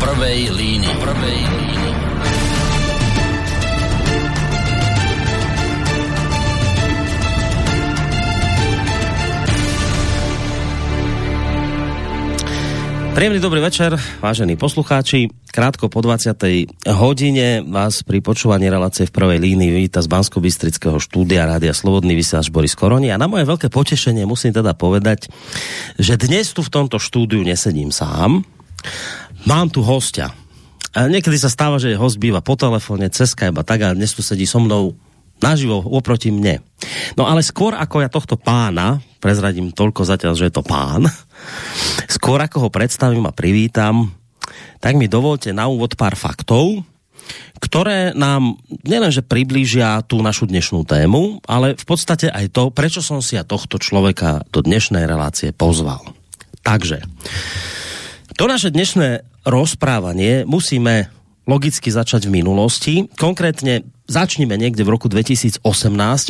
prvej línii. Prvej línii. Príjemný dobrý večer, vážení poslucháči. Krátko po 20. hodine vás pri počúvaní relácie v prvej línii víta z bansko štúdia Rádia Slobodný vysielač Boris Koroni. A na moje veľké potešenie musím teda povedať, že dnes tu v tomto štúdiu nesedím sám. Mám tu hostia. A niekedy sa stáva, že host býva po telefóne, cez Skype a tak a dnes tu sedí so mnou naživo oproti mne. No ale skôr ako ja tohto pána, prezradím toľko zatiaľ, že je to pán, skôr ako ho predstavím a privítam, tak mi dovolte na úvod pár faktov, ktoré nám nielenže priblížia tú našu dnešnú tému, ale v podstate aj to, prečo som si ja tohto človeka do dnešnej relácie pozval. Takže, to naše dnešné rozprávanie musíme logicky začať v minulosti. Konkrétne začneme niekde v roku 2018.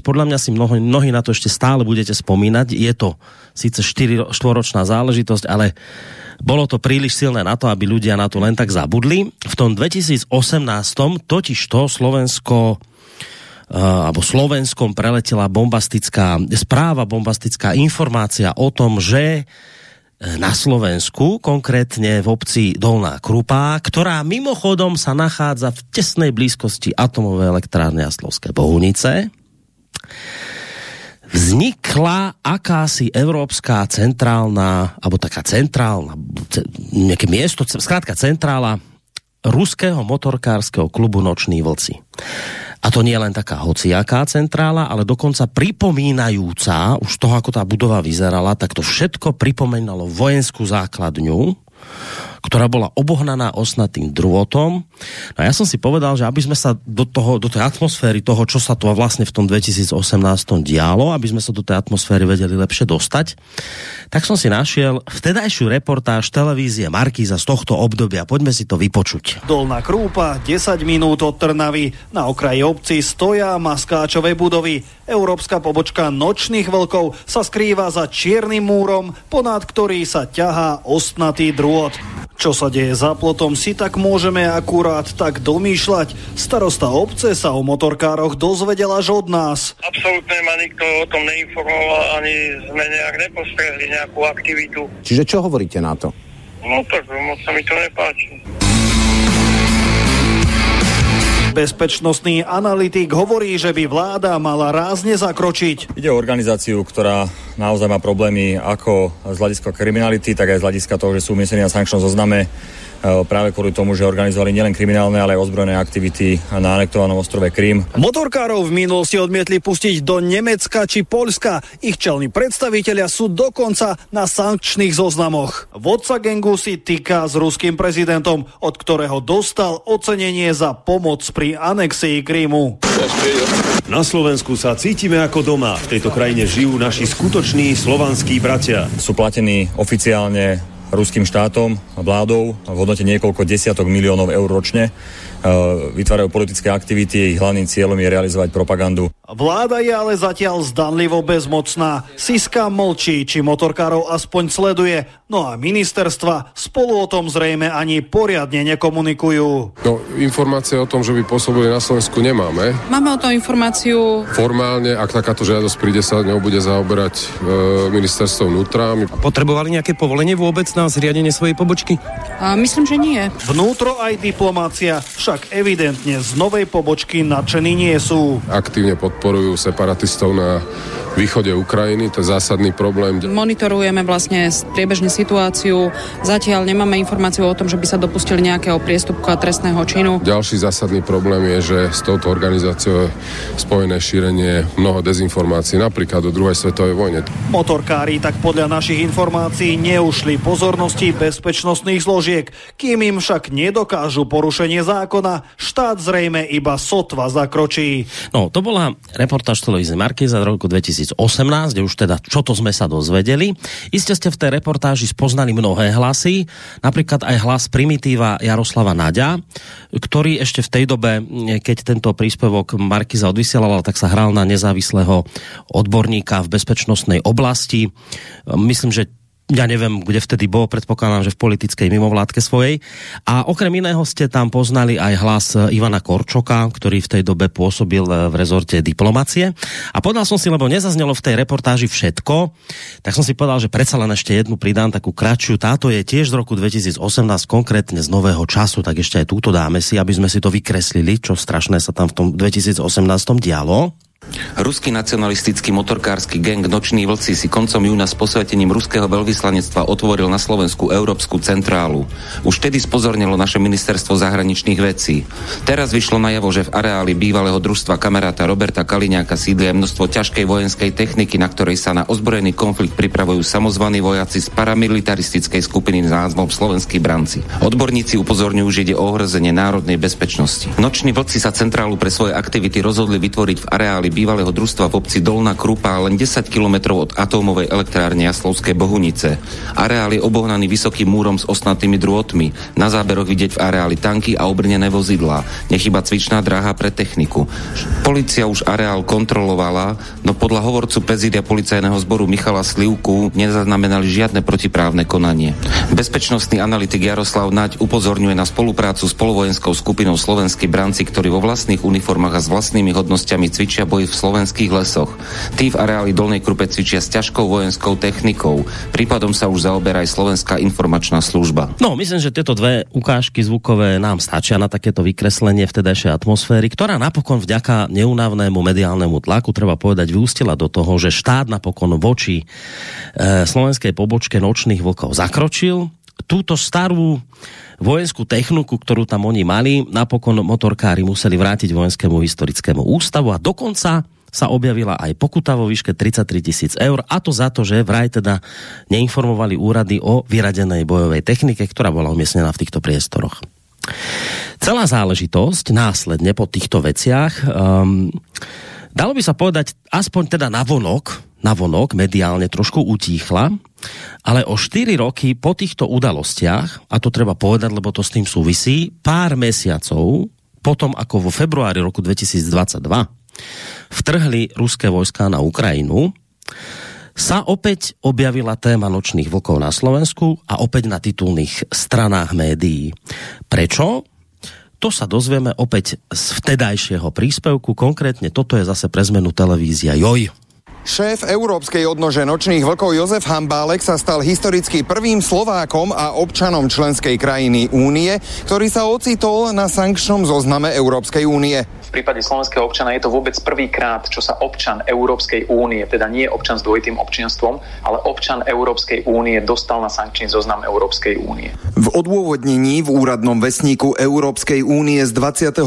Podľa mňa si mnoho, mnohí na to ešte stále budete spomínať. Je to síce 4, ročná záležitosť, ale bolo to príliš silné na to, aby ľudia na to len tak zabudli. V tom 2018 totiž to Slovensko uh, alebo Slovenskom preletela bombastická správa, bombastická informácia o tom, že na Slovensku, konkrétne v obci Dolná Krupá, ktorá mimochodom sa nachádza v tesnej blízkosti atomovej elektrárne Aslovské Bohunice, vznikla akási európska centrálna, alebo taká centrálna, nejaké miesto, zkrátka centrála ruského motorkárskeho klubu Noční vlci. A to nie je len taká hociaká centrála, ale dokonca pripomínajúca, už toho, ako tá budova vyzerala, tak to všetko pripomínalo vojenskú základňu, ktorá bola obohnaná osnatým drôtom. No a ja som si povedal, že aby sme sa do, toho, do tej atmosféry toho, čo sa tu vlastne v tom 2018 dialo, aby sme sa do tej atmosféry vedeli lepšie dostať, tak som si našiel vtedajšiu reportáž televízie Markíza z tohto obdobia. Poďme si to vypočuť. Dolná Krúpa, 10 minút od Trnavy. Na okraji obci stoja maskáčové budovy. Európska pobočka nočných vlkov sa skrýva za čiernym múrom, ponad ktorý sa ťahá ostnatý drôt. Čo sa deje za plotom, si tak môžeme akurát tak domýšľať. Starosta obce sa o motorkároch dozvedel až od nás. Absolútne ma nikto o tom neinformoval, ani sme nejak nepostrehli nejakú aktivitu. Čiže čo hovoríte na to? No tak moc sa mi to nepáči. Bezpečnostný analytik hovorí, že by vláda mala rázne zakročiť. Ide o organizáciu, ktorá naozaj má problémy ako z hľadiska kriminality, tak aj z hľadiska toho, že sú umiestnení na sankčnom zozname E, práve kvôli tomu, že organizovali nielen kriminálne, ale aj ozbrojené aktivity na anektovanom ostrove Krím. Motorkárov v minulosti odmietli pustiť do Nemecka či Polska. Ich čelní predstavitelia sú dokonca na sankčných zoznamoch. Vodca gengu si týka s ruským prezidentom, od ktorého dostal ocenenie za pomoc pri anexii Krímu. Na Slovensku sa cítime ako doma. V tejto krajine žijú naši skutoční slovanskí bratia. Sú platení oficiálne ruským štátom vládou v hodnote niekoľko desiatok miliónov eur ročne. E, vytvárajú politické aktivity, ich hlavným cieľom je realizovať propagandu. Vláda je ale zatiaľ zdanlivo bezmocná. Siska mlčí, či motorkárov aspoň sleduje. No a ministerstva spolu o tom zrejme ani poriadne nekomunikujú. No, informácie o tom, že by pôsobili na Slovensku nemáme. Máme o tom informáciu. Formálne, ak takáto žiadosť príde, sa ňou bude zaoberať e, ministerstvo vnútra. Potrebovali nejaké povolenie vôbec na zriadenie svojej pobočky? A myslím, že nie. Vnútro aj diplomácia však evidentne z novej pobočky nadšení nie sú. Aktívne podporujú separatistov na východe Ukrajiny, to je zásadný problém. Monitorujeme vlastne priebežne situáciu. Zatiaľ nemáme informáciu o tom, že by sa dopustili nejakého priestupku a trestného činu. Ďalší zásadný problém je, že s touto organizáciou je spojené šírenie mnoho dezinformácií, napríklad do druhej svetovej vojne. Motorkári tak podľa našich informácií neušli pozornosti bezpečnostných zložiek, kým im však nedokážu porušenie zákona, štát zrejme iba sotva zakročí. No, to bola reportáž televízie Markiza z roku 2000 2018, kde už teda čo to sme sa dozvedeli. Iste ste v tej reportáži spoznali mnohé hlasy, napríklad aj hlas primitíva Jaroslava Naďa, ktorý ešte v tej dobe, keď tento príspevok Markiza odvysielala, tak sa hral na nezávislého odborníka v bezpečnostnej oblasti. Myslím, že ja neviem, kde vtedy bol, predpokladám, že v politickej mimovládke svojej. A okrem iného ste tam poznali aj hlas Ivana Korčoka, ktorý v tej dobe pôsobil v rezorte diplomacie. A povedal som si, lebo nezaznelo v tej reportáži všetko, tak som si povedal, že predsa len ešte jednu pridám takú kratšiu. Táto je tiež z roku 2018, konkrétne z nového času, tak ešte aj túto dáme si, aby sme si to vykreslili, čo strašné sa tam v tom 2018 dialo. Ruský nacionalistický motorkársky gang Noční vlci si koncom júna s posvetením ruského veľvyslanectva otvoril na Slovensku Európsku centrálu. Už tedy spozornilo naše ministerstvo zahraničných vecí. Teraz vyšlo najavo, že v areáli bývalého družstva kamaráta Roberta Kaliňáka sídlia množstvo ťažkej vojenskej techniky, na ktorej sa na ozbrojený konflikt pripravujú samozvaní vojaci z paramilitaristickej skupiny s názvom Slovenskí branci. Odborníci upozorňujú, že ide o ohrozenie národnej bezpečnosti. Noční vlci sa centrálu pre svoje aktivity rozhodli vytvoriť v areáli bývalého družstva v obci Dolná Krupa len 10 kilometrov od atómovej elektrárne Jaslovské Bohunice. Areál je obohnaný vysokým múrom s osnatými drôtmi. Na záberoch vidieť v areáli tanky a obrnené vozidlá. Nechyba cvičná dráha pre techniku. Polícia už areál kontrolovala, no podľa hovorcu prezídia policajného zboru Michala Slivku nezaznamenali žiadne protiprávne konanie. Bezpečnostný analytik Jaroslav Naď upozorňuje na spoluprácu s polovojenskou skupinou Slovenskí branci, ktorí vo vlastných uniformách a s vlastnými hodnosťami cvičia boj v slovenských lesoch. Tí v areáli Dolnej Krupe cvičia s ťažkou vojenskou technikou. Prípadom sa už zaoberá aj Slovenská informačná služba. No, myslím, že tieto dve ukážky zvukové nám stačia na takéto vykreslenie vtedajšej atmosféry, ktorá napokon vďaka neunavnému mediálnemu tlaku, treba povedať, vyústila do toho, že štát napokon voči e, slovenskej pobočke nočných vlkov zakročil. Túto starú vojenskú techniku, ktorú tam oni mali, napokon motorkári museli vrátiť vojenskému historickému ústavu a dokonca sa objavila aj pokuta vo výške 33 tisíc eur. A to za to, že vraj teda neinformovali úrady o vyradenej bojovej technike, ktorá bola umiestnená v týchto priestoroch. Celá záležitosť následne po týchto veciach um, dalo by sa povedať aspoň teda na vonok, na vonok mediálne trošku utíchla, ale o 4 roky po týchto udalostiach, a to treba povedať, lebo to s tým súvisí, pár mesiacov potom, ako vo februári roku 2022 vtrhli ruské vojská na Ukrajinu, sa opäť objavila téma nočných vlkov na Slovensku a opäť na titulných stranách médií. Prečo? To sa dozvieme opäť z vtedajšieho príspevku. Konkrétne toto je zase pre zmenu televízia JOJ. Šéf Európskej odnože nočných vlkov Jozef Hambálek sa stal historicky prvým Slovákom a občanom členskej krajiny únie, ktorý sa ocitol na sankčnom zozname Európskej únie v prípade slovenského občana je to vôbec prvýkrát, čo sa občan Európskej únie, teda nie občan s dvojitým občianstvom, ale občan Európskej únie dostal na sankčný zoznam Európskej únie. V odôvodnení v úradnom vesníku Európskej únie z 21.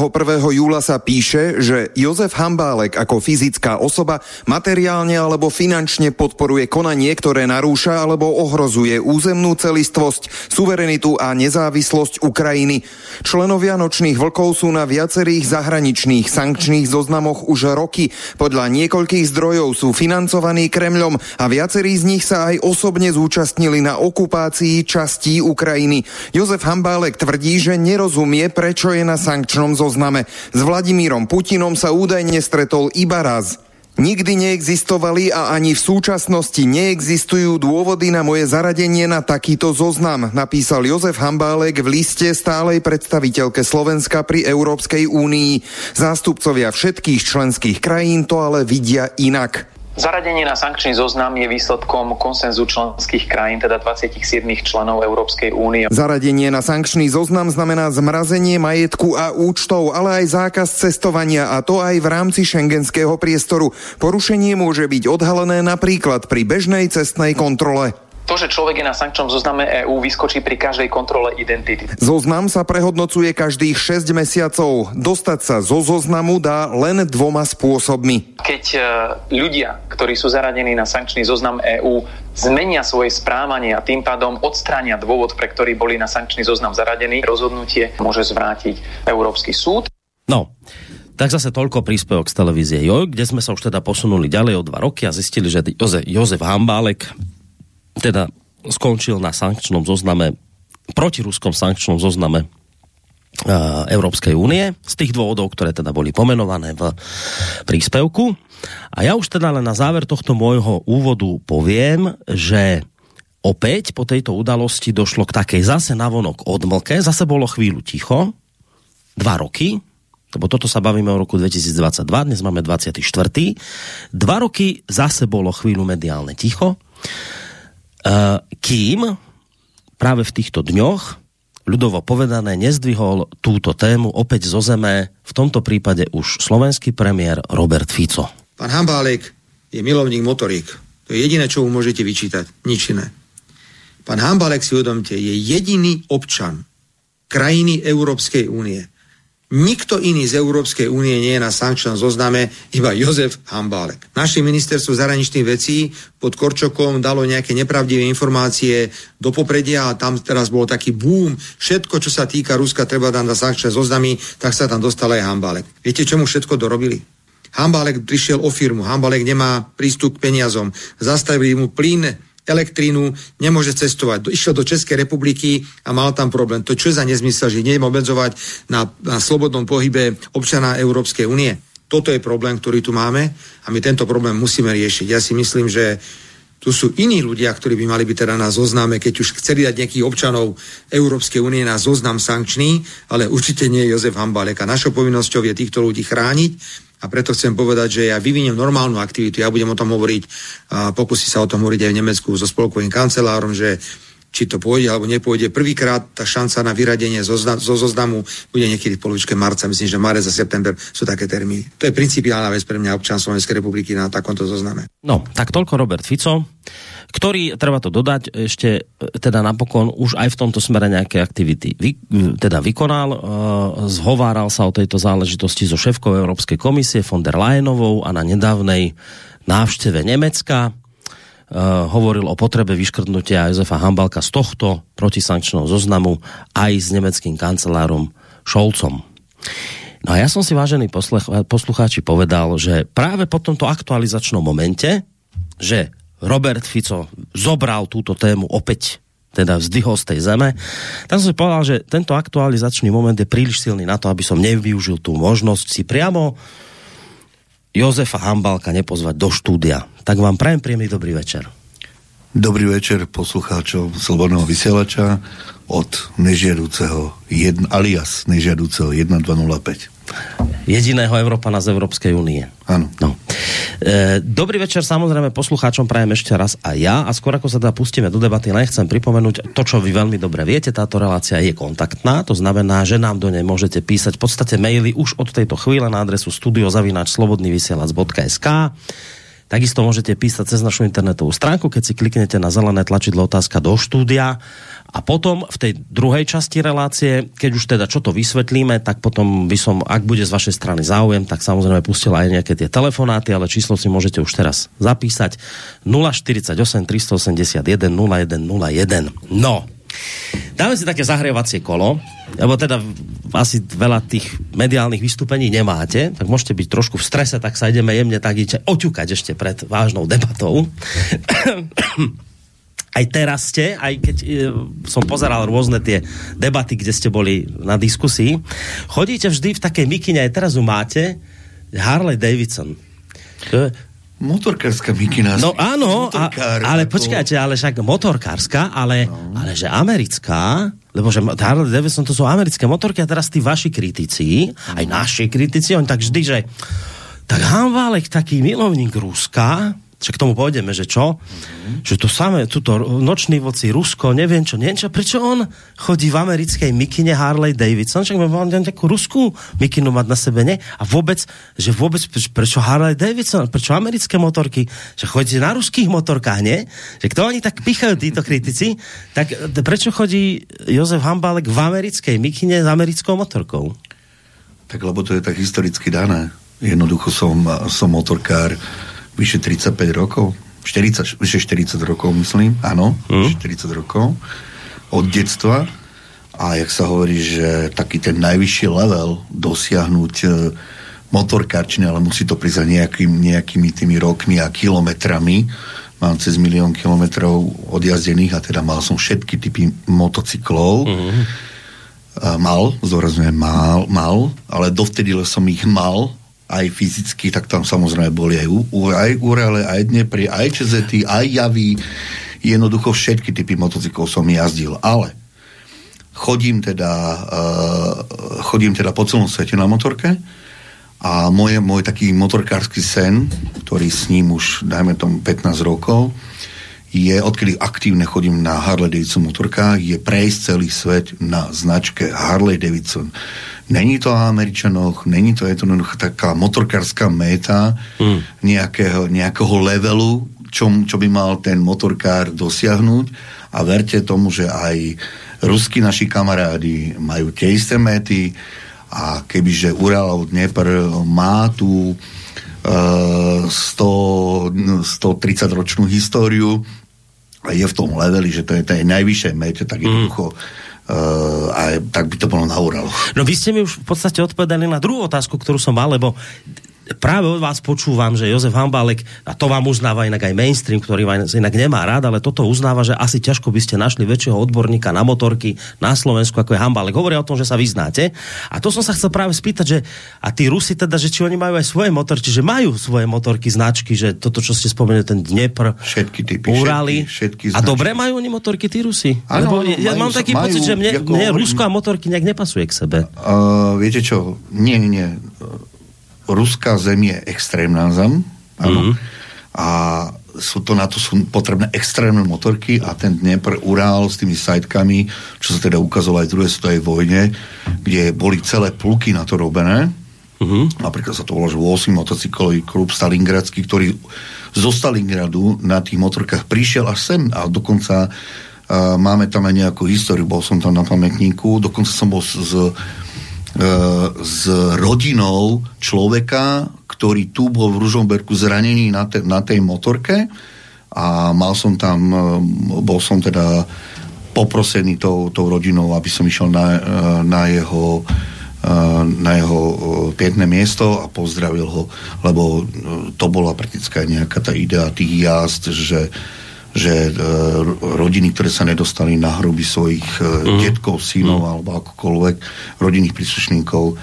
júla sa píše, že Jozef Hambálek ako fyzická osoba materiálne alebo finančne podporuje konanie, ktoré narúša alebo ohrozuje územnú celistvosť, suverenitu a nezávislosť Ukrajiny. Členovia nočných vlkov sú na viacerých zahraničných sankčných zoznamoch už roky. Podľa niekoľkých zdrojov sú financovaní Kremľom a viacerí z nich sa aj osobne zúčastnili na okupácii častí Ukrajiny. Jozef Hambálek tvrdí, že nerozumie, prečo je na sankčnom zozname. S Vladimírom Putinom sa údajne stretol iba raz. Nikdy neexistovali a ani v súčasnosti neexistujú dôvody na moje zaradenie na takýto zoznam, napísal Jozef Hambálek v liste stálej predstaviteľke Slovenska pri Európskej únii. Zástupcovia všetkých členských krajín to ale vidia inak. Zaradenie na sankčný zoznam je výsledkom konsenzu členských krajín, teda 27 členov Európskej únie. Zaradenie na sankčný zoznam znamená zmrazenie majetku a účtov, ale aj zákaz cestovania a to aj v rámci šengenského priestoru. Porušenie môže byť odhalené napríklad pri bežnej cestnej kontrole. To, že človek je na sankčnom zozname EÚ, vyskočí pri každej kontrole identity. Zoznam sa prehodnocuje každých 6 mesiacov. Dostať sa zo zoznamu dá len dvoma spôsobmi. Keď e, ľudia, ktorí sú zaradení na sankčný zoznam EÚ, zmenia svoje správanie a tým pádom odstránia dôvod, pre ktorý boli na sankčný zoznam zaradení, rozhodnutie môže zvrátiť Európsky súd. No, tak zase toľko príspevok z televízie JOJ, kde sme sa už teda posunuli ďalej o dva roky a zistili, že Jozef, Jozef Hambálek teda skončil na sankčnom zozname, protiruskom sankčnom zozname Európskej únie z tých dôvodov, ktoré teda boli pomenované v príspevku. A ja už teda len na záver tohto môjho úvodu poviem, že opäť po tejto udalosti došlo k takej zase navonok odmlke, zase bolo chvíľu ticho, dva roky, lebo toto sa bavíme o roku 2022, dnes máme 24. Dva roky zase bolo chvíľu mediálne ticho, kým práve v týchto dňoch ľudovo povedané nezdvihol túto tému opäť zo zeme, v tomto prípade už slovenský premiér Robert Fico. Pán Hambálek je milovník motorík. To je jediné, čo mu môžete vyčítať. Nič iné. Pán Hambalek si uvedomte, je jediný občan krajiny Európskej únie. Nikto iný z Európskej únie nie je na sankčnom zozname, iba Jozef Hambálek. Naše ministerstvo zahraničných vecí pod Korčokom dalo nejaké nepravdivé informácie do popredia a tam teraz bol taký boom. Všetko, čo sa týka Ruska, treba dať na sankčné zoznamy, tak sa tam dostal aj Hambálek. Viete, čomu všetko dorobili? Hambálek prišiel o firmu, Hambálek nemá prístup k peniazom, zastavili mu plyn elektrínu, nemôže cestovať. Išiel do Českej republiky a mal tam problém. To čo je za nezmysel, že nie obmedzovať na, na slobodnom pohybe občana Európskej únie? Toto je problém, ktorý tu máme a my tento problém musíme riešiť. Ja si myslím, že tu sú iní ľudia, ktorí by mali byť teda na zozname, keď už chceli dať nejakých občanov Európskej únie na zoznam sankčný, ale určite nie Jozef Hambalek. A našou povinnosťou je týchto ľudí chrániť a preto chcem povedať, že ja vyviniem normálnu aktivitu, ja budem o tom hovoriť, a pokusí sa o tom hovoriť aj v Nemecku so spolkovým kancelárom, že či to pôjde alebo nepôjde. Prvýkrát tá šanca na vyradenie zo, zo zoznamu bude niekedy v polovičke marca. Myslím, že marec a september sú také termíny. To je principiálna vec pre mňa občan Slovenskej republiky na takomto zozname. No, tak toľko Robert Fico, ktorý, treba to dodať, ešte e, teda napokon už aj v tomto smere nejaké aktivity vy, teda vykonal, uh, zhováral sa o tejto záležitosti so šéfkou Európskej komisie von der Leyenovou a na nedávnej návšteve Nemecka hovoril o potrebe vyškrtnutia Jozefa Hambalka z tohto protisankčného zoznamu aj s nemeckým kancelárom Šolcom. No a ja som si, vážení poslucháči, povedal, že práve po tomto aktualizačnom momente, že Robert Fico zobral túto tému opäť teda vzdvihol z tej zeme, tak som si povedal, že tento aktualizačný moment je príliš silný na to, aby som nevyužil tú možnosť si priamo Jozefa Hambalka nepozvať do štúdia. Tak vám prajem príjemný dobrý večer. Dobrý večer poslucháčov Slobodného vysielača od nežiadúceho, jedn, alias nežiadúceho 1205 jediného Európana z Európskej únie. Áno. No. E, dobrý večer samozrejme poslucháčom prajem ešte raz a ja a skôr ako sa teda pustíme do debaty, len chcem pripomenúť to, čo vy veľmi dobre viete, táto relácia je kontaktná, to znamená, že nám do nej môžete písať v podstate maily už od tejto chvíle na adresu studiozavináčslobodnyvysielac.sk Takisto môžete písať cez našu internetovú stránku, keď si kliknete na zelené tlačidlo otázka do štúdia a potom v tej druhej časti relácie, keď už teda čo to vysvetlíme, tak potom by som, ak bude z vašej strany záujem, tak samozrejme pustila aj nejaké tie telefonáty, ale číslo si môžete už teraz zapísať 048 381 0101. No, Dáme si také zahrievacie kolo, lebo teda asi veľa tých mediálnych vystúpení nemáte, tak môžete byť trošku v strese, tak sa ideme jemne tak oťukať ešte pred vážnou debatou aj teraz ste, aj keď e, som pozeral rôzne tie debaty, kde ste boli na diskusii, chodíte vždy v takej mikine, aj teraz ju máte, Harley Davidson. To je, Motorkárska mikina. No áno, a, ale ako... počkajte, ale však motorkárska, ale, no. ale že americká, lebo že Harley Davidson to sú americké motorky a teraz tí vaši kritici, aj naši kritici, oni tak vždy, že tak Hanválek, taký milovník Ruska, však k tomu pôjdeme, že čo? Mm-hmm. Že to samé, tuto nočný voci Rusko, neviem čo, neviem čo, prečo on chodí v americkej mikine Harley Davidson, však mal nejakú ruskú mikinu mať na sebe, ne? A vôbec, že vôbec, prečo Harley Davidson, prečo americké motorky, že chodí na ruských motorkách, nie? Že kto oni tak pichajú, títo kritici, tak prečo chodí Jozef Hambálek v americkej mikine s americkou motorkou? Tak lebo to je tak historicky dané. Jednoducho som, som motorkár, vyše 35 rokov, 40, vyše 40 rokov myslím, áno, mm. 40 rokov od detstva a jak sa hovorí, že taký ten najvyšší level dosiahnuť e, motorkárčne, ale musí to prísť nejakým, nejakými tými rokmi a kilometrami. Mám cez milión kilometrov odjazdených a teda mal som všetky typy motocyklov. Mm-hmm. Mal, zdôrazňujem, mal, mal, ale dovtedy som ich mal aj fyzicky, tak tam samozrejme boli aj, aj Urele, aj Dnepri, aj Čezety, aj Javy, Jednoducho všetky typy motocyklov som jazdil, ale chodím teda, uh, chodím teda po celom svete na motorke a moje, môj taký motorkársky sen, ktorý s ním už, dajme tomu, 15 rokov, je, odkedy aktívne chodím na Harley Davidson motorkách, je prejsť celý svet na značke Harley Davidson. Není to o Američanoch, není to jednoducho taká motorkárska méta mm. nejakého, nejakého levelu, čo, čo by mal ten motorkár dosiahnuť a verte tomu, že aj ruskí naši kamarádi majú tie isté méty a kebyže Ural alebo Dnepr má tú uh, 100, 130 ročnú históriu je v tom leveli, že to je tej najvyššej mete, tak jednoducho Uh, a tak by to bolo na Uralo. No vy ste mi už v podstate odpovedali na druhú otázku, ktorú som mal, lebo práve od vás počúvam, že Jozef Hambálek, a to vám uznáva inak aj mainstream, ktorý vás inak nemá rád, ale toto uznáva, že asi ťažko by ste našli väčšieho odborníka na motorky na Slovensku, ako je Hambálek. Hovoria o tom, že sa vyznáte. A to som sa chcel práve spýtať, že a tí Rusi teda, že či oni majú aj svoje motorky, že majú svoje motorky, značky, že toto, čo ste spomenuli, ten Dnepr, všetky typy, Urali. Všetky, všetky a dobre majú oni motorky, tí Rusi? Ano, Lebo ja mám taký majú, pocit, že mne, mne Rusko a motorky nejak nepasuje k sebe. Uh, viete čo? Nie, nie, nie ruská zem je extrémna zem, áno. Mm-hmm. A sú to na to sú potrebné extrémne motorky a ten Dnepr Ural s tými sajtkami, čo sa teda ukázalo aj v druhej svetovej vojne, kde boli celé pluky na to robené. Mm-hmm. Napríklad sa to volá, že 8 motocyklový klub Stalingradský, ktorý zo Stalingradu na tých motorkách prišiel až sem a dokonca uh, máme tam aj nejakú históriu, bol som tam na pamätníku, dokonca som bol z, z s rodinou človeka, ktorý tu bol v Ružomberku zranený na, te, na tej motorke a mal som tam, e, bol som teda poprosený tou, tou rodinou, aby som išiel na, e, na jeho na jeho pietné miesto a pozdravil ho, lebo to bola praktická nejaká tá idea tých jazd, že že e, rodiny, ktoré sa nedostali na hroby svojich mm. detkov, synov mm. alebo akokoľvek rodinných príslušníkov,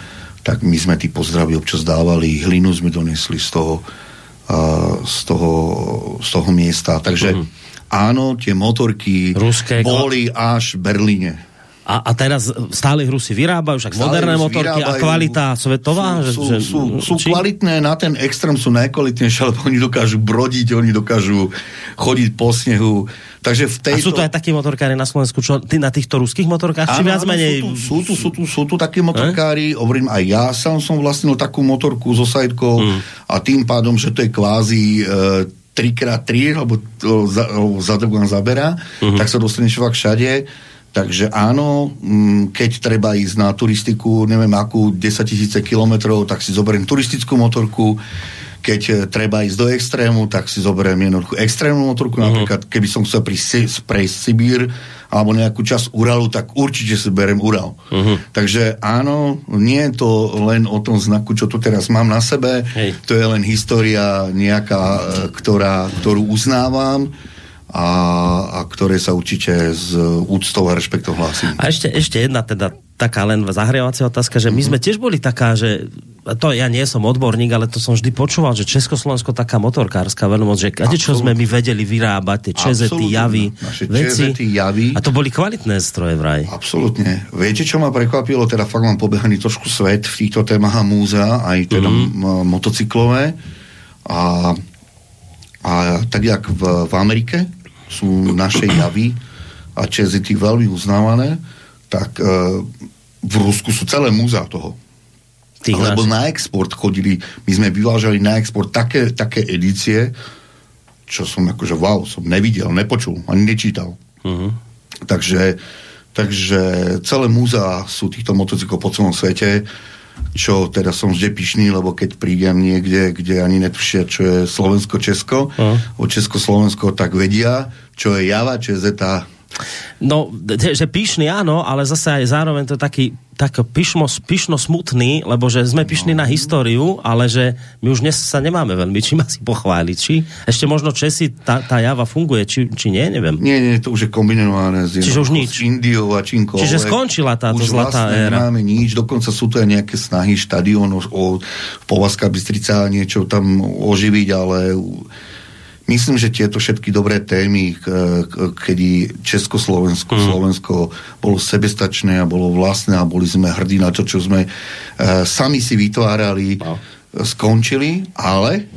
tak my sme tí pozdravy občas dávali, hlinu sme donesli z toho, z toho, z toho miesta. Takže mm. áno, tie motorky Ruské, boli až v Berlíne. A, a teraz stále hru si vyrábajú, však stále moderné motorky vyrábajú, a kvalita svetová? Sú, že, sú, sú, sú kvalitné, na ten extrém sú najkvalitnejšie, lebo oni dokážu brodiť, oni dokážu chodiť po snehu. Takže v tejto... A sú to aj takí motorkári na Slovensku, čo ty na týchto ruských motorkách, či viac menej? Sú tu, sú, tu, sú, tu, sú tu takí motorkári, eh? hovorím, aj ja sám som vlastnil takú motorku so sajtkou hmm. a tým pádom, že to je kvázi e, 3x3, alebo to za, za zabera, uh-huh. tak sa dostaneš fakt všade Takže áno, mm, keď treba ísť na turistiku, neviem akú, 10 tisíce kilometrov, tak si zoberiem turistickú motorku. Keď e, treba ísť do extrému, tak si zoberiem jednoduchú extrémnu motorku. Uh-huh. Napríklad, keby som chcel prejsť, prejsť Sibír alebo nejakú časť Uralu, tak určite si beriem Ural. Uh-huh. Takže áno, nie je to len o tom znaku, čo tu teraz mám na sebe. Hej. To je len história nejaká, e, ktorá, ktorú uznávam a, a ktoré sa určite z úctou a rešpektom hlásim. A ešte, ešte jedna teda taká len zahrievacia otázka, že my mhm. sme tiež boli taká, že to ja nie som odborník, ale to som vždy počúval, že Československo taká motorkárska veľmoc, že kade čo sme my vedeli vyrábať, tie čezety, javy, veci. Čezety, javy. A to boli kvalitné stroje vraj. Absolutne. Viete, čo ma prekvapilo? Teda fakt mám pobehaný trošku svet v týchto témach a múzea, aj teda mm-hmm. motocyklové. A, a tak jak v, v Amerike, sú naše javy a čezity veľmi uznávané, tak e, v Rusku sú celé múzea toho. Tých Lebo na export chodili, my sme vyvážali na export také, také edície, čo som akože wow, som nevidel, nepočul, ani nečítal. Uh-huh. Takže, takže celé múzea sú týchto motocyklov po celom svete čo teda som vždy pyšný, lebo keď prídem niekde, kde ani netušia, čo je Slovensko-Česko, uh. o Česko-Slovensko, tak vedia, čo je Java, čo je Zeta. No, že pyšný áno, ale zase aj zároveň to je taký tak pyšno, pyšno smutný, lebo že sme pyšní no. na históriu, ale že my už dnes sa nemáme veľmi čím asi pochváliť. Či ešte možno Česi, tá, tá java funguje, či, či nie, neviem. Nie, nie, to už je kombinované s, Čiže už nič. s Indiou a čínkou. Čiže skončila táto už zlatá vlastne éra. nemáme nič, dokonca sú to aj nejaké snahy štadión o, o Povazka Bystrica niečo tam oživiť, ale Myslím, že tieto všetky dobré témy, kedy Československo, mm. Slovensko bolo sebestačné a bolo vlastné a boli sme hrdí na to, čo sme uh, sami si vytvárali, no. skončili, ale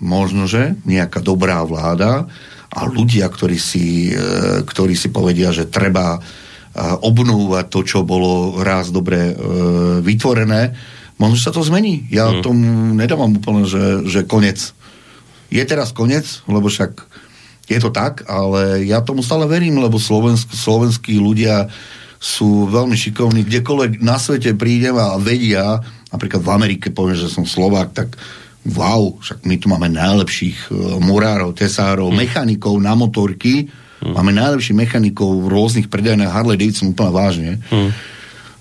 možno, že nejaká dobrá vláda a ľudia, ktorí si, uh, ktorí si povedia, že treba uh, obnovovať to, čo bolo raz dobre vytvorené, možno sa to zmení. Ja mm. tomu nedávam úplne, že, že konec je teraz koniec, lebo však je to tak, ale ja tomu stále verím, lebo slovensk, slovenskí ľudia sú veľmi šikovní, kdekoľvek na svete prídem a vedia, napríklad v Amerike poviem, že som Slovák, tak wow, však my tu máme najlepších uh, murárov, tesárov, hmm. mechanikov na motorky, hmm. máme najlepších mechanikov v rôznych predajných Harley Davidson úplne vážne. Hmm.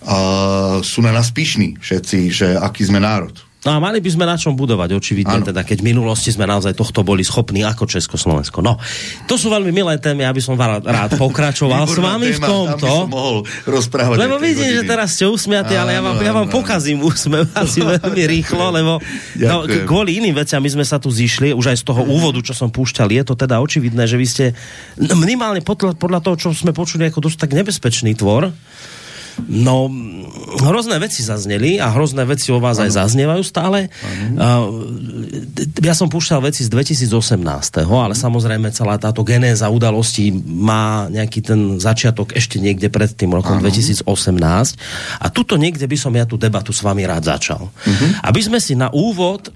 Uh, sú na nás pyšní všetci, že aký sme národ. No a mali by sme na čom budovať, očividne, ano. teda keď v minulosti sme naozaj tohto boli schopní ako Československo. No, to sú veľmi milé témy, aby som rád, rád pokračoval s vami v tomto. Mohol rozprávať lebo vidím, hodiny. že teraz ste usmiatí, ale ja vám, ja vám pokazím úsmev asi veľmi rýchlo, lebo no, kvôli iným veciam my sme sa tu zišli, už aj z toho úvodu, čo som púšťal, je to teda očividné, že vy ste minimálne podľa, podľa toho, čo sme počuli, ako dosť tak nebezpečný tvor. No, hrozné veci zazneli a hrozné veci o vás ano. aj zaznievajú stále. Ano. Ja som púšťal veci z 2018, ale samozrejme celá táto genéza udalostí má nejaký ten začiatok ešte niekde pred tým rokom ano. 2018. A tuto niekde by som ja tú debatu s vami rád začal. Uh-huh. Aby sme si na úvod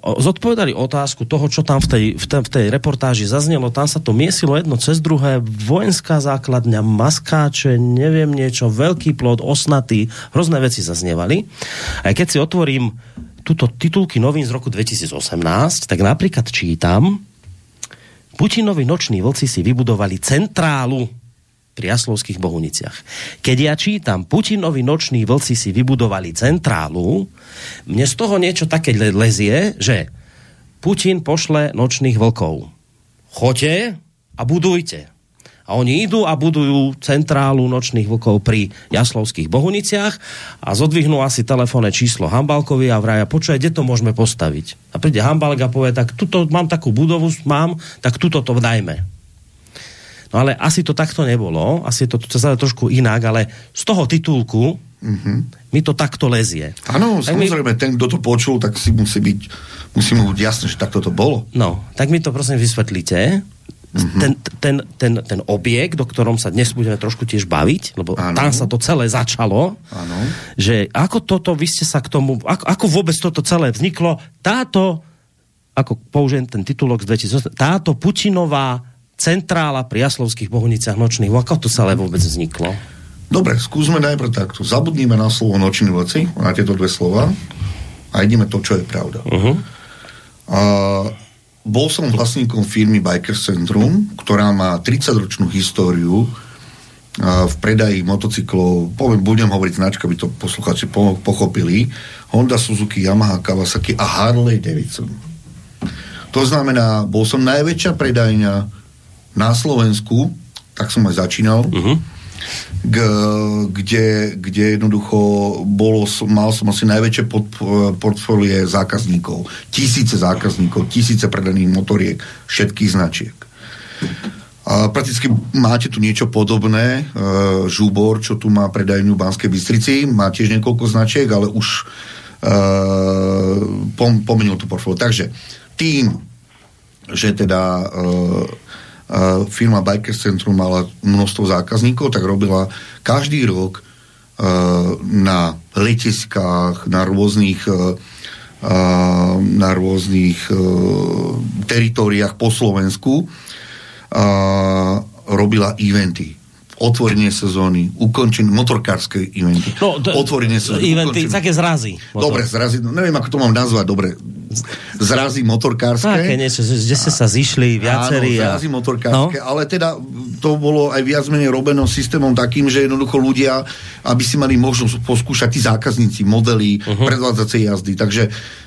zodpovedali otázku toho, čo tam v tej, v, tej, v tej reportáži zaznelo. Tam sa to miesilo jedno cez druhé. Vojenská základňa, maskáče, neviem niečo, veľký plod, osnatý, hrozné veci zaznievali. A keď si otvorím túto titulky novín z roku 2018, tak napríklad čítam, Putinovi noční vlci si vybudovali centrálu pri Jaslovských Bohuniciach. Keď ja čítam, Putinovi noční vlci si vybudovali centrálu, mne z toho niečo také lezie, že Putin pošle nočných vlkov. Choďte a budujte. A oni idú a budujú centrálu nočných vlkov pri Jaslovských Bohuniciach a zodvihnú asi telefónne číslo Hambalkovi a vraja, počuje, kde to môžeme postaviť. A príde Hambalk a povie, tak tuto mám takú budovu, mám, tak tuto to dajme No ale asi to takto nebolo, asi je to celé trošku inak, ale z toho titulku mm-hmm. mi to takto lezie. Áno, samozrejme, mi... ten, kto to počul, tak si musí byť, musí mu byť jasné, že takto to bolo. No, tak mi to prosím vysvetlíte. Mm-hmm. Ten, ten, ten, ten objekt, o ktorom sa dnes budeme trošku tiež baviť, lebo ano. tam sa to celé začalo, ano. že ako toto, vy ste sa k tomu, ako, ako vôbec toto celé vzniklo, táto, ako použijem ten titulok z 2008, táto Putinová centrála pri Jaslovských bohuniciach nočných. Ako to celé vôbec vzniklo? Dobre, skúsme najprv takto. Zabudníme na slovo nočný voci, na tieto dve slova a ideme to, čo je pravda. Uh-huh. A, bol som vlastníkom firmy Bikers Centrum, ktorá má 30-ročnú históriu v predaji motocyklov, poviem, budem hovoriť značka, by to poslucháči po, pochopili, Honda, Suzuki, Yamaha, Kawasaki a Harley Davidson. To znamená, bol som najväčšia predajňa na Slovensku, tak som aj začínal, uh-huh. g, kde, kde jednoducho bolo, mal som asi najväčšie portfólie zákazníkov. Tisíce zákazníkov, tisíce predaných motoriek, všetkých značiek. A prakticky máte tu niečo podobné. E, Žúbor, čo tu má predajňu v Banskej Bystrici, má tiež niekoľko značiek, ale už e, pom, pomenil tú portfólio. Takže tým, že teda e, firma Bikers Centrum mala množstvo zákazníkov, tak robila každý rok na letiskách, na rôznych na rôznych teritoriách po Slovensku robila eventy otvorenie sezóny, ukončenie, motorkárske eventy. No, to, otvorenie sezóny. Eventy, ukončenie. také zrazy. Motor. Dobre, zrazy, no, neviem, ako to mám nazvať, dobre. Zrazy motorkárske. Také niečo, kde ste sa zišli viacerí. Áno, zrazy a... motorkárske, no? ale teda to bolo aj viac menej robené systémom takým, že jednoducho ľudia, aby si mali možnosť poskúšať tí zákazníci, modely, uh-huh. predvádzacej jazdy. Takže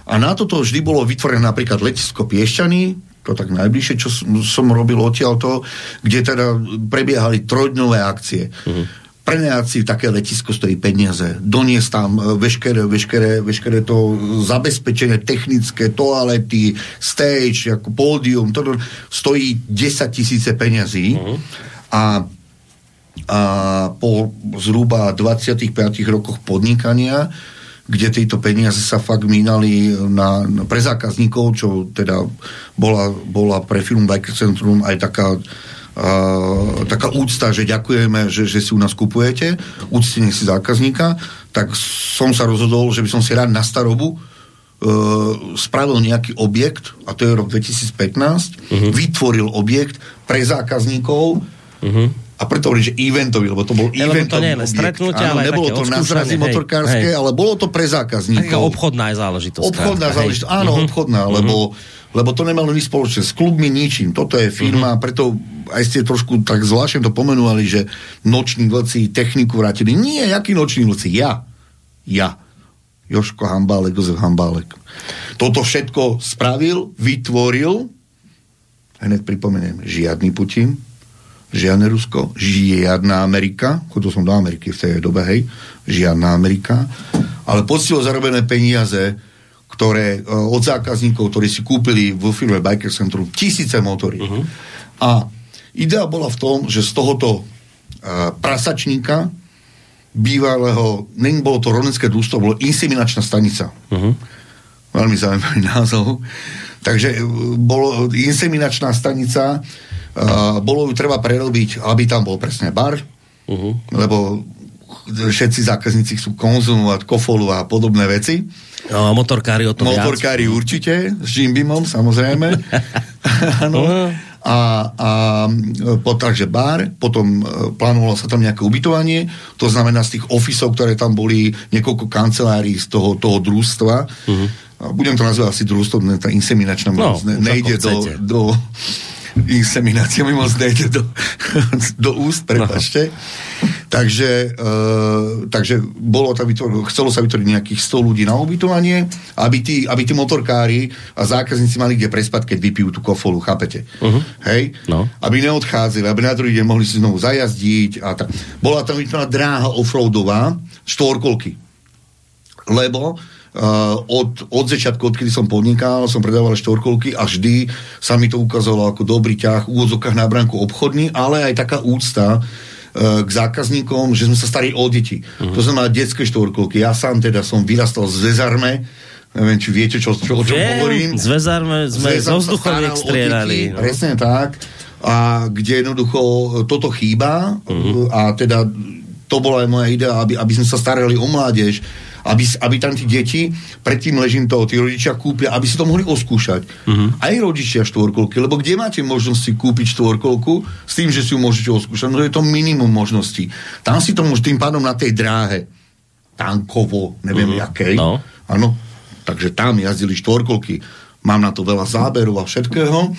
a na toto vždy bolo vytvorené napríklad letisko Piešťany, to tak najbližšie, čo som, robil odtiaľ to, kde teda prebiehali trojdňové akcie. Uh-huh. prenajať si také letisko stojí peniaze, doniesť tam e, veškeré, veškeré, veškeré to zabezpečenie technické, toalety, stage, ako pódium, to stojí 10 tisíce peniazí uh-huh. a, a po zhruba 25 rokoch podnikania kde tieto peniaze sa fakt mínali na, na, pre zákazníkov, čo teda bola, bola pre film Biker Centrum aj taká Uh, taká úcta, že ďakujeme, že, že si u nás kupujete, úctenie si zákazníka, tak som sa rozhodol, že by som si rád na starobu uh, spravil nejaký objekt, a to je rok 2015, uh-huh. vytvoril objekt pre zákazníkov, uh-huh a preto hovorím, že eventový, lebo to bol lebo eventový to nie je stretnutie, Áno, ale nebolo to na zrazy motorkárske, hej. ale bolo to pre zákazníkov. Taká obchodná záležitosť. Obchodná záležitosť, áno, uh-huh. obchodná, uh-huh. lebo, lebo to nemalo nič spoločné s klubmi, ničím. Toto je firma, uh-huh. preto aj ste trošku tak zvláštne to pomenúvali, že noční vlci techniku vrátili. Nie, jaký noční vlci? Ja. Ja. Joško Hambálek, Jozef Hambálek. Toto všetko spravil, vytvoril, hneď pripomeniem, žiadny Putin, žiadne Rusko, žiadna Amerika, chodil som do Ameriky v tej dobe, hej, žiadna Amerika, ale poctivo zarobené peniaze, ktoré e, od zákazníkov, ktorí si kúpili vo firme Biker Centrum tisíce motorí. Uh-huh. A idea bola v tom, že z tohoto uh, prasačníka bývalého, není bolo to rodenské družstvo, bolo inseminačná stanica. Uh-huh. Veľmi zaujímavý názov. Takže e, bolo inseminačná stanica, bolo ju treba prerobiť, aby tam bol presne bar, uh-huh. lebo všetci zákazníci chcú konzumovať kofolu a podobné veci. No, motorkári o tom Motorkári viac. určite, s Jimbimom samozrejme. ano. Uh-huh. A, a po, takže bar, potom e, plánovalo sa tam nejaké ubytovanie, to znamená z tých ofisov, ktoré tam boli, niekoľko kancelárií z toho, toho družstva. Uh-huh. Budem to nazvať asi družstvo, tá inseminačná no, ne, nejde do, do inseminácia mi moc nejde do, do úst, prepačte. Takže, e, takže bolo tam vytvor, chcelo sa vytvoriť nejakých 100 ľudí na ubytovanie, aby tí, aby tí motorkári a zákazníci mali kde prespať, keď vypijú tú kofolu, chápete? Uh-huh. Hej? No. Aby neodchádzali, aby na druhý deň mohli si znovu zajazdiť. A tak. Bola tam vytvorená dráha offroadová, štvorkolky. Lebo od, od začiatku, odkedy som podnikal, som predával štvorkolky a vždy sa mi to ukázalo ako dobrý ťah úvodzokách na bránku obchodný, ale aj taká úcta uh, k zákazníkom, že sme sa starali o deti. Uh-huh. To znamená detské štvorkolky. Ja sám teda som vyrastal z Vezarme, neviem, či viete, čo, čo, o čom Viem, hovorím. Z Vezarme sme z vzduchoviek strieľali. No. Presne tak. A kde jednoducho toto chýba uh-huh. a teda to bola aj moja idea, aby, aby sme sa starali o mládež, aby, aby tam tí deti, predtým ležím toho, tí rodičia kúpia, aby si to mohli oskúšať. Uh-huh. Aj rodičia štvorkolky, lebo kde máte možnosť si kúpiť štvorkolku s tým, že si ju môžete oskúšať? No je to minimum možností. Tam si to môžete tým pádom na tej dráhe tankovo, neviem uh-huh. jakej. No. Áno, takže tam jazdili štvorkolky. Mám na to veľa záberov a všetkého.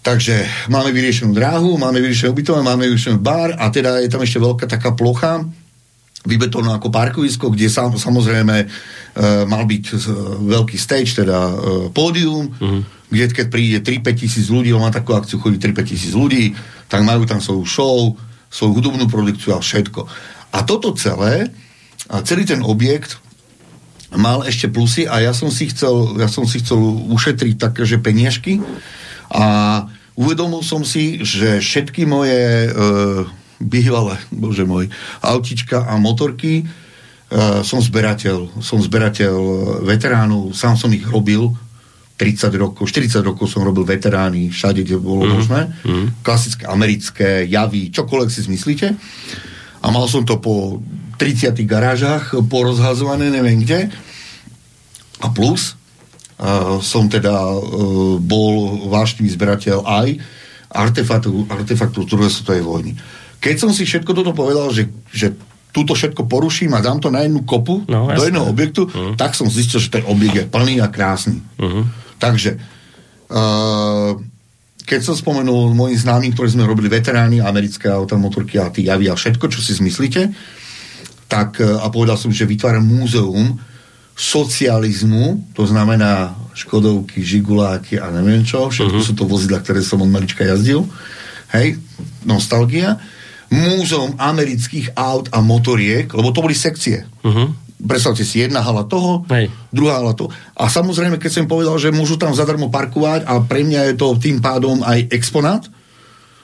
Takže máme vyriešenú dráhu, máme vyriešené ubytovanie, máme vyriešený bar a teda je tam ešte veľká taká plocha, vybetónované ako parkovisko, kde sam, samozrejme e, mal byť e, veľký stage, teda e, pódium, uh-huh. kde keď príde 3-5 tisíc ľudí, on má takú akciu, chodí 3-5 tisíc ľudí, tak majú tam svoju show, svoju hudobnú produkciu a všetko. A toto celé, a celý ten objekt mal ešte plusy a ja som si chcel, ja som si chcel ušetriť také, že peniažky a uvedomil som si, že všetky moje e, bývalé, bože môj, autička a motorky. Uh, som zberateľ, som zberateľ veteránov, sám som ich robil 30 rokov, 40 rokov som robil veterány všade, kde bolo mm. možné. Mm. Klasické americké javy, čokoľvek si zmyslíte. A mal som to po 30 garážach porozhazované, neviem kde. A plus uh, som teda uh, bol vášnivý zberateľ aj artefaktu, artefaktu druhej svetovej vojny. Keď som si všetko toto povedal, že, že túto všetko poruším a dám to na jednu kopu no, do jedného objektu, uh-huh. tak som zistil, že ten objekt je plný a krásny. Uh-huh. Takže uh, keď som spomenul mojim známym, ktorí sme robili veterány, americké auta, motorky a tí javy a všetko, čo si zmyslíte, tak uh, a povedal som, že vytváram múzeum socializmu, to znamená Škodovky, Žiguláky a neviem čo, všetko uh-huh. sú to vozidla, ktoré som od malička jazdil, hej, nostalgia múzeum amerických aut a motoriek, lebo to boli sekcie. Uh-huh. Predstavte si, jedna hala toho, Hej. druhá hala toho. A samozrejme, keď som povedal, že môžu tam zadarmo parkovať a pre mňa je to tým pádom aj exponát,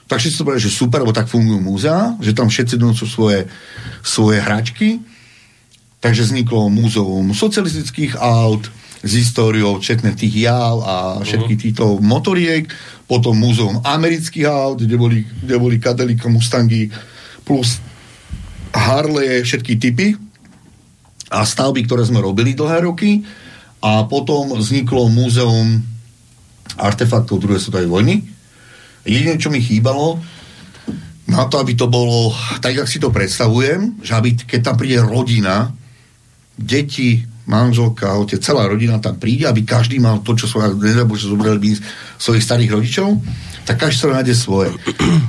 tak všetci to povedali, že super, lebo tak fungujú múzea, že tam všetci donosú svoje, svoje hračky. Takže vzniklo múzeum socialistických aut s históriou četne tých jav a všetkých týchto motoriek, potom múzeum amerických aut, kde boli, kde boli Cadillac, Mustangy plus Harley, všetky typy a stavby, ktoré sme robili dlhé roky a potom vzniklo múzeum artefaktov druhej svetovej vojny. Jediné, čo mi chýbalo, na to, aby to bolo tak, jak si to predstavujem, že aby, keď tam príde rodina, deti, manželka, otec, celá rodina tam príde, aby každý mal to, čo svoje, nedá že zobrali by svojich starých rodičov, tak každý sa nájde svoje.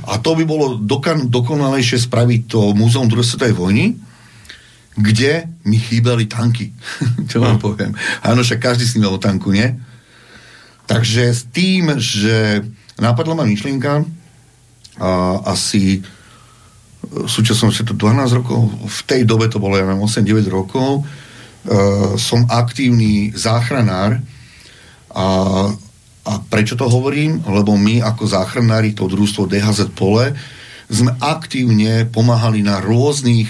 A to by bolo dokan, dokonalejšie spraviť to múzeum druhej svetovej vojny, kde mi chýbali tanky. čo vám poviem. Áno, však každý si mal tanku, nie? Takže s tým, že napadla ma myšlienka a asi v súčasnosti to 12 rokov, v tej dobe to bolo, ja neviem, 8-9 rokov, som aktívny záchranár a, a prečo to hovorím? Lebo my ako záchranári, to družstvo DHZ Pole, sme aktívne pomáhali na rôznych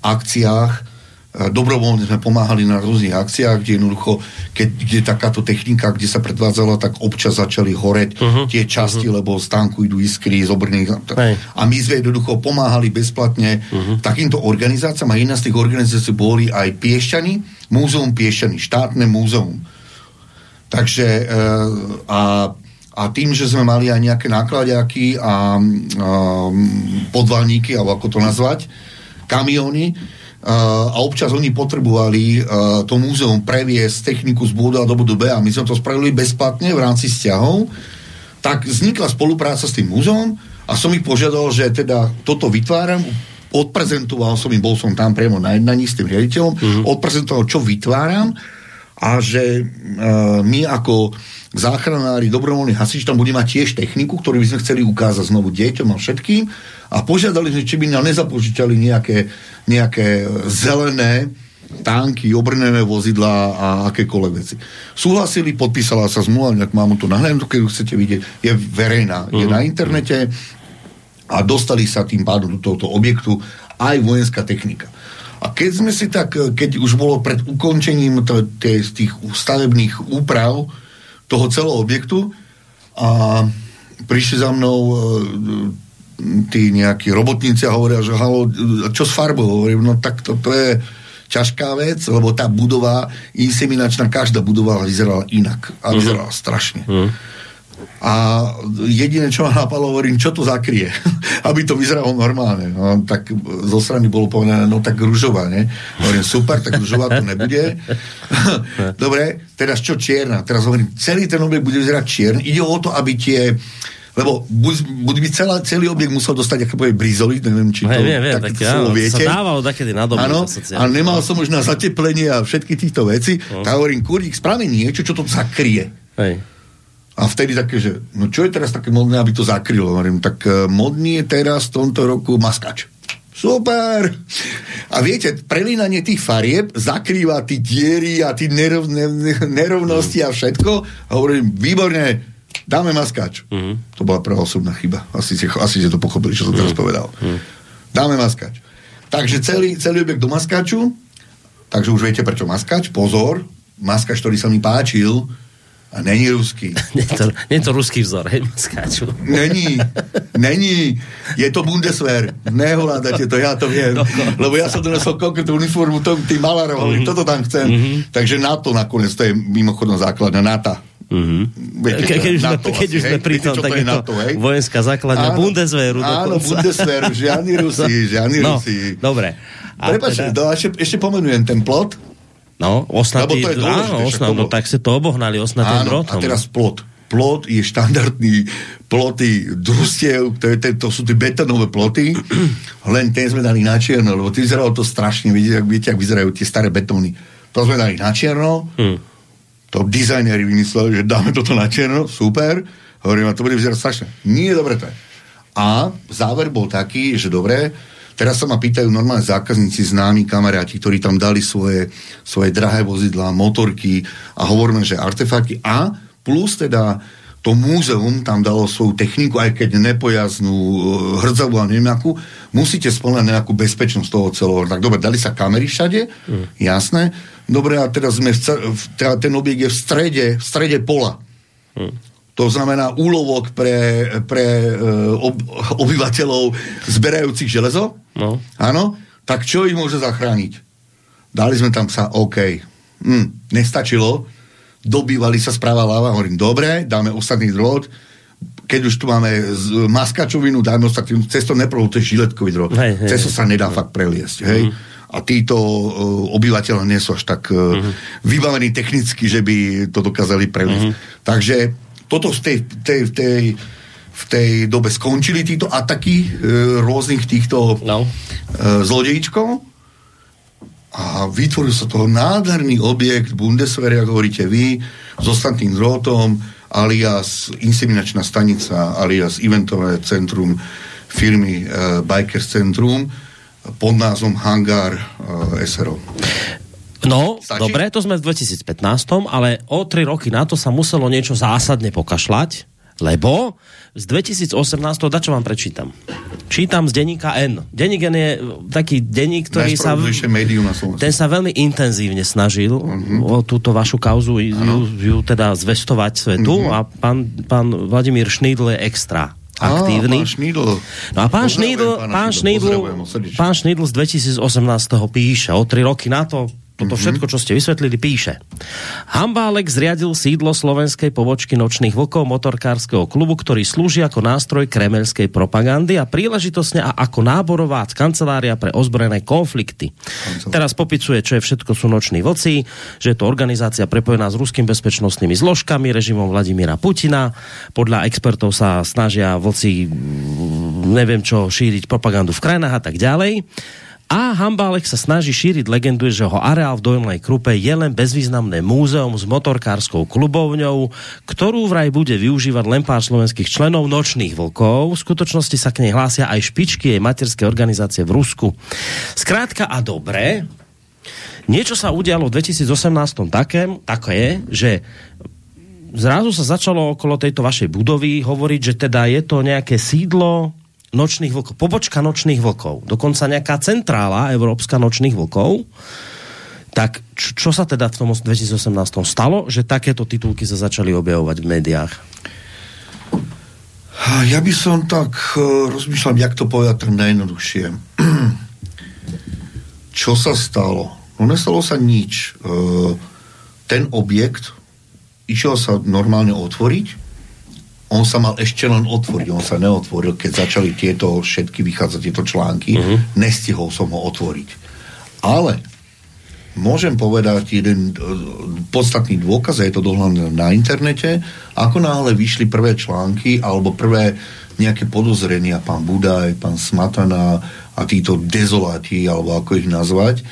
akciách dobrovoľne sme pomáhali na rôznych akciách, kde jednoducho, keď, kde takáto technika, kde sa predvádzala, tak občas začali horeť uh-huh. tie časti, uh-huh. lebo z tanku idú iskry, z obrných. A my sme jednoducho pomáhali bezplatne uh-huh. takýmto organizáciám a jedna z tých organizácií boli aj Piešťany, Múzeum Piešťany, štátne múzeum. Takže a a tým, že sme mali aj nejaké nákladiaky a, a podvalníky, alebo ako to nazvať, kamiony, a občas oni potrebovali uh, to múzeum previesť techniku z bodu A do bodu B a my sme to spravili bezplatne v rámci vzťahov, tak vznikla spolupráca s tým múzeum a som ich požiadal, že teda toto vytváram, odprezentoval som im, bol som tam priamo na jednaní s tým riaditeľom, mm-hmm. odprezentoval, čo vytváram a že uh, my ako záchranári, dobrovoľní hasiči tam budeme mať tiež techniku, ktorú by sme chceli ukázať znovu deťom a všetkým a požiadali sme, či by nám nezapožičali nejaké, nejaké zelené tanky, obrnené vozidla a akékoľvek veci. Súhlasili, podpísala sa zmluva, ak mám to nahľadnúť, keď chcete vidieť, je verejná, je na internete a dostali sa tým pádom do tohoto objektu aj vojenská technika. A keď sme si tak, keď už bolo pred ukončením t- t- tých stavebných úprav, toho celého objektu a prišli za mnou e, tí nejakí robotníci a hovoria, že halo, čo s farbou? Hovorím, no tak to, to je ťažká vec, lebo tá budova, inseminačná, každá budova vyzerala inak a vyzerala uh-huh. strašne. Uh-huh. A jediné, čo ma napadlo, hovorím, čo to zakrie, aby to vyzeralo normálne. No, tak zo strany bolo povedané, no tak ružová, ne? Hovorím, super, tak ružová to nebude. Dobre, teraz čo čierna? Teraz hovorím, celý ten objekt bude vyzerať čierny. Ide o to, aby tie lebo bude by celá, celý objekt musel dostať aké povie brizoli, neviem, či to hey, viem, viem, tak, tak, áno, viete. sa dávalo takedy na dobu. Áno, a nemal som už na zateplenie a všetky týchto veci. Uh. Tak hovorím, kurík, spravím niečo, čo to zakrie. Hej. A vtedy také, že no čo je teraz také modné, aby to zakrylo? Hovorím, tak uh, modný je teraz v tomto roku maskač. Super! A viete, prelínanie tých farieb zakrýva tí diery a tí nerov, ne, nerovnosti a všetko. A hovorím, výborne, dáme maskač. Uh-huh. To bola prvá osobná chyba. Asi, asi ste to pochopili, čo som teraz uh-huh. povedal. Uh-huh. Dáme maskač. Takže celý, celý objekt do maskaču, takže už viete prečo maskač. Pozor, maskač, ktorý sa mi páčil, a není ruský. Nie to, nie to ruský vzor, hej, skáču. Není, není. Je to Bundeswehr. Nehovládate to, ja to viem. No, no, Lebo ja som donesol konkrétnu uniformu tým malárov, mm-hmm. toto tam chcem. Mm-hmm. Takže NATO nakoniec, to je mimochodom základná NATO. Mm-hmm. Viete, Ke, keď už, NATO, keď už sme pri tom, tak je to NATO, hej? vojenská základňa áno, Bundeswehru. Áno, dokonca. Bundeswehru, žiadni Rusi, žiadni no, Rusi. Dobre. Prepačte, teda... ešte, ešte pomenujem ten plot, No, osnatý, to je dôležité, áno, osnat, no, tak sa to obohnali osnatým drotom. a teraz plot. Plot je štandardný ploty družstiev, to, je, to sú tie betonové ploty, len ten sme dali na čierno, lebo ty vyzeralo to strašne, viete, ak, viete, ak vyzerajú tie staré betóny. To sme dali na čierno, hmm. to dizajneri vymysleli, že dáme toto na čierno, super, hovorím, a to bude vyzerať strašne. Nie, dobre to je. A záver bol taký, že dobre, teraz sa ma pýtajú normálne zákazníci, známi kamaráti, ktorí tam dali svoje, svoje drahé vozidlá, motorky a hovoríme, že artefakty a plus teda to múzeum tam dalo svoju techniku, aj keď nepojaznú, e, hrdzavú a neviem akú, musíte splňať nejakú bezpečnosť toho celého. Tak dobre, dali sa kamery všade, mm. jasné. Dobre, a teraz sme v, teda ten objekt je v strede, v strede pola. Mm. To znamená úlovok pre, pre e, ob, obyvateľov zberajúcich železo. No. Áno. Tak čo ich môže zachrániť? Dali sme tam sa, OK. Hm, nestačilo dobývali sa správa ľava, hovorím, dobre, dáme ostatný drôt, keď už tu máme maskačovinu, dáme ostatný, cez to neprvo, to je žiletkový drôt. Hej, hej, cez to sa nedá hej. fakt preliesť, hej. Mm. A títo uh, obyvateľe nie sú až tak uh, mm. vybavení technicky, že by to dokázali preliesť. Mm. Takže toto v tej, tej, tej, v tej dobe skončili títo ataky uh, rôznych týchto no. uh, zlodejíčkov a vytvoril sa toho nádherný objekt Bundeswehr, ako hovoríte vy, s ostatným drôtom, alias inseminačná stanica, alias eventové centrum firmy uh, Bikers Centrum pod názvom Hangar uh, SRO. No, Stačí? dobre, to sme v 2015, ale o tri roky na to sa muselo niečo zásadne pokašľať, lebo z 2018, da čo vám prečítam. Čítam z denníka N. Denník N je taký denník, ktorý sa... médium na ten sa veľmi intenzívne snažil uh-huh. o túto vašu kauzu ju, ju teda zvestovať svetu uh-huh. a pán, pán Vladimír Šnídl je extra aktívny. Á, pán Šnídl. No a pán Šnídl, pán Šnídl, pán Šnídl z 2018 píše, o tri roky na to toto mm-hmm. všetko, čo ste vysvetlili, píše. Hambálek zriadil sídlo slovenskej pobočky nočných vlkov motorkárskeho klubu, ktorý slúži ako nástroj kremelskej propagandy a príležitosne a ako náborová kancelária pre ozbrojené konflikty. Kancelár. Teraz popicuje, čo je všetko sú noční vlci, že je to organizácia prepojená s ruským bezpečnostnými zložkami, režimom Vladimíra Putina. Podľa expertov sa snažia vlci neviem čo šíriť propagandu v krajinách a tak ďalej. A Hambálek sa snaží šíriť legendu, že ho areál v Dojmlej Krupe je len bezvýznamné múzeum s motorkárskou klubovňou, ktorú vraj bude využívať len pár slovenských členov nočných vlkov. V skutočnosti sa k nej hlásia aj špičky jej materskej organizácie v Rusku. Skrátka a dobre, niečo sa udialo v 2018 také, také, že zrazu sa začalo okolo tejto vašej budovy hovoriť, že teda je to nejaké sídlo nočných vlkov, pobočka nočných vlkov, dokonca nejaká centrála Európska nočných vlkov, tak čo, čo sa teda v tom 2018 stalo, že takéto titulky sa začali objavovať v médiách? Ja by som tak uh, rozmýšľal, jak to povedať tak najjednoduchšie. čo sa stalo? No nestalo sa nič. Uh, ten objekt išiel sa normálne otvoriť, on sa mal ešte len otvoriť, on sa neotvoril, keď začali tieto všetky vychádzať tieto články, uh-huh. nestihol som ho otvoriť. Ale môžem povedať jeden uh, podstatný dôkaz, a je to dohľadné na internete, ako náhle vyšli prvé články alebo prvé nejaké podozrenia, pán Budaj, pán Smatana a títo dezoláti, alebo ako ich nazvať,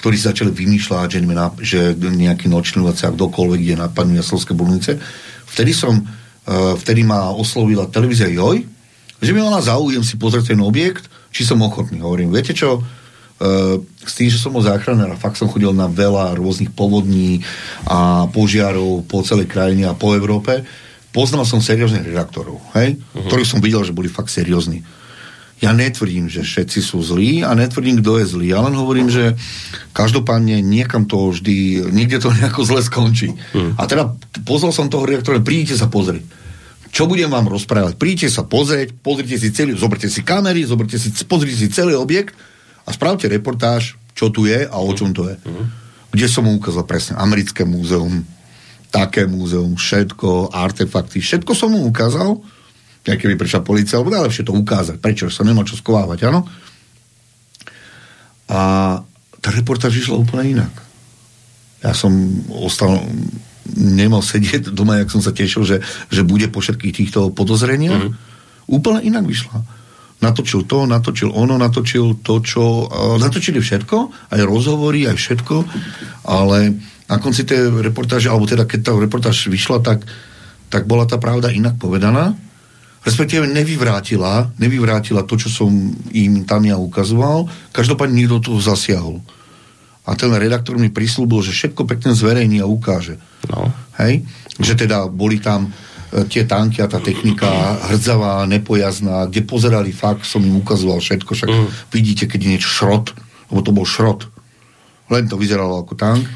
ktorí začali vymýšľať, že, že nejaký nočný a kdokoľvek ide napadnú Jaslovské bolnice. Vtedy som vtedy ma oslovila televízia Joj, že by mala záujem si pozrieť ten objekt, či som ochotný. Hovorím, viete čo, uh, s tým, že som bol záchranár a fakt som chodil na veľa rôznych povodní a požiarov po celej krajine a po Európe, poznal som serióznych redaktorov, hej? Uh-huh. ktorých som videl, že boli fakt seriózni. Ja netvrdím, že všetci sú zlí a netvrdím, kto je zlý. Ja len hovorím, že každopádne niekam to vždy, niekde to nejako zle skončí. Hmm. A teda pozval som toho redaktora, prídite sa pozrieť. Čo budem vám rozprávať? Príďte sa pozrieť, pozrite si celý, zoberte si kamery, zoberte si, pozrite si celý objekt a spravte reportáž, čo tu je a o čom to je. Hmm. Kde som mu ukázal presne americké múzeum, také múzeum, všetko, artefakty, všetko som mu ukázal aj keby prišla policia, alebo najlepšie to ukázať. Prečo? Sa nemá čo skovávať, áno? A tá reportáž išla úplne inak. Ja som ostal, nemal sedieť doma, jak som sa tešil, že, že bude po všetkých týchto podozreniach. Mm-hmm. Úplne inak vyšla. Natočil to, natočil ono, natočil to, čo... Natočili všetko, aj rozhovory, aj všetko, ale na konci tej reportáže, alebo teda keď tá reportáž vyšla, tak, tak bola tá pravda inak povedaná respektíve nevyvrátila, nevyvrátila to, čo som im tam ja ukazoval. Každopádne niekto to zasiahol. A ten redaktor mi prislúbil, že všetko pekne zverejní a ukáže. No. Hej? Že teda boli tam e, tie tanky a tá technika hrdzavá, nepojazná, kde pozerali fakt, som im ukazoval všetko, však mm. vidíte, keď je niečo šrot, lebo to bol šrot. Len to vyzeralo ako tank.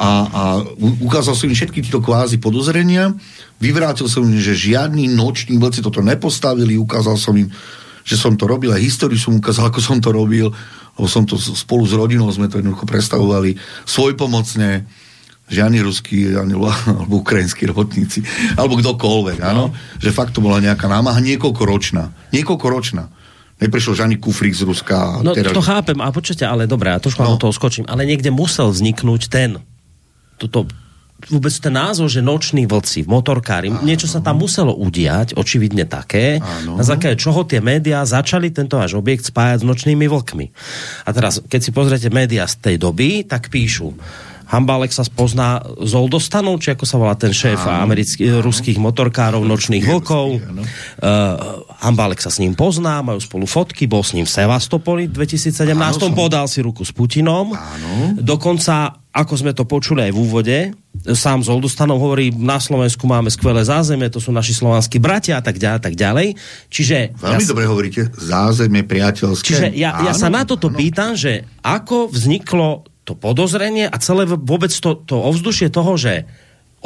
A, a ukázal som im všetky tieto kvázi podozrenia, vyvrátil som im, že žiadni noční vlci toto nepostavili, ukázal som im, že som to robil, aj históriu som ukázal, ako som to robil, lebo som to spolu s rodinou sme to jednoducho predstavovali svojpomocne, žiadni ruskí, ani, alebo ukrajinskí robotníci, alebo kdokoľvek, áno, že fakt to bola nejaká námaha niekoľkoročná. Niekoľkoročná. Neprišiel žiadny kufrík z Ruska. No teraz, to chápem, a počujete, ale dobré, a trošku no. toho skočím, ale niekde musel vzniknúť ten, toto, vôbec ten názov, že noční vlci, motorkári, Áno. niečo sa tam muselo udiať, očividne také, Áno. na základe čoho tie médiá začali tento váš objekt spájať s nočnými vlkmi. A teraz, keď si pozriete médiá z tej doby, tak píšu, Hambálek sa spozná s Oldostanom, či ako sa volá ten šéf amerických, ruských motorkárov, nočných vlkov. Uh, Hambálek sa s ním pozná, majú spolu fotky, bol s ním v Sevastopoli v 2017, Áno, som- podal si ruku s Putinom. Dokonca, ako sme to počuli aj v úvode, sám z Oldostanov hovorí, na Slovensku máme skvelé zázemie, to sú naši slovanskí bratia a tak ďalej, tak ďalej. Čiže... Veľmi ja, dobre hovoríte, zázemie priateľské. Čiže ja, ja sa Áno, na toto pýtam, že ako vzniklo to podozrenie a celé vôbec to, to ovzdušie toho, že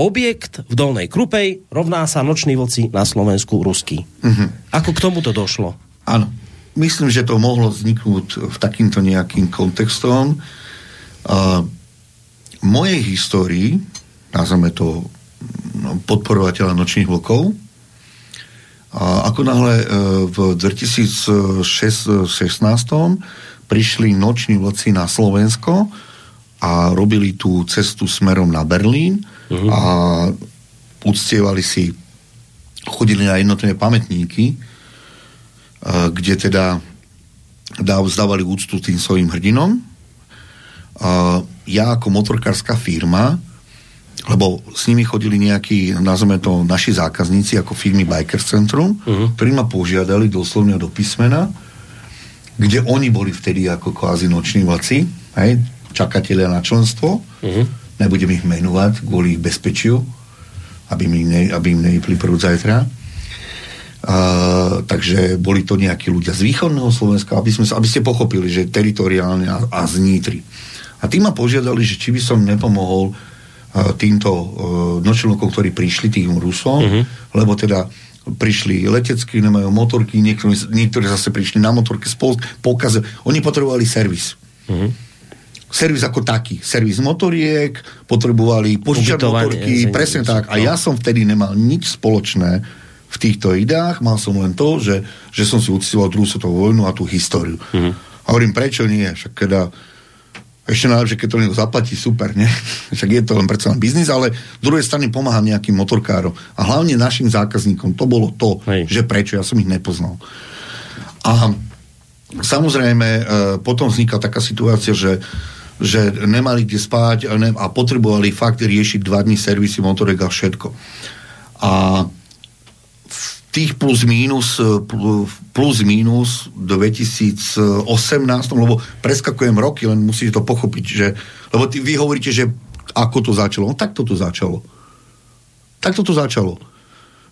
objekt v Dolnej Krupej rovná sa noční vlci na Slovensku ruský. Mhm. Ako k tomuto došlo? Áno. Myslím, že to mohlo vzniknúť v takýmto nejakým kontextom. Uh, mojej histórii, nazveme to no, podporovateľa nočných vlkov, a ako náhle uh, v 2016 prišli noční vlci na Slovensko a robili tú cestu smerom na Berlín uh-huh. a uctievali si chodili na jednotlivé pamätníky, uh, kde teda dá, vzdávali úctu tým svojim hrdinom. Ja ako motorkárska firma, lebo s nimi chodili nejakí, nazveme to, naši zákazníci ako firmy Bikers Centrum, uh-huh. ktorí ma požiadali doslovne do písmena, kde oni boli vtedy ako kvázi noční vlci, hej, čakatelia na členstvo. Uh-huh. Nebudem ich menovať kvôli ich bezpečiu, aby, mi ne, aby im nevypli prúd zajtra. Uh, takže boli to nejakí ľudia z východného Slovenska, aby, sme, aby ste pochopili, že teritoriálne a, a z Nitry. A tí ma požiadali, že či by som nepomohol uh, týmto uh, nočilnokom, ktorí prišli, tým Rusom, Mhm. lebo teda prišli letecky, nemajú motorky, niektorí, niektorí zase prišli na motorke s pol- poukaze. Oni potrebovali servis. Mhm. Servis ako taký. Servis motoriek, potrebovali požičať motorky, presne tak. A no. ja som vtedy nemal nič spoločné v týchto ideách, mal som len to, že, že som si uctieval druhú svetovú vojnu a tú históriu. Mhm. A hovorím, prečo nie? Však teda ešte najlepšie, keď to niekto zaplatí, super, nie? Však je to len predsa len biznis, ale z druhej strany pomáham nejakým motorkárom. A hlavne našim zákazníkom. To bolo to, Hej. že prečo, ja som ich nepoznal. A samozrejme, e, potom vznikla taká situácia, že že nemali kde spať a, ne, a potrebovali fakt riešiť dva dní servisy motorek a všetko. A tých plus mínus e, pl- plus mínus do 2018, lebo preskakujem roky, len musíte to pochopiť, že, lebo ty, vy hovoríte, že ako to začalo. No takto to začalo. Takto to začalo.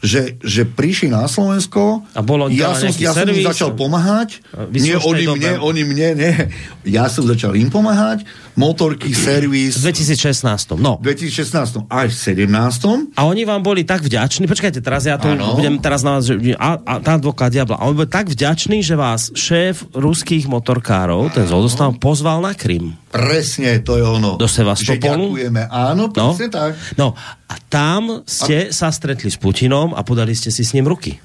Že, že prišli na Slovensko A bolo ja som, ja som im začal pomáhať nie oni dobe- mne, oni mne, nie. Ja som začal im pomáhať, motorky, servis. V 2016. No. V 2016. až v 17. A oni vám boli tak vďační, počkajte, teraz ja Áno. budem teraz na vás, že a, a tá advokát diabla, a oni boli tak vďační, že vás šéf ruských motorkárov, ten Zoldostav, pozval na Krym. Presne, to je ono. Do Sevastopolu? Že ďakujeme, áno, No. presne tak. No a tam ste a... sa stretli s Putinom a podali ste si s ním ruky.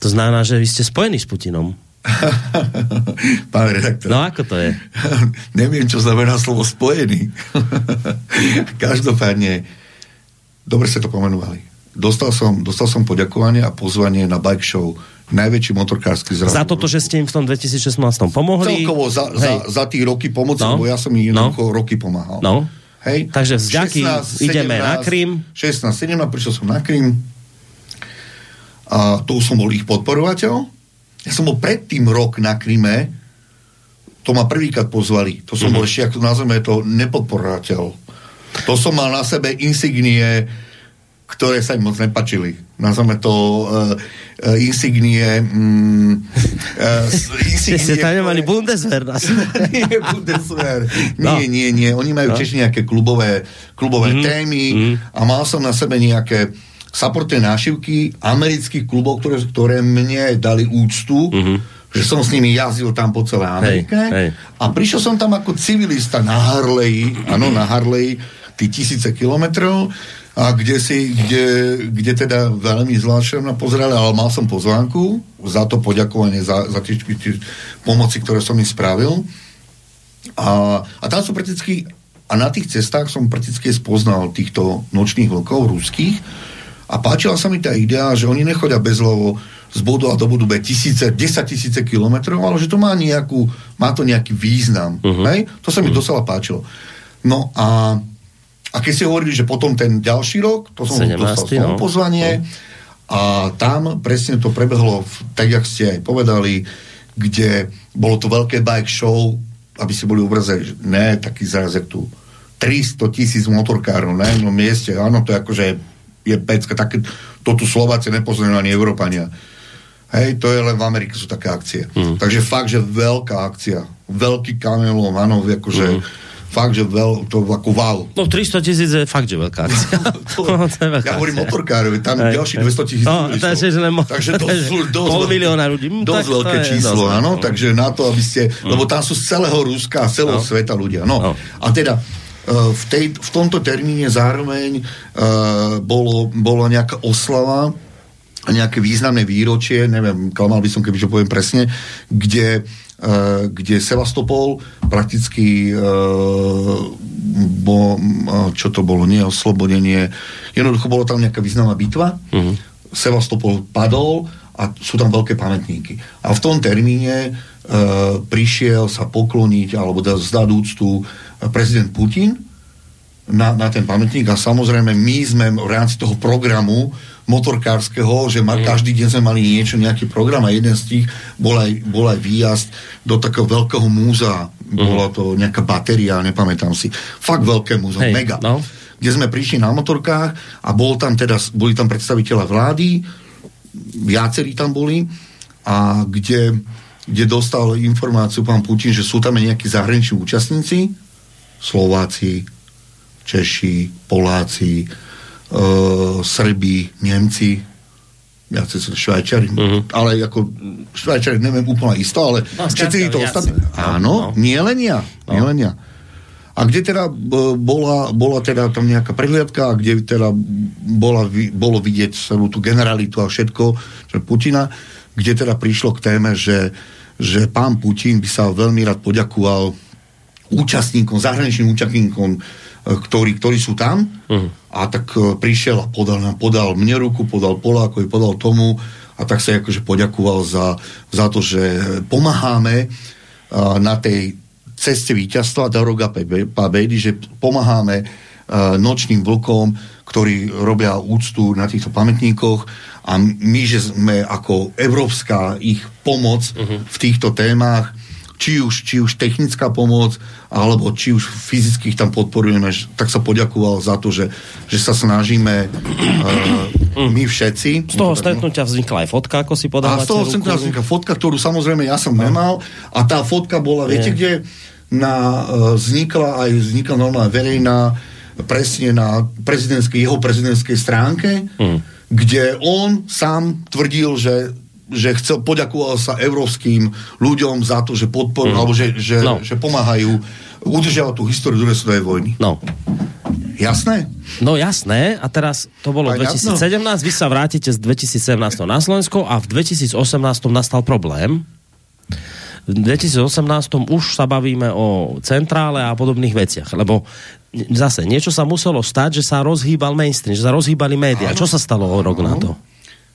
To znamená, že vy ste spojení s Putinom. Pán redaktor. No ako to je? Neviem, čo znamená slovo spojený. Každopádne, dobre ste to pomenovali. Dostal som, dostal som poďakovanie a pozvanie na bike show najväčší motorkársky zraz. Za toto, že ste im v tom 2016 pomohli? Celkovo za, za, za tí roky pomoci, No. no. lebo ja som im jednoducho no. roky pomáhal. No. Hej. Takže vzďaky ideme na Krym. 16, 17, prišiel som na Krym. A to som bol ich podporovateľ. Ja som bol predtým rok na Kryme, to ma prvýkrát pozvali. To som mm-hmm. bol ešte, ako nazveme to, nepodporovateľ. To som mal na sebe insignie, ktoré sa im moc nepačili. Nazveme to uh, insignie... Um, uh, insignie ste tam nemali Bundeswehr nie, Bundeswehr. No. Nie, nie, nie. Oni majú no. tiež nejaké klubové, klubové mm-hmm. témy mm-hmm. a mal som na sebe nejaké supportné nášivky amerických klubov, ktoré, ktoré mne dali úctu, mm-hmm že som s nimi jazdil tam po celej Amerike hej, hej. a prišiel som tam ako civilista na Harley, áno, na Harley, tí tisíce kilometrov a kde si, kde, kde teda veľmi zvláštne na pozerali, ale mal som pozvánku za to poďakovanie, za, za tie, tie pomoci, ktoré som im spravil. A, a tam som prakticky, a na tých cestách som prakticky spoznal týchto nočných vlkov ruských a páčila sa mi tá idea, že oni nechodia bez lovo z bodu A do bodu B tisíce, 10 tisíce kilometrov, ale že to má nejakú, má to nejaký význam. Uh-huh. Hej? To sa mi uh-huh. dosala páčilo. No a, a keď ste hovorili, že potom ten ďalší rok, to som 17, dostal no. pozvanie uh-huh. a tam presne to prebehlo, tak jak ste aj povedali, kde bolo to veľké bike show, aby ste boli obrazili, že ne, taký zrazek tu 300 tisíc motorkárov na jednom mieste, áno, to je akože je pecka, také, to tu Slováci nepoznajú ani Európania. Hej, to je len v Amerike sú také akcie. Mm. Takže fakt, že veľká akcia. Veľký kamelom, áno, akože mm. Fakt, že veľ, to ako wow. No 300 tisíc je fakt, že veľká akcia. to, no, to je veľká ja hovorím motorkárovi, tam aj, ďalší 200 tisíc no, takže, mo- takže dosť, dosť, pol milióna ľudí. Dosť tak veľké číslo, dosť, áno, no. takže na to, aby ste, mm. lebo tam sú z celého Ruska, z celého no. sveta ľudia. No. no. A teda uh, v, tej, v tomto termíne zároveň uh, bolo, bolo nejaká oslava nejaké významné výročie, neviem, klamal by som, keby to poviem presne, kde, uh, kde Sevastopol prakticky uh, bo, čo to bolo, nie oslobodenie, jednoducho bolo tam nejaká významná bitva, uh-huh. Sevastopol padol a sú tam veľké pamätníky. A v tom termíne uh, prišiel sa pokloniť alebo zdať úctu prezident Putin na, na ten pamätník a samozrejme my sme v rámci toho programu motorkárskeho, že ma, mm. každý deň sme mali niečo, nejaký program a jeden z tých bol aj, bol aj výjazd do takého veľkého múzea. Mm. Bola to nejaká batéria, nepamätám si. Fakt veľké múzeum, hey, mega. No. Kde sme prišli na motorkách a bol tam teda, boli tam predstaviteľa vlády, viacerí tam boli a kde, kde dostal informáciu pán Putin, že sú tam nejakí zahraniční účastníci, Slováci, Češi, Poláci, uh, Srbi, Nemci, ja sú Švajčari, uh-huh. ale ako Švajčari neviem úplne isto, ale no, všetci to ostatní. Áno, no. nie len ja, no. nie len ja. A kde teda bola, bola teda tam nejaká prehliadka, kde teda bola, bolo vidieť celú tú generalitu a všetko, že Putina, kde teda prišlo k téme, že, že pán Putin by sa veľmi rád poďakoval účastníkom, zahraničným účastníkom E, ktorí, ktorí sú tam uh-huh. A tak e, prišiel a podal, podal mne ruku, podal Polákovi, podal tomu a tak sa akože poďakoval za, za to, že pomáhame uh, na tej ceste víťazstva Daroga Pabedy, že pomáhame uh, nočným vlkom, ktorí robia úctu na týchto pamätníkoch a my, že sme ako európska ich pomoc uh-huh. v týchto témach či už, či už technická pomoc, alebo či už fyzických tam podporujeme, tak sa poďakoval za to, že, že sa snažíme uh, my všetci. Z toho stretnutia vznikla aj fotka, ako si podávate A z toho stretnutia vznikla fotka, ktorú samozrejme ja som nemal a tá fotka bola, Nie. viete kde, na, uh, vznikla aj vznikla normálna verejná presne na prezidentskej, jeho prezidentskej stránke, hmm. kde on sám tvrdil, že že chcel, poďakoval sa európskym ľuďom za to, že podporujú, mm. alebo že, že, no. že pomáhajú udržiavať tú históriu druhej svetovej vojny. No. Jasné? No jasné, a teraz to bolo v 2017, jasno? vy sa vrátite z 2017 na Slovensko a v 2018 nastal problém. V 2018 už sa bavíme o centrále a podobných veciach, lebo zase niečo sa muselo stať, že sa rozhýbal mainstream, že sa rozhýbali médiá. Čo sa stalo o rok na to?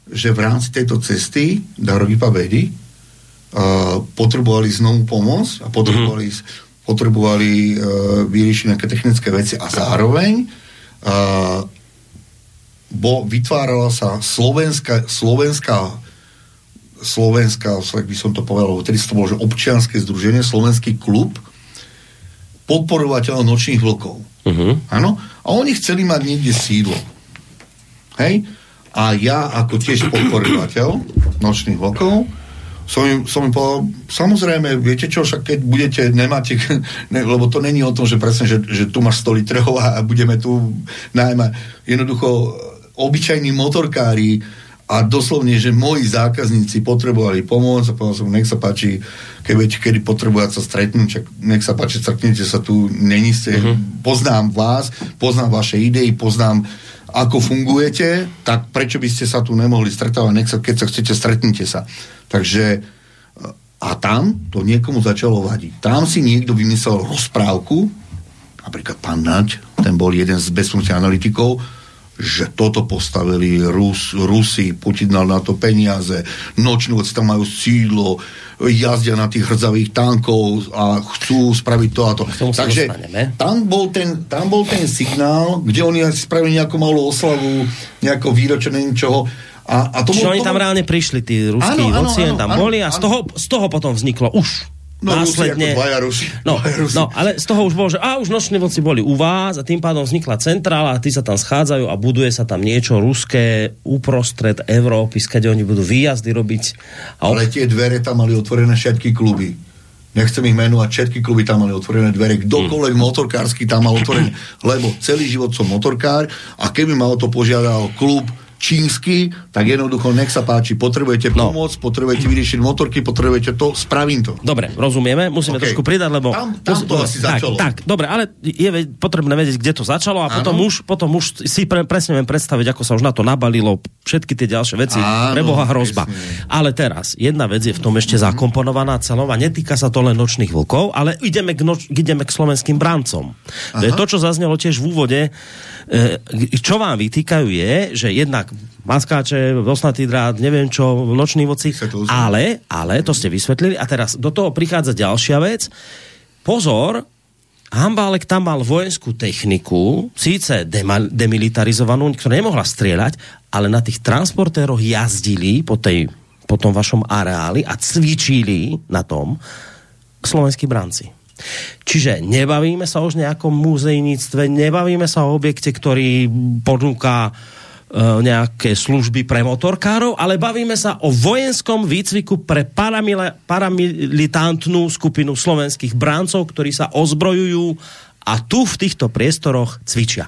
Že v rámci tejto cesty Darogi Pabedy uh, potrebovali znovu pomoc a potrebovali, mm-hmm. potrebovali uh, vyriešiť nejaké technické veci a zároveň uh, bo vytvárala sa slovenská, slovenská Slovenská, tak by som to povedal, vtedy to bolo, že občianske združenie, slovenský klub podporovateľov nočných vlkov. Uh-huh. Áno? A oni chceli mať niekde sídlo. Hej? A ja ako tiež podporovateľ nočných vlkov som im, som im povedal, samozrejme, viete čo, však keď budete, nemáte, ne, lebo to není o tom, že presne, že, že tu máš 100 litrov a budeme tu najmä jednoducho obyčajní motorkári a doslovne, že moji zákazníci potrebovali pomôcť a povedal som, nech sa páči, keď, kedy potrebujete sa stretnúť, čak nech sa páči, stretnite sa tu, není ste, uh-huh. poznám vás, poznám vaše idei, poznám ako fungujete, tak prečo by ste sa tu nemohli stretávať, nech sa, keď sa chcete, stretnite sa. Takže a tam to niekomu začalo vadiť. Tam si niekto vymyslel rozprávku, napríklad pán Naď, ten bol jeden z bezpečnostných analytikov, že toto postavili Rus, Rusi, Putin dal na to peniaze, nočnúci tam majú sídlo, jazdia na tých hrdzavých tankov a chcú spraviť to a to. Takže tam bol, ten, tam bol ten signál, kde oni spravili nejakú malú oslavu, nejakého výročia, niečoho. A, a to Čiže oni to tam reálne prišli, tí ruskí voci, tam áno, boli a z toho, z toho potom vzniklo už No, následne... Rusi, Rusi, no, no, ale z toho už bolo, že a už noční vlci boli u vás a tým pádom vznikla centrála a tí sa tam schádzajú a buduje sa tam niečo ruské uprostred Európy, skade oni budú výjazdy robiť. A ale tie dvere tam mali otvorené všetky kluby. Nechcem ich menovať, všetky kluby tam mali otvorené dvere, kdokoľvek hmm. motorkársky tam mal otvorené, lebo celý život som motorkár a keby ma o to požiadal klub čínsky, tak jednoducho nech sa páči, potrebujete no. pomoc, potrebujete vyriešiť motorky, potrebujete to, spravím to. Dobre, rozumieme, musíme okay. trošku pridať, lebo... Tam, tam to asi tak, začalo. Tak, dobre, ale je potrebné vedieť, kde to začalo a potom už, potom už si pre, presne viem predstaviť, ako sa už na to nabalilo všetky tie ďalšie veci, Áno, preboha hrozba. Presne. Ale teraz, jedna vec je v tom ešte mm-hmm. zakomponovaná celom a netýka sa to len nočných vlkov, ale ideme k, noč, ideme k slovenským brancom. Aha. To je to, čo zaznelo tiež v úvode. E, čo vám vytýkajú je, že jednak maskáče, osnatý drát, neviem čo, noční voci, ale, ale, to ste vysvetlili a teraz do toho prichádza ďalšia vec. Pozor, Hambálek tam mal vojenskú techniku, síce demilitarizovanú, ktorá nemohla strieľať, ale na tých transportéroch jazdili po, tej, po tom vašom areáli a cvičili na tom slovenskí branci. Čiže nebavíme sa už nejakom múzejníctve, nebavíme sa o objekte, ktorý ponúka E, nejaké služby pre motorkárov, ale bavíme sa o vojenskom výcviku pre paramilitantnú skupinu slovenských bráncov, ktorí sa ozbrojujú a tu v týchto priestoroch cvičia.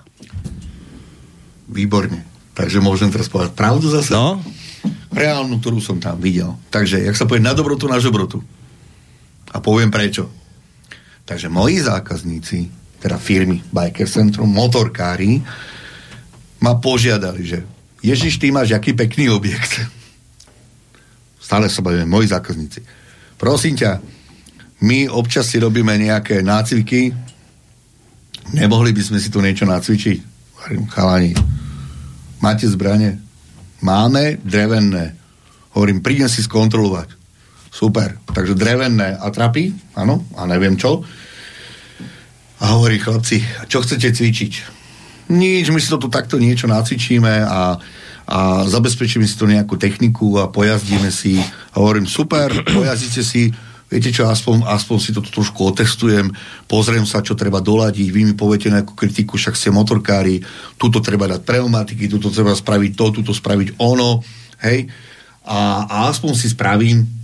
Výborne. Takže môžem teraz povedať pravdu zase? No. Reálnu, ktorú som tam videl. Takže, jak sa povie, na dobrotu, na žobrotu. A poviem prečo. Takže moji zákazníci, teda firmy Biker Centrum, motorkári, ma požiadali, že Ježiš, ty máš aký pekný objekt. Stále sa bavíme, moji zákazníci. Prosím ťa, my občas si robíme nejaké nácviky, nemohli by sme si tu niečo nacvičiť? Hovorím, chalani, máte zbranie? Máme drevené. Hovorím, prídem si skontrolovať. Super. Takže drevené atrapy, áno, a neviem čo. A hovorí, chlapci, čo chcete cvičiť? Nič, my si to tu takto niečo nacvičíme a, a zabezpečíme si to nejakú techniku a pojazdíme si. A hovorím, super, pojazdíte si, viete čo, aspoň, aspoň si to tu trošku otestujem, pozriem sa, čo treba doladiť, vy mi poviete nejakú kritiku, však ste motorkári, tuto treba dať pneumatiky, tuto treba spraviť to, tuto spraviť ono, hej, a, a aspoň si spravím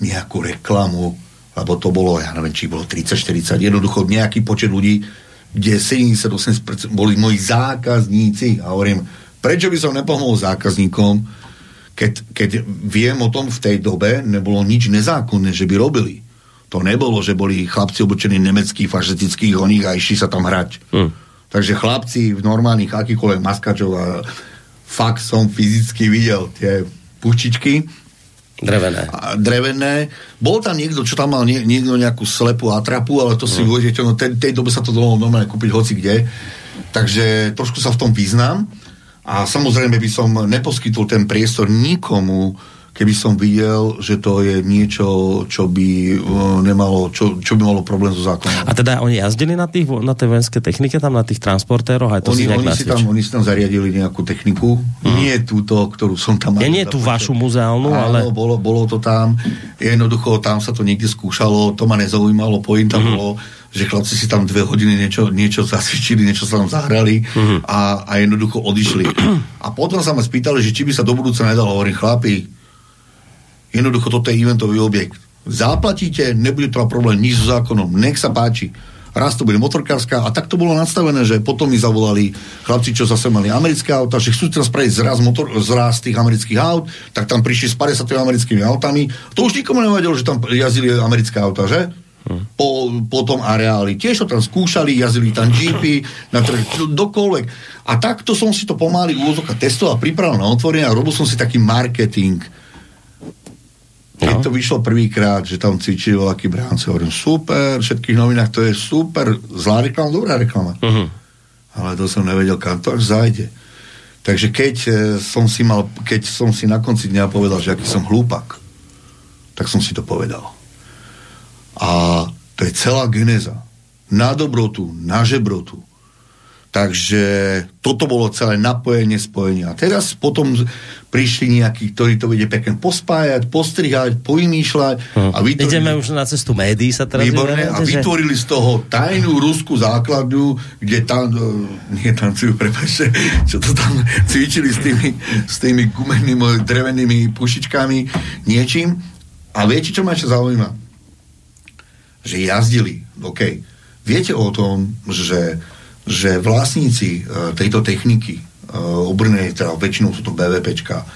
nejakú reklamu, lebo to bolo, ja neviem, či bolo 30-40, jednoducho nejaký počet ľudí, kde 78% boli moji zákazníci. A hovorím, prečo by som nepomohol zákazníkom, keď, keď viem o tom v tej dobe, nebolo nič nezákonné, že by robili. To nebolo, že boli chlapci obočení nemeckých fašistických oných a išli sa tam hrať. Hmm. Takže chlapci v normálnych akýkoľvek maskačov a fakt som fyzicky videl tie pučičky Drevené. A drevené. Bol tam niekto, čo tam mal nie, niekto nejakú slepú atrapu, ale to si mm. uvedete, no tej, tej dobe sa to dalo normálne kúpiť hoci kde. Takže trošku sa v tom význam. A samozrejme by som neposkytol ten priestor nikomu, keby som videl, že to je niečo, čo by uh, nemalo, čo, čo by malo problém so zákonom. A teda oni jazdili na, tých, na tej vojenské technike, tam na tých transportéroch, aj to oni, si oni, si tam, oni si tam zariadili nejakú techniku, mm. nie túto, ktorú som tam... Ja nie tú vašu muzeálnu, Áno, ale... bolo, bolo to tam, jednoducho tam sa to niekde skúšalo, to ma nezaujímalo, pointa mm. bolo, že chlapci si tam dve hodiny niečo, niečo zacvičili, niečo sa tam zahrali Mhm. a, a jednoducho odišli. A potom sa ma spýtali, že či by sa do budúca nedalo, hovorím, chlapi, jednoducho toto je eventový objekt. Zaplatíte, nebude to problém nič so zákonom, nech sa páči. Raz to bude motorkárska a tak to bolo nastavené, že potom mi zavolali chlapci, čo zase mali americké auta, že chcú teraz spraviť zraz, motor, zraz tých amerických aut, tak tam prišli s 50 americkými autami. To už nikomu nevadilo, že tam jazdili americké auta, že? Po, po tom areáli. Tiež to tam skúšali, jazdili tam jeepy, na trh, dokoľvek. A takto som si to pomaly úvozoka testoval, pripravil na otvorenie a robil som si taký marketing. Keď to vyšlo prvýkrát, že tam cvičili veľký bránce, hovorím, super, v všetkých novinách to je super, zlá reklama, dobrá reklama. Uh-huh. Ale to som nevedel, kam to až zajde. Takže keď e, som si mal, keď som si na konci dňa povedal, že aký som hlúpak, tak som si to povedal. A to je celá geneza. Na dobrotu, na žebrotu. Takže toto bolo celé napojenie, spojenie. A teraz potom prišli nejakí, ktorí to vedia pekne pospájať, postrihať, poimýšľať. Hm. A vytvorili, Ideme už na cestu médií sa teraz Výborné. A že- vytvorili z toho tajnú ruskú základňu, kde tam, e, nie tancujú, prepáčte, čo to tam cvičili s tými, s tými gumenými, drevenými pušičkami, niečím. A viete, čo ma ešte zaujíma? Že jazdili, OK. Viete o tom, že, že vlastníci e, tejto techniky, e, obrnej, teda väčšinou sú to BVPčka, e,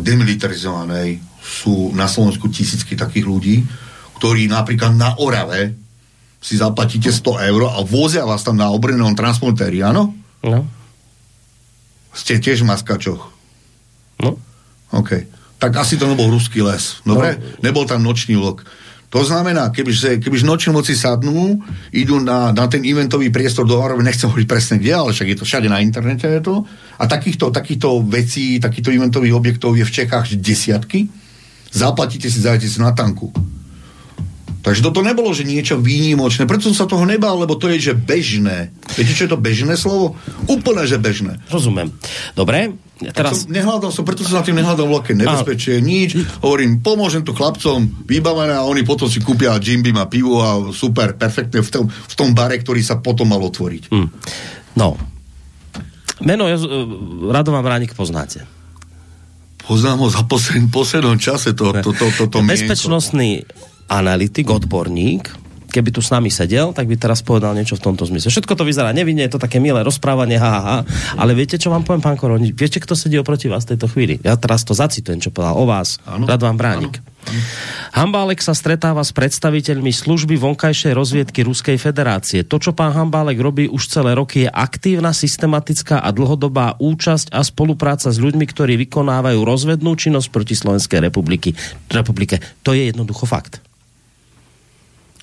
demilitarizovanej, sú na Slovensku tisícky takých ľudí, ktorí napríklad na Orave si zaplatíte 100 eur a vozia vás tam na obrnenom transportéri, áno? No. Ste tiež v maskačoch. No. OK. Tak asi to nebol ruský les. Dobre? No. Nebol tam nočný vlk. To znamená, kebyže, kebyže noční moci sadnú, idú na, na ten eventový priestor do Orave, nechcem hovoriť presne kde, ale však je to všade na internete je to. A takýchto, takýchto vecí, takýchto eventových objektov je v Čechách desiatky. Zaplatíte si, zajete si na tanku. Takže toto nebolo, že niečo výnimočné. Preto som sa toho nebal, lebo to je, že bežné. Viete, čo je to bežné slovo? Úplne, že bežné. Rozumiem. Dobre, teraz... Som, nehľadal som, preto som na tým nehľadal veľké nebezpečie, nič. Hovorím, pomôžem to chlapcom, vybavené a oni potom si kúpia Jim Beam a pivo a super, perfektne v tom, v tom bare, ktorý sa potom mal otvoriť. Hmm. No. Meno je, Radovan Vránik poznáte. Poznám ho za posled, poslednom čase, to, to, to, to, to Bezpečnostný analytik, odborník, keby tu s nami sedel, tak by teraz povedal niečo v tomto zmysle. Všetko to vyzerá nevinne, je to také milé rozprávanie, ha, ha, ha. ale viete, čo vám poviem, pán Koroni? Viete, kto sedí oproti vás v tejto chvíli? Ja teraz to zacitujem, čo povedal o vás. Radovan Bránik. Hambálek sa stretáva s predstaviteľmi služby vonkajšej rozviedky Ruskej federácie. To, čo pán Hambálek robí už celé roky, je aktívna, systematická a dlhodobá účasť a spolupráca s ľuďmi, ktorí vykonávajú rozvednú činnosť proti Slovenskej republiky. republike. To je jednoducho fakt.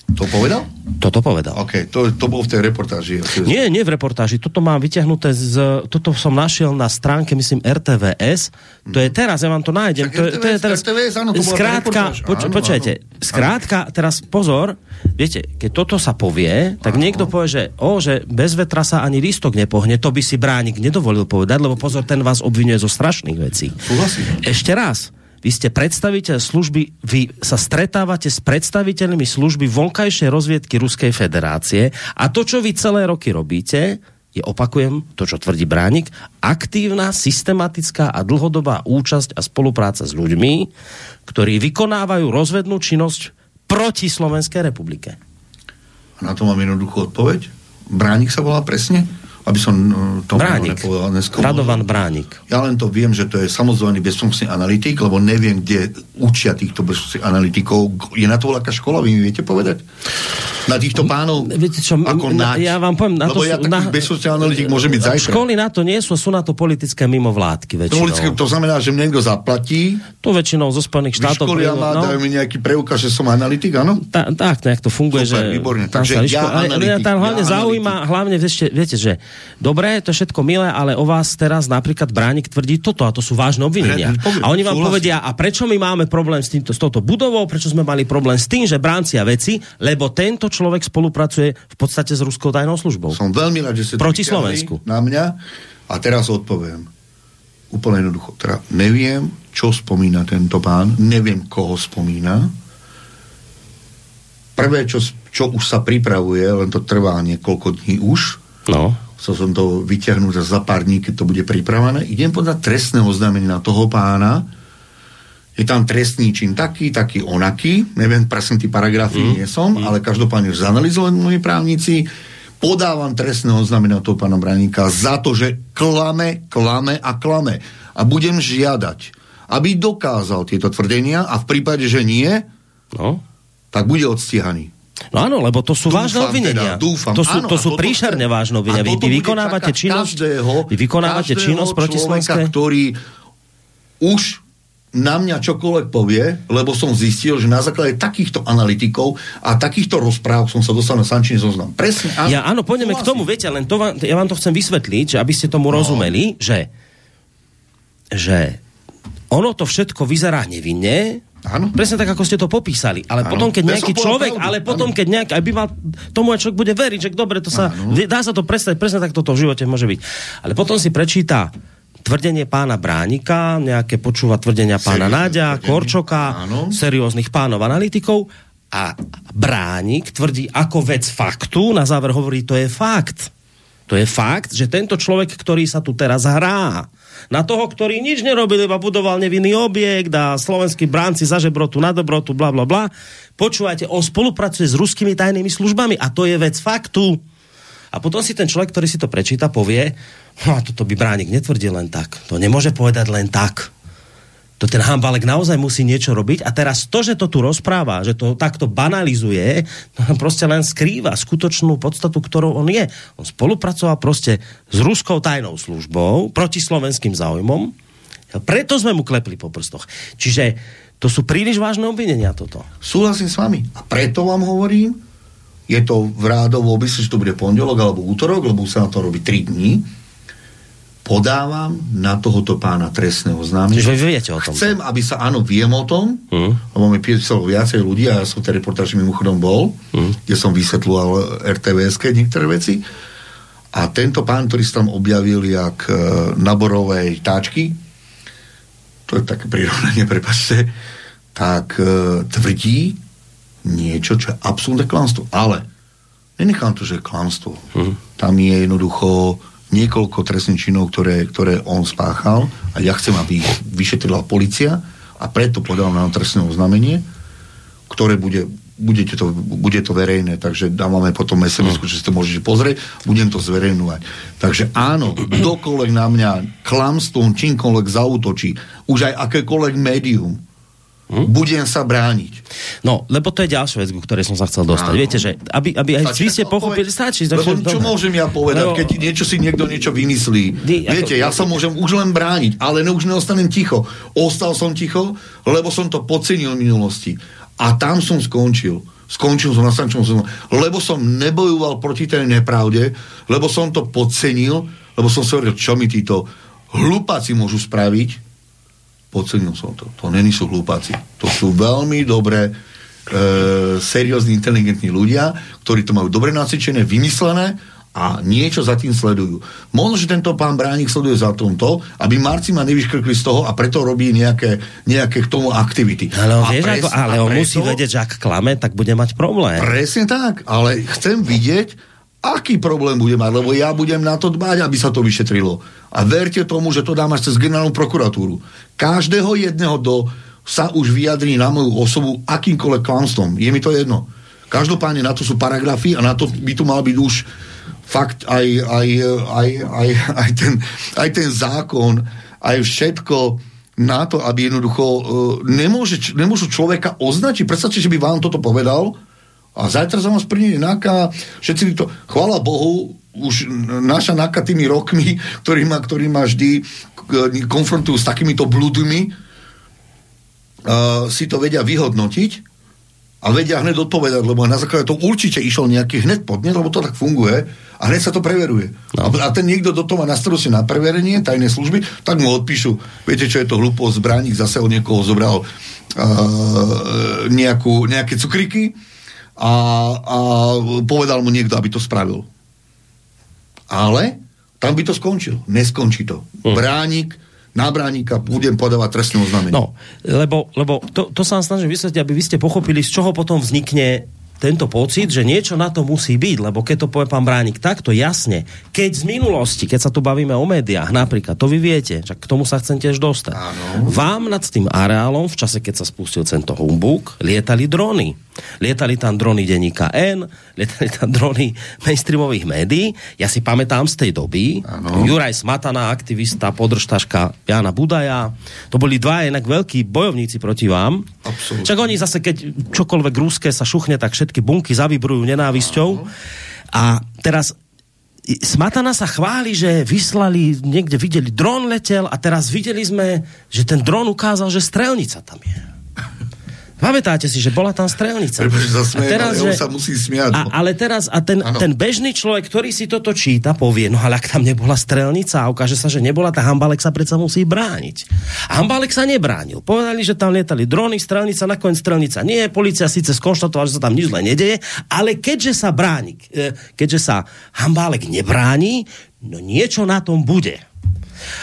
To povedal? Toto povedal. OK, to, to bolo v tej reportáži. Nie, nie v reportáži. Toto mám vyťahnuté z... Toto som našiel na stránke, myslím, RTVS. To je teraz, ja vám to nájdem. To, je- to je teraz... RTVS, áno, to skrátka, poč, Áno, počujete, skrátka, teraz pozor, viete, keď toto sa povie, tak niekto povie, že, o, že bez vetra sa ani lístok nepohne, to by si bránik nedovolil povedať, lebo pozor, ten vás obvinuje zo strašných vecí. Súhlasím. Ešte raz, vy ste predstaviteľ služby, vy sa stretávate s predstaviteľmi služby vonkajšej rozviedky Ruskej federácie a to, čo vy celé roky robíte, je, opakujem, to, čo tvrdí Bránik, aktívna, systematická a dlhodobá účasť a spolupráca s ľuďmi, ktorí vykonávajú rozvednú činnosť proti Slovenskej republike. A na to mám jednoduchú odpoveď. Bránik sa volá presne? Aby som uh, to Bránik. nepovedal dneska. Radovan Bránik. Ja len to viem, že to je samozvaný bezpečnostný analytik, lebo neviem, kde učia týchto bezpečnostných analytikov. Je na to veľká škola, vy mi viete povedať? Na týchto pánov? Viete čo, ako na, nať? ja vám poviem, na lebo to ja sú, na, bezpečnostný analytik môže byť zajtra. Školy na to nie sú, sú na to politické mimovládky To, väčšinou. vždycky- to znamená, že mne niekto zaplatí, To väčšinou zo Spojených štátov. vyškolia ma, no, dajú mi nejaký preukaz, že som analytik, áno? tak, nejak to funguje. Super, že výborne. Takže ja analytik, mňa tam hlavne ja zaujíma, hlavne ešte, viete, že dobre, to je všetko milé, ale o vás teraz napríklad Bránik tvrdí toto a to sú vážne obvinenia. Ne, poviem, a oni vám povedia, a prečo my máme problém s, týmto, s touto budovou, prečo sme mali problém s tým, že bráncia veci, lebo tento človek spolupracuje v podstate s ruskou tajnou službou. Som veľmi rád, že ste Proti Slovensku. Na mňa. A teraz odpoviem. Úplne jednoducho. Teda neviem, čo spomína tento pán, neviem, koho spomína. Prvé, čo, čo už sa pripravuje, len to trvá niekoľko dní už, no. Chcel som to vyťahnuť a za pár dní, keď to bude pripravené, idem podať trestné oznámenie na toho pána, je tam trestný čin taký, taký, onaký, neviem presne tí paragrafy mm. nie som, mm. ale každopádne už zanalizovali moji právnici, podávam trestné oznámenie na toho pána Braníka za to, že klame, klame a klame. A budem žiadať, aby dokázal tieto tvrdenia a v prípade, že nie, no. tak bude odstíhaný. No áno, lebo to sú Dúfam vážne obvinenia. teda, dúfam. To sú, Áno, to sú toto príšerne vážne obvinenia. Vy, vy vykonávate činnosť, každého, vy vykonávate každého činnosť proti človeka, Slovenskej? ktorý už na mňa čokoľvek povie, lebo som zistil, že na základe takýchto analytikov a takýchto rozpráv som sa dostal na Sančín zoznam. Presne. Áno, Ja áno, pôjdeme k tomu, viete, len to vám, ja vám to chcem vysvetliť, že aby ste tomu no. rozumeli, že, že ono to všetko vyzerá nevinne, Áno. Presne tak, ako ste to popísali. Ale Áno. potom, keď Ja nejaký človek, pravdu. ale potom, Áno. keď nejaký, aby mal, tomu aj človek bude veriť, že dobre, to sa, dá sa to predstaviť, presne tak toto v živote môže byť. Ale potom si prečíta tvrdenie pána Bránika, nejaké počúva tvrdenia pána Seriózne Náďa, tvrdenie. Korčoka, Áno. serióznych pánov analytikov a Bránik tvrdí ako vec faktu, na záver hovorí, to je fakt. To je fakt, že tento človek, ktorý sa tu teraz hrá, na toho, ktorý nič nerobil, iba budoval nevinný objekt a slovenskí bránci za žebrotu na dobrotu, bla bla bla. Počúvajte, on spolupracuje s ruskými tajnými službami a to je vec faktu. A potom si ten človek, ktorý si to prečíta, povie, no a toto by Bránik netvrdil len tak. To nemôže povedať len tak. To ten Hambalek naozaj musí niečo robiť a teraz to, že to tu rozpráva, že to takto banalizuje, proste len skrýva skutočnú podstatu, ktorou on je. On spolupracoval proste s ruskou tajnou službou proti slovenským záujmom, preto sme mu klepli po prstoch. Čiže to sú príliš vážne obvinenia toto. Súhlasím s vami. A preto vám hovorím, je to v rádovo, myslím, že to bude pondelok alebo útorok, lebo sa na to robí 3 dní, podávam na tohoto pána trestné oznámenie. Čiže vy viete o tom. Chcem, aby sa, áno, viem o tom, Mm. lebo mi písalo viacej ľudí a ja som tej reportáži mimochodom bol, Mm. kde som vysvetľoval RTVS niektoré veci. A tento pán, ktorý sa tam objavil jak e, táčky, to je také prirovnanie, prepačte, tak e, tvrdí niečo, čo je absolútne klamstvo. Ale nenechám to, že je klamstvo. Mhm. Tam je jednoducho niekoľko trestných činov, ktoré, ktoré on spáchal a ja chcem, aby ich vyšetrila policia a preto podal na trestné oznámenie, ktoré bude, budete to, bude to verejné, takže dávame potom sms že si to môžete pozrieť, budem to zverejňovať. Takže áno, kdokoľvek na mňa klamstvom čímkoľvek zautočí, už aj akékoľvek médium, Hm? budem sa brániť. No, lebo to je ďalšia vec, ku ktorej som sa chcel dostať. Áno. Viete, že aby, aby aj vy ste pochopili, stačí. Lebo čo dobre. môžem ja povedať, Lebo- keď niečo si niekto niečo vymyslí? Vy, ako- Viete, ja sa môžem už len brániť, ale ne, už neostanem ticho. Ostal som ticho, lebo som to podcenil v minulosti. A tam som skončil. Skončil som na Sančom som, lebo som nebojoval proti tej nepravde, lebo som to podcenil, lebo som si hovoril, čo mi títo hlupáci môžu spraviť, podcenil som to. To není sú hlupáci. To sú veľmi dobré, e, seriózni, inteligentní ľudia, ktorí to majú dobre nacvičené, vymyslené a niečo za tým sledujú. Možno, že tento pán Bránik sleduje za tomto, aby Marci ma nevyškrkli z toho a preto robí nejaké, nejaké k tomu aktivity. Ale on, A vieš, pres- ako, ale on preto- musí vedieť, že ak klame, tak bude mať problém. Presne tak, ale chcem vidieť, aký problém bude mať, lebo ja budem na to dbať, aby sa to vyšetrilo. A verte tomu, že to dám až cez generálnu prokuratúru. Každého jedného do sa už vyjadrí na moju osobu akýmkoľvek klamstvom. Je mi to jedno. Každopádne na to sú paragrafy a na to by tu mal byť už fakt aj, aj, aj, aj, aj, ten, aj ten zákon, aj všetko na to, aby jednoducho uh, nemôže, nemôžu človeka označiť. Predstavte, že by vám toto povedal a zajtra za vás príde NAKA, všetci to, chvála Bohu, už naša NAKA tými rokmi, ktorý ma, ktorý ma vždy konfrontujú s takýmito bludmi, uh, si to vedia vyhodnotiť a vedia hneď odpovedať, lebo na základe toho určite išiel nejaký hneď podnet, lebo to tak funguje a hneď sa to preveruje. No. A, a ten niekto do toho má na starosti na preverenie tajnej služby, tak mu odpíšu, viete čo je to hlúposť, zbraník zase od niekoho zobral uh, nejakú, nejaké cukriky a, a povedal mu niekto, aby to spravil. Ale tam by to skončil. Neskončí to. Hm. Bránik na bránika budem podávať trestné oznámenie. No, lebo, lebo to, to sa vám snažím vysvetliť, aby vy ste pochopili, z čoho potom vznikne tento pocit, že niečo na to musí byť, lebo keď to povie pán Bránik takto jasne, keď z minulosti, keď sa tu bavíme o médiách, napríklad, to vy viete, že k tomu sa chcem tiež dostať. Áno. Vám nad tým areálom, v čase, keď sa spustil tento humbug, lietali drony. Lietali tam drony denníka N, lietali tam drony mainstreamových médií. Ja si pamätám z tej doby, ano. Juraj Smatana, aktivista, podržtaška Jana Budaja, to boli dva inak veľkí bojovníci proti vám. Absolutne. Čak oni zase, keď čokoľvek rúské sa šuchne, tak všetky bunky zavibrujú nenávisťou. Ano. A teraz Smatana sa chváli, že vyslali, niekde videli, dron letel a teraz videli sme, že ten dron ukázal, že strelnica tam je. Pamätáte si, že bola tam strelnica. Pretože sa smie, teraz, ale že, sa musí smiať. A, no. ale teraz, a ten, ten bežný človek, ktorý si toto číta, povie, no ale ak tam nebola strelnica a ukáže sa, že nebola, tá Hambalek sa predsa musí brániť. A Hambalek sa nebránil. Povedali, že tam lietali drony, strelnica, nakoniec strelnica nie. Policia síce skonštatovala, že sa tam nič zle nedeje, ale keďže sa bráni, e, keďže sa Hambalek nebráni, no niečo na tom bude.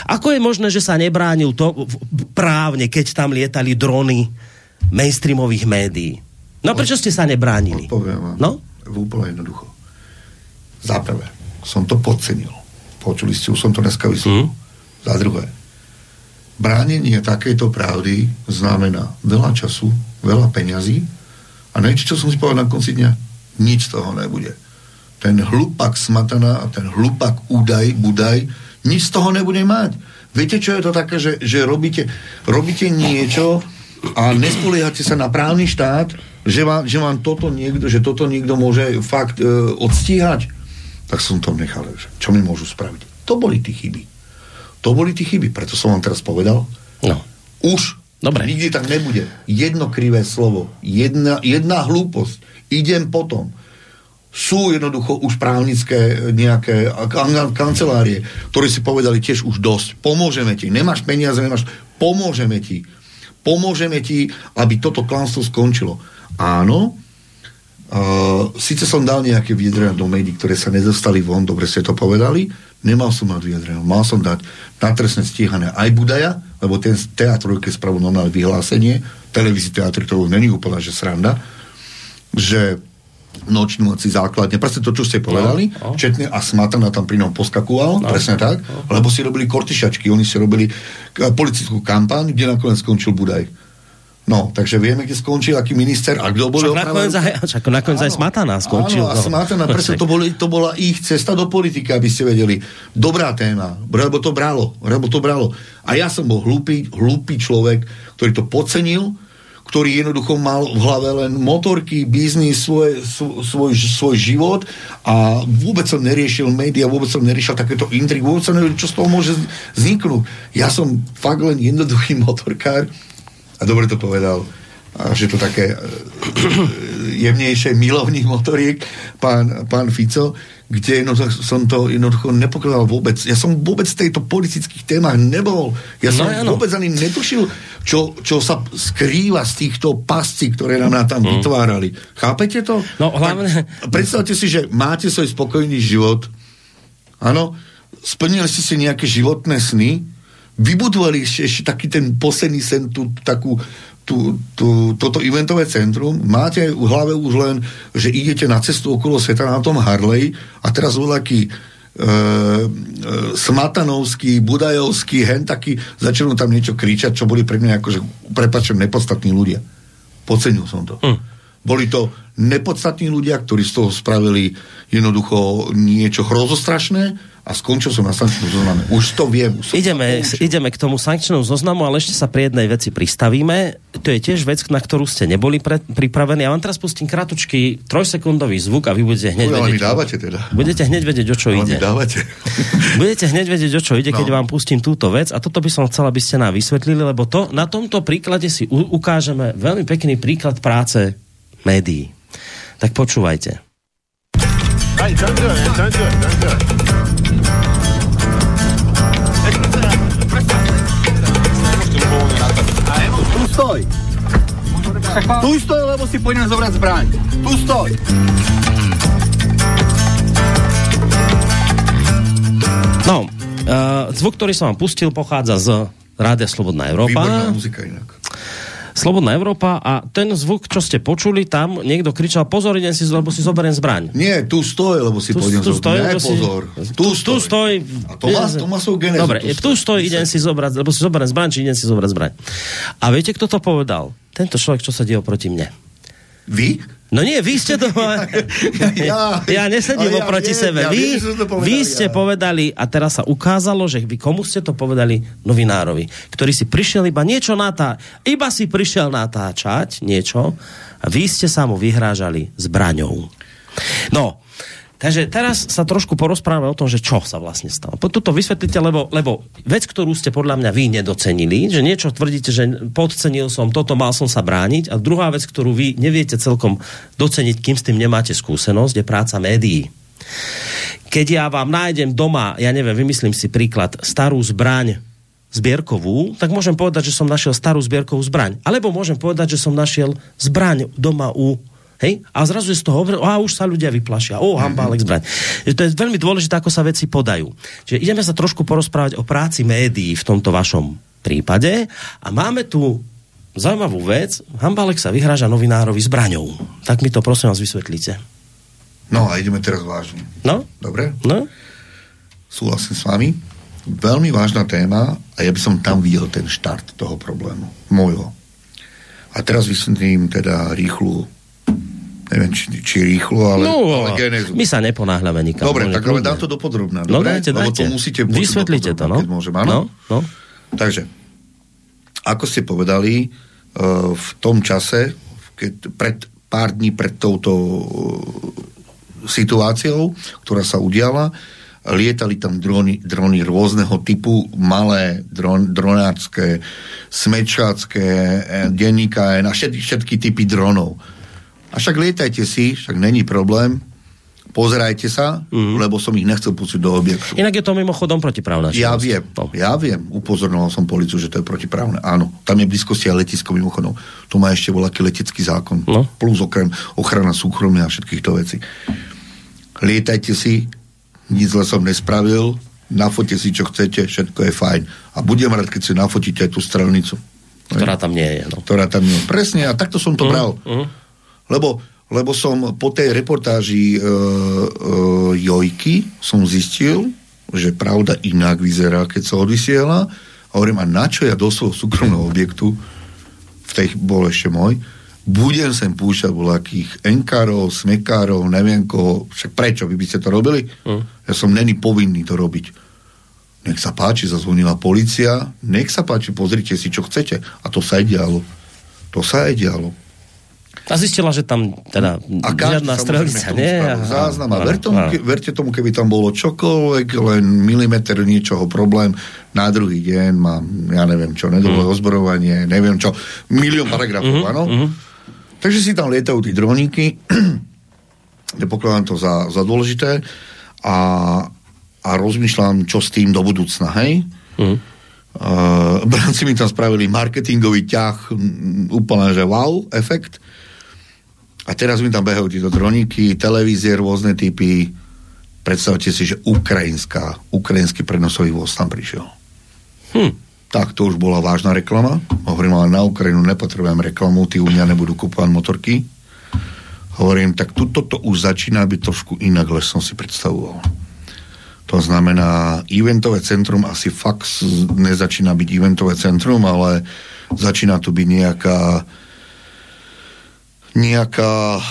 Ako je možné, že sa nebránil to právne, keď tam lietali drony? Mainstreamových médií. No prečo ste sa nebránili? Odpoviem vám. No? Úplne jednoducho. Za prvé, som to podcenil. Počuli ste, už som to dneska vysvetlil. Mm. Za druhé, bránenie takejto pravdy znamená veľa času, veľa peňazí a niečo, čo som si povedal na konci dňa, nič z toho nebude. Ten hlupak smatana a ten hlupak údaj, budaj, nič z toho nebude mať. Viete, čo je to také, že, že robíte, robíte niečo, a nespoliehate sa na právny štát, že vám, že vám toto niekto, že toto niekto môže fakt e, odstíhať, tak som to nechal. Že čo mi môžu spraviť? To boli tí chyby. To boli tí chyby, preto som vám teraz povedal. No. Už Dobre. nikdy tak nebude. Jedno krivé slovo, jedna, jedna hlúposť. Idem potom. Sú jednoducho už právnické nejaké kancelárie, ktorí si povedali tiež už dosť. Pomôžeme ti. Nemáš peniaze, nemáš... Pomôžeme ti pomôžeme ti, aby toto klamstvo skončilo. Áno, uh, síce som dal nejaké vyjadrenia do médií, ktoré sa nedostali von, dobre ste to povedali, nemal som mať vyjadrenia, mal som dať na trestné stíhané aj Budaja, lebo ten teatr, keď spravil normálne vyhlásenie, televízii teatr, to není úplne, že sranda, že nočnú noci základne, presne to, čo ste povedali, no, no. Četne a Smatana tam pri ňom poskakoval, no, presne tak, no. lebo si robili kortišačky, oni si robili politickú kampaň, kde nakoniec skončil Budaj. No, takže vieme, kde skončil, aký minister a kto bol však nakoniec, aj, však nakoniec aj Smatana skončil. Áno, a no. Smatana, presne to, boli, to bola ich cesta do politiky, aby ste vedeli. Dobrá téma, lebo to bralo, lebo to bralo. A ja som bol hlúpy, hlúpy človek, ktorý to podcenil, ktorý jednoducho mal v hlave len motorky, biznis, svoj, svoj, svoj život a vôbec som neriešil média, vôbec som neriešil takéto intrigy, vôbec som nevedel, čo z toho môže vzniknúť. Ja som fakt len jednoduchý motorkár a dobre to povedal a že to také e, jemnejšie milovných motoriek pán, pán Fico, kde jednoducho som to jednoducho nepokladal vôbec. Ja som vôbec v tejto politických témach nebol. Ja som no, vôbec ani netušil, čo, čo sa skrýva z týchto pascí, ktoré nám tam mm. vytvárali. Chápete to? No hlavne... Tak predstavte si, že máte svoj spokojný život, áno, splnili ste si nejaké životné sny, vybudovali ešte, ešte taký ten posledný sen, tú takú tú, tú, toto eventové centrum, máte v hlave už len, že idete na cestu okolo sveta na tom Harley a teraz voľaký e, e, smatanovský, budajovský, hen taký, začnú tam niečo kričať, čo boli pre mňa akože, prepačujem, nepodstatní ľudia. Pocenil som to. Hm. Boli to nepodstatní ľudia, ktorí z toho spravili jednoducho niečo hrozostrašné, a skončil som na sankčnom zozname. Už to viem. Už ideme, ideme k tomu sankčnému zoznamu, ale ešte sa pri jednej veci pristavíme. To je tiež vec, na ktorú ste neboli pre, pripravení. Ja vám teraz pustím kratučký trojsekundový zvuk a vy budete hneď Uj, vedieť... dávate teda. Budete hneď vedieť, o čo ale ide. dávate. budete hneď vedieť, o čo ide, no. keď vám pustím túto vec. A toto by som chcel, aby ste nám vysvetlili, lebo to, na tomto príklade si u, ukážeme veľmi pekný príklad práce médií. Tak počúvajte. Right, don't do it, don't do it, don't do it. Tu stoj! Tu stoj, lebo si pôjdem zobrať zbraň. Tu stoj! No, uh, zvuk, ktorý som vám pustil, pochádza z Rádia Slobodná Európa. Výborná muzika inak. Slobodná Európa a ten zvuk, čo ste počuli, tam niekto kričal, pozor, idem si, lebo si zoberiem zbraň. Nie, tu stoj, lebo si Tu- pôjdem tu stoj, lebo si- pozor. Tu, tu stoj. A to má, to má svoju genézu. Dobre, tu stoj, idem si zobrať, lebo si zoberiem zbraň, či idem si zobrať zbraň. A viete, kto to povedal? Tento človek, čo sedel proti mne. Vy? No nie, vy ste to... Ja. ja nesedím ja oproti viem, sebe. ja vy, viem, že som to povedal vy ja. ste povedali, a teraz sa ukázalo, že vy komu ste to povedali? Novinárovi, ktorý si prišiel iba niečo natá... Iba si prišiel natáčať niečo a vy ste sa mu vyhrážali zbraňou. No, takže teraz sa trošku porozprávame o tom, že čo sa vlastne stalo. Po Tuto vysvetlite, lebo, lebo vec, ktorú ste podľa mňa vy nedocenili, že niečo tvrdíte, že podcenil som toto, mal som sa brániť a druhá vec, ktorú vy neviete celkom doceniť, kým s tým nemáte skúsenosť, je práca médií. Keď ja vám nájdem doma, ja neviem, vymyslím si príklad, starú zbraň zbierkovú, tak môžem povedať, že som našiel starú zbierkovú zbraň. Alebo môžem povedať, že som našiel zbraň doma u Hej? A zrazu je z toho, a už sa ľudia vyplašia. O, hambálek zbraň. To je veľmi dôležité, ako sa veci podajú. Čiže ideme sa trošku porozprávať o práci médií v tomto vašom prípade a máme tu zaujímavú vec. Hambálek sa vyhráža novinárovi zbraňou. Tak mi to prosím vás vysvetlíte. No a ideme teraz vážne. No? Dobre? No? Súhlasím s vami. Veľmi vážna téma a ja by som tam videl ten štart toho problému. Môjho. A teraz vysvetlím teda rýchlu neviem, či, či rýchlo, ale, no, ale genézu. my sa neponáhľame nikam. Dobre, tak ale dám to do podrobná. No Dobre? dajte, Lebo dajte. to musíte Vysvetlite to, dopodrobná, no. Keď môžem, áno? No, no. Takže, ako ste povedali, uh, v tom čase, keď pred pár dní pred touto uh, situáciou, ktorá sa udiala, lietali tam drony, drony rôzneho typu, malé dron, dronárske, smečácké, eh, denníka, na všetky, všetky typy dronov. A však lietajte si, však není problém, pozerajte sa, mm. lebo som ich nechcel pustiť do objektu. Inak je to mimochodom protiprávna Ja činnosť. viem, No. ja viem. Upozornoval som policiu, že to je protiprávne. Áno, tam je blízkosti aj letisko mimochodom. Tu má ešte voľaký letecký zákon. No. Plus okrem ochrana súkromia a všetkých to vecí. Lietajte si, nič zle som nespravil, nafote si, čo chcete, všetko je fajn. A budem rád, keď si nafotíte aj tú strelnicu. Ktorá tam nie je. No. Ktorá tam nie je. Presne, a takto som to Mhm, bral. mhm. Lebo, lebo som po tej reportáži e, e, Jojky som zistil, že pravda inak vyzerá, keď sa odvysiela. A hovorím, a na čo ja do svojho súkromného objektu, v tej bol ešte môj, budem sem púšťať voľakých enkárov, smekárov, neviem koho, však prečo, vy by ste to robili? Ja som není povinný to robiť. Nech sa páči, zazvonila policia, nech sa páči, pozrite si, čo chcete. A to sa aj dialo. To sa aj dialo. A zistila, že tam teda A žiadna tomu nie a- záznam. A ver tomu, áno. ke, verte tomu, keby tam bolo čokoľvek, len milimeter niečoho problém, na druhý deň mám, ja neviem čo, nedolové Mhm. ozborovanie, neviem čo, milión paragrafov, Mhm, áno? mhm. Takže si tam lietajú tí droníky, ja pokladám to za, za dôležité a, a rozmýšľam, čo s tým do budúcna, hej? Mhm. Uh, branci mi tam spravili marketingový ťah, mm, úplne, že wow, efekt. A teraz mi tam behajú títo droníky, televízie, rôzne typy. Predstavte si, že ukrajinská, ukrajinský prenosový voz tam prišiel. Hm. Tak to už bola vážna reklama. Hovorím, ale na Ukrajinu nepotrebujem reklamu, tí u mňa nebudú kúpovať motorky. Hovorím, tak tuto to už začína byť trošku inak, lež som si predstavoval. To znamená, eventové centrum asi fakt nezačína byť eventové centrum, ale začína tu byť nejaká nejaká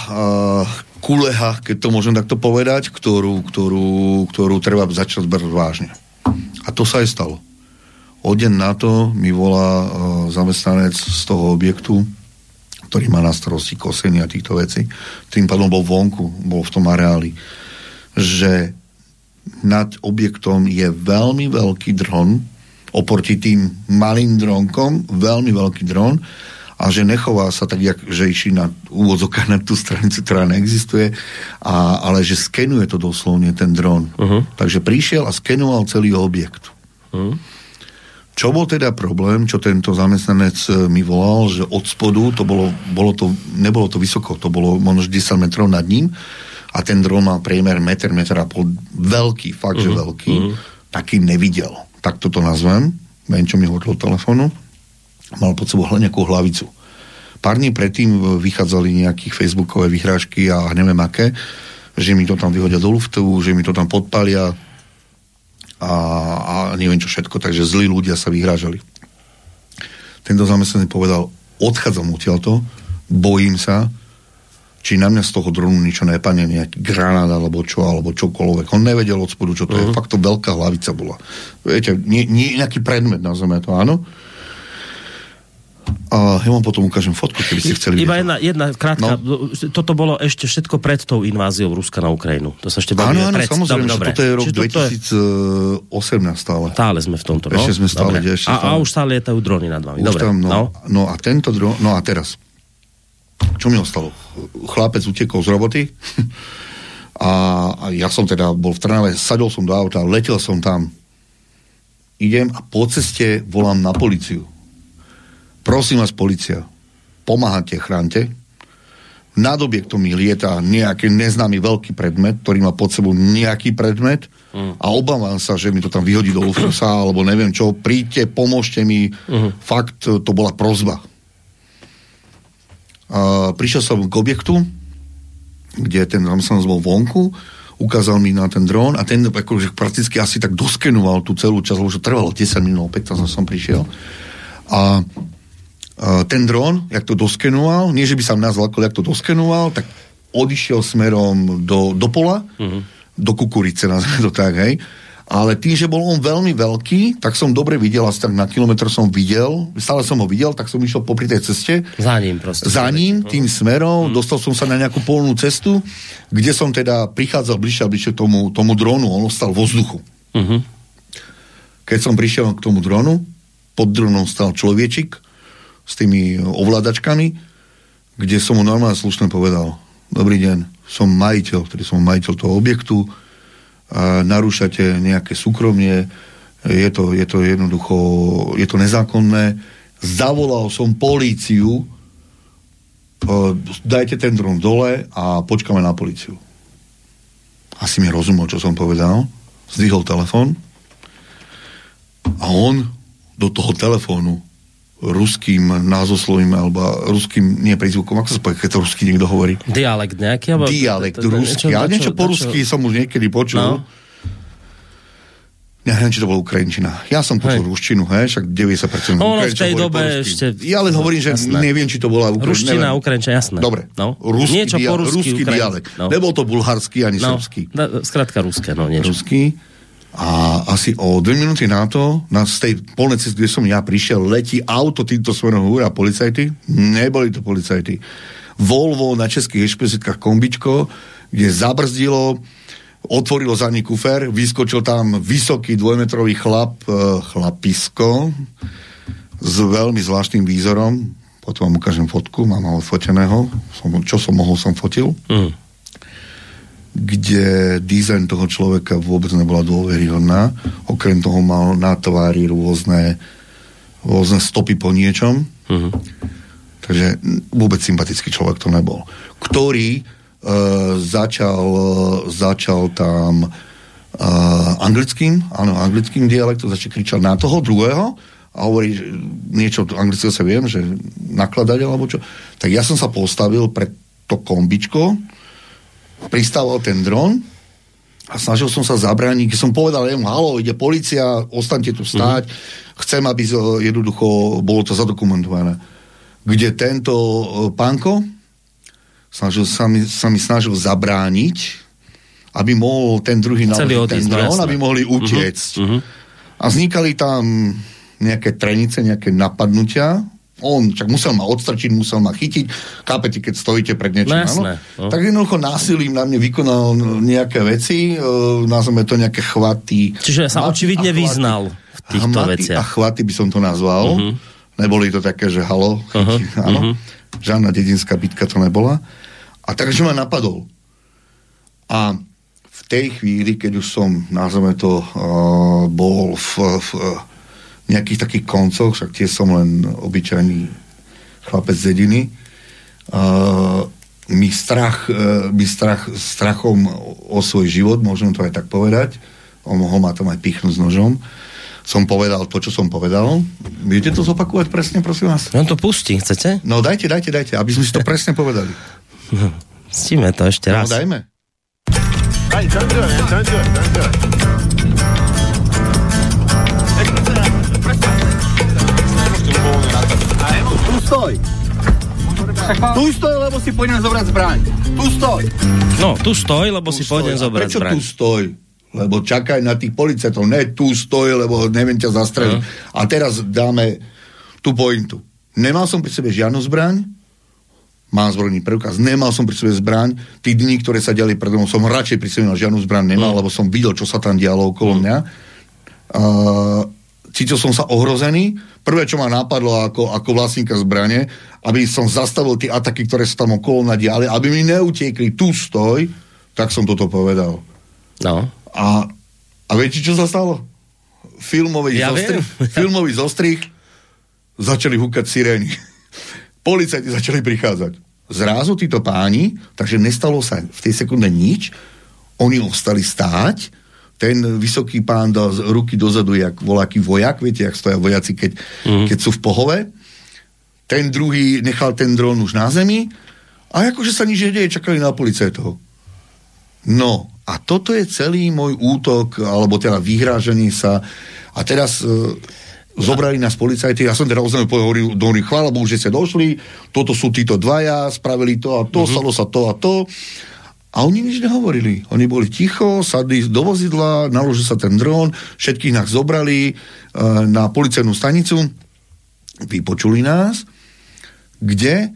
kuleha, keď to môžem takto povedať, ktorú, ktorú, ktorú treba začať brať vážne. A to sa aj stalo. O deň na to mi volá zamestnanec z toho objektu, ktorý má na starosti kosenie a týchto vecí. Tým pádom bol vonku, bol v tom areáli, že nad objektom je veľmi veľký dron, oproti tým malým dronkom, veľmi veľký dron a že nechová sa tak, jak, že išli na úvodzokách na tú stranicu, ktorá neexistuje, a, ale že skenuje to doslovne ten dron. Uh-huh. Takže prišiel a skenoval celý objekt. Uh-huh. Čo bol teda problém, čo tento zamestnanec e, mi volal, že od spodu to bolo, bolo to, nebolo to vysoko, to bolo možno 10 metrov nad ním a ten dron mal priemer meter, meter a pol, veľký, fakt, uh-huh. že veľký, uh-huh. taký nevidel. Tak toto nazvem, viem, čo mi hovoril telefónu mal pod sebou nejakú hlavicu. Pár dní predtým vychádzali nejakých facebookové vyhrážky a neviem aké, že mi to tam vyhodia do luftu, že mi to tam podpalia a, a neviem čo všetko, takže zlí ľudia sa vyhrážali. Tento zamestnanec povedal, odchádzam odtiaľto, bojím sa, či na mňa z toho dronu niečo nepadne, nejaký granát alebo čo, alebo čokoľvek. On nevedel od spodu, čo to uh-huh. je. Mhm. Fakt to veľká hlavica bola. Viete, nie, nie nejaký predmet, nazveme to, áno. A ja vám potom ukážem fotku, keby ste chceli. Iba jedna, jedna krátka. No. Toto bolo ešte všetko pred tou inváziou Ruska na Ukrajinu. To sa ešte bavíme áno, áno, pred. samozrejme, dobre, toto je rok Čiže 2018 stále. Stále sme v tomto, no? Ešte sme stále, kde ešte a, stále. a už stále lietajú drony nad vami. Už dobre, tam, no, no. no. a tento dron, no a teraz. Čo mi ostalo? Chlapec utekol z roboty a, a ja som teda bol v Trnave, sadol som do auta, letel som tam. Idem a po ceste volám na policiu Prosím vás, policia, pomáhate, chránte. Nad objektom mi lieta nejaký neznámy veľký predmet, ktorý má pod sebou nejaký predmet mm. a obávam sa, že mi to tam vyhodí do lufrusa, alebo neviem čo, príďte, pomôžte mi. Mm. Fakt, to bola prozba. A prišiel som k objektu, kde ten zamestnanec bol vonku, ukázal mi na ten dron a ten akože prakticky asi tak doskenoval tú celú časť, lebo trvalo 10 minút, 15 som prišiel. A ten dron, jak to doskenoval, nie že by sa nás zlakol, jak to doskenoval, tak odišiel smerom do, do pola, uh-huh. do kukurice, nazveme to tak, hej. Ale tým, že bol on veľmi veľký, tak som dobre videl, asi tak na kilometr som videl, stále som ho videl, tak som išiel popri tej ceste. Za ním proste. Za ním, tým smerom, uh-huh. dostal som sa na nejakú polnú cestu, kde som teda prichádzal bližšie a bližšie tomu, tomu dronu, on ostal vo vzduchu. Uh-huh. Keď som prišiel k tomu dronu, pod dronom stal človečik, s tými ovládačkami, kde som mu normálne slušne povedal, dobrý deň, som majiteľ, ktorý som majiteľ toho objektu, a narúšate nejaké súkromie, je to, je to jednoducho, je to nezákonné. Zavolal som políciu, dajte ten dron dole a počkáme na políciu. Asi mi rozumel, čo som povedal. Zdvihol telefon a on do toho telefónu ruským názoslovím alebo ruským, nie prízvukom, ako sa povie, keď to ruský niekto hovorí? Dialekt nejaký? Alebo... Dialekt ruský. Ja niečo po rusky som už niekedy počul. No. Neviem, či to bola Ukrajinčina. Ja som počul ruštinu, hej, však 90% no, v tej dobe ešte... Ja len hovorím, že jasné. neviem, či to bola Ukrajinčina. Ruština, Ukrajinčina, jasné. Dobre. No. Ruský, niečo dia- po rusky, ruský dialekt. No. Nebol to bulharský ani no. srbský. Skrátka ruské, no niečo. Ruský. A asi o dve minúty na to, na z tej polnej cesty, kde som ja prišiel, letí auto týmto smerom húra policajty. Neboli to policajty. Volvo na českých ešpezitkách kombičko, kde zabrzdilo, otvorilo zadný kufer, vyskočil tam vysoký dvojmetrový chlap, e, chlapisko s veľmi zvláštnym výzorom. Potom vám ukážem fotku, mám ho odfoteného. Som, čo som mohol, som fotil. Mm kde dizajn toho človeka vôbec nebola dôveryhodná. Okrem toho mal na tvári rôzne, rôzne stopy po niečom. Uh-huh. Takže vôbec sympatický človek to nebol. Ktorý uh, začal, uh, začal tam uh, anglickým, áno, anglickým dialektom, začal kričať na toho druhého a hovorí, že niečo anglického sa viem, že nakladať alebo čo. Tak ja som sa postavil pred to kombičko, pristával ten dron a snažil som sa zabrániť, keď som povedal jemu, halo, ide policia, ostaňte tu stáť, mm-hmm. chcem, aby jednoducho bolo to zadokumentované. Kde tento uh, pánko snažil, sa, mi, sa mi snažil zabrániť, aby mohol ten druhý naložiť ten no dron, aby mohli utiecť. Uh-huh. A vznikali tam nejaké trenice, nejaké napadnutia, on čak musel ma odstrčiť, musel ma chytiť. Kápete, keď stojíte pred niečím, no, áno? No. Tak jednoducho násilím na mne vykonal nejaké veci, e, nazveme to nejaké chvaty. Čiže sa očividne vyznal v týchto veciach. a chvaty by som to nazval. Uh-huh. Neboli to také, že halo, chytí, áno. mhm. Žiadna dedinská bitka to nebola. A takže ma napadol. A v tej chvíli, keď už som, nazveme to, uh, bol v, v nejakých takých koncoch, však tie som len obyčajný chlapec z dediny, uh, mi strach, uh, mi strach, strachom o, svoj život, môžem to aj tak povedať, on mohol ma tam aj pichnúť s nožom, som povedal to, čo som povedal. Viete to zopakovať presne, prosím vás? No to pustí, chcete? No dajte, dajte, dajte, aby sme si to presne povedali. Stíme to ešte No raz. dajme. Hey, don't do it. Don't do it. Don't do it. Stoj. Tu stoj, lebo si pôjdem zobrať zbraň. Tu stoj. No, tu stoj, lebo si pôjdem zobrať Prečo zbraň. tu stoj? Lebo čakaj na tých policajtov. Ne, tu stoj, lebo neviem ťa zastreliť. A teraz dáme tú pointu. Nemal som pri sebe žiadnu zbraň, mám zbrojný preukaz, nemal som pri sebe zbraň, tí dni, ktoré sa diali predo mnou, som radšej pri sebe žiadnu zbraň nemal, lebo som videl, čo sa tam dialo okolo mňa. Uh, cítil som sa ohrozený. Prvé, čo ma napadlo ako, ako vlastníka zbrane, aby som zastavil tie ataky, ktoré sa tam okolo mňa diali, aby mi neutiekli, tu stoj, tak som toto povedal. No. A, a viete, čo sa stalo? Filmový, Ja zostrih, filmový zostrih, začali húkať sirény. Policajti začali prichádzať. Zrazu títo páni, takže nestalo sa v tej sekunde nič, oni ostali stáť, ten vysoký pán dal ruky dozadu, jak voľaký vojak, viete, jak stoja vojaci, keď, mm. keď sú v pohove. Ten druhý nechal ten dron už na zemi a akože sa nič nedeje, čakali na policajtov. No, a toto je celý môj útok, alebo teda vyhrážanie sa. A teraz e, zobrali nás policajti, ja som teda oznámil, hovoril do nich, chvála Bohu, že ste došli, toto sú títo dvaja, spravili to a to, mm-hmm. stalo sa to a to. A oni nič nehovorili. Oni boli ticho, sadli do vozidla, naložil sa ten dron, všetkých nás zobrali e, na policajnú stanicu, vypočuli nás, kde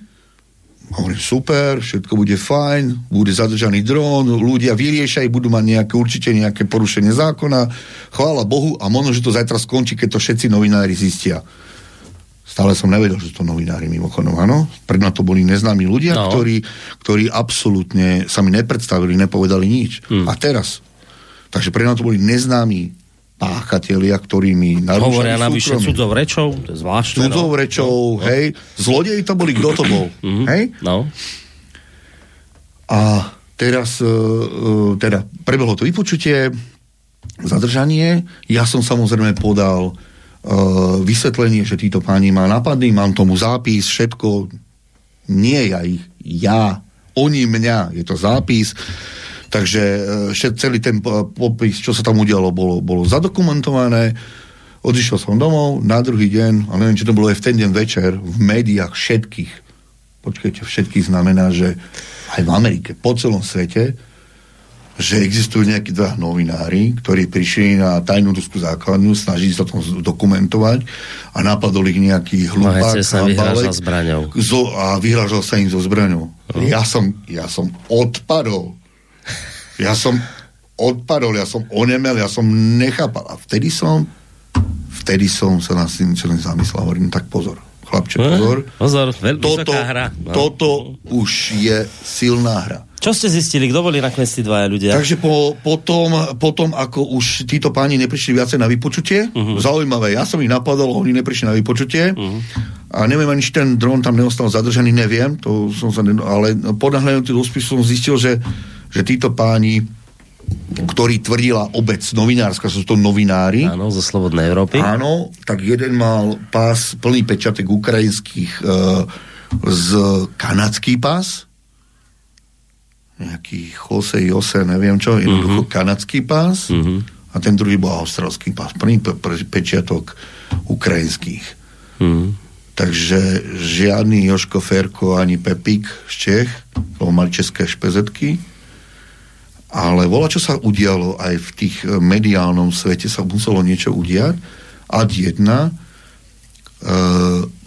Hovorím, super, všetko bude fajn, bude zadržaný dron, ľudia vyriešajú, budú mať nejaké, určite nejaké porušenie zákona, chvála Bohu a možno, že to zajtra skončí, keď to všetci novinári zistia. Stále som nevedel, že to novinári mimochodom, áno. Pred to boli neznámi ľudia, No. no. ktorí, ktorí absolútne sa mi nepredstavili, nepovedali nič. Hmm. A teraz. Takže pre to boli neznámi páchatelia, ktorí mi narúšali Hovoria navyše cudzou rečou, to je zvláštne. Cudzou no. rečou, hej. Zlodeji to boli, kto to bol, hej? No. A teraz, uh, uh, teda prebehlo to vypočutie, zadržanie. Ja som samozrejme podal vysvetlenie, že títo páni ma napadli, mám tomu zápis, všetko. Nie ja ich, ja, oni mňa, je to zápis. Takže všet, celý ten po- popis, čo sa tam udialo, bolo, bolo zadokumentované. Odišiel som domov, na druhý deň, a neviem, či to bolo aj v ten deň večer, v médiách všetkých, počkajte, všetkých znamená, že aj v Amerike, po celom svete, že existujú nejakí dva novinári, ktorí prišli na tajnú ruskú základňu, snažili sa to dokumentovať a napadol ich nejaký hlupák. Hece sa zbraňou. zo, a vyhrážal sa im so zbraňou. Ja som, ja som odpadol. Ja som odpadol, ja som onemel, ja som nechápal. A vtedy som, vtedy som sa na tým zamyslel. Hovorím, tak pozor, chlapče, pozor. Pozor, veľmi Toto, hra. No. toto už je silná hra. Čo ste zistili? Kto boli nakoniec tí dvaja ľudia? Takže po, potom, potom, ako už títo páni neprišli viacej na vypočutie, uh-huh. zaujímavé, ja som ich napadol, oni neprišli na vypočutie uh-huh. a neviem ani, či ten dron tam neostal zadržaný, neviem, to som sa ne... ale podľahľadom do spisu som zistil, že, že títo páni, ktorí tvrdila obec novinárska, sú to novinári, Áno, zo Slobodnej Európy. Áno, tak jeden mal pás, plný pečatek ukrajinských e, z kanadský pás, nejaký Jose Jose, neviem čo, jednoducho mm-hmm. kanadský pás mm-hmm. a ten druhý bol australský pás, plný pe- pe- pečiatok ukrajinských. Mm. Takže žiadny Joško Ferko ani Pepík z Čech, lebo mali české špezetky, ale vola, čo sa udialo aj v tých e, mediálnom svete, sa muselo niečo udiať. Ad jedna, e,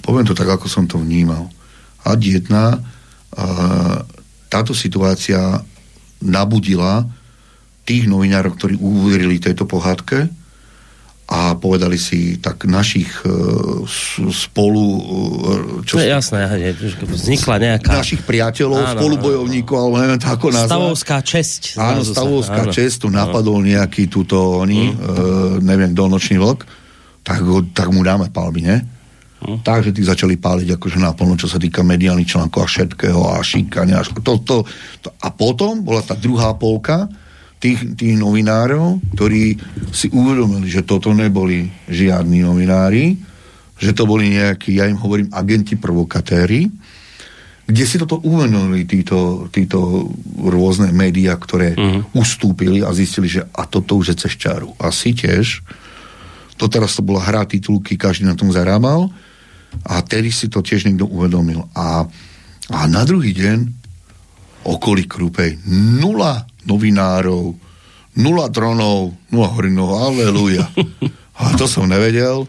poviem to tak, ako som to vnímal. Ad jedna, e, táto situácia nabudila tých novinárov, ktorí uverili tejto pohádke a povedali si, tak našich uh, spolu... Uh, čo je jasné, vznikla nejaká... Našich priateľov, áno, spolubojovníkov, ale neviem to ako nazvať. Stavovská česť. Áno, stavovská áno. česť, tu napadol nejaký túto, oni, mm. uh, neviem, dolnočný vlk, tak, tak mu dáme palby, ne? Mm. Takže tí začali páliť akože naplno, čo sa týka mediálnych článkov a všetkého a šikania. To, to, to. A potom bola tá druhá polka, tých, tých novinárov, ktorí si uvedomili, že toto neboli žiadni novinári, že to boli nejakí, ja im hovorím, agenti provokatéri, kde si toto uvedomili títo, títo rôzne médiá, ktoré uh-huh. ustúpili a zistili, že a toto už je cez čáru. Asi tiež. To teraz to bola hra titulky, každý na tom zarábal a tedy si to tiež niekto uvedomil. A, a na druhý deň okolí Krupej nula novinárov, nula dronov, nula horinov, aleluja. A to som nevedel,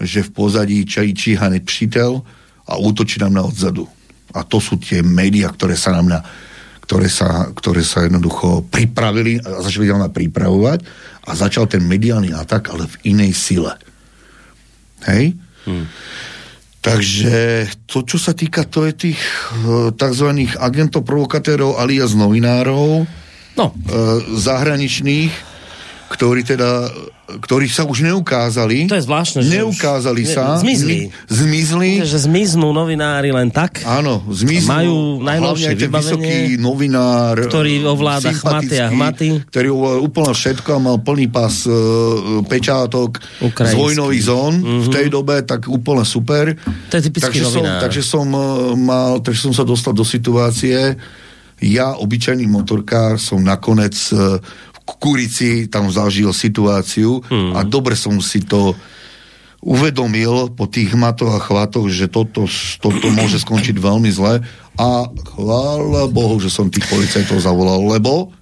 že v pozadí čají číhaný přítel a útočí nám na odzadu. A to sú tie médiá, ktoré sa nám na ktoré sa, ktoré sa jednoducho pripravili a začali na pripravovať a začal ten mediálny atak, ale v inej sile. Hej? Hmm. Takže to, čo sa týka to je tých uh, tzv. agentov, provokatérov alias novinárov, no. uh, zahraničných, ktorí teda ktorí sa už neukázali. To je zvláštne. Že neukázali už, sa. Zmizli. Zmizli. Že zmiznú novinári len tak. Áno, zmiznú. Majú najnovšie vybavenie. vysoký novinár. Ktorý ovláda chmaty a hmaty. Ktorý ovláda úplne všetko a mal plný pas uh, pečátok Ukrajinský. z vojnových zón mm-hmm. v tej dobe, tak úplne super. To je typický takže novinár. Som, takže som uh, mal, takže som sa dostal do situácie, ja, obyčajný motorkár, som nakoniec uh, Kurici tam zažil situáciu hmm. a dobre som si to uvedomil po tých matoch a chvatoch, že toto, toto môže skončiť veľmi zle a chvála Bohu, že som tých policajtov zavolal, lebo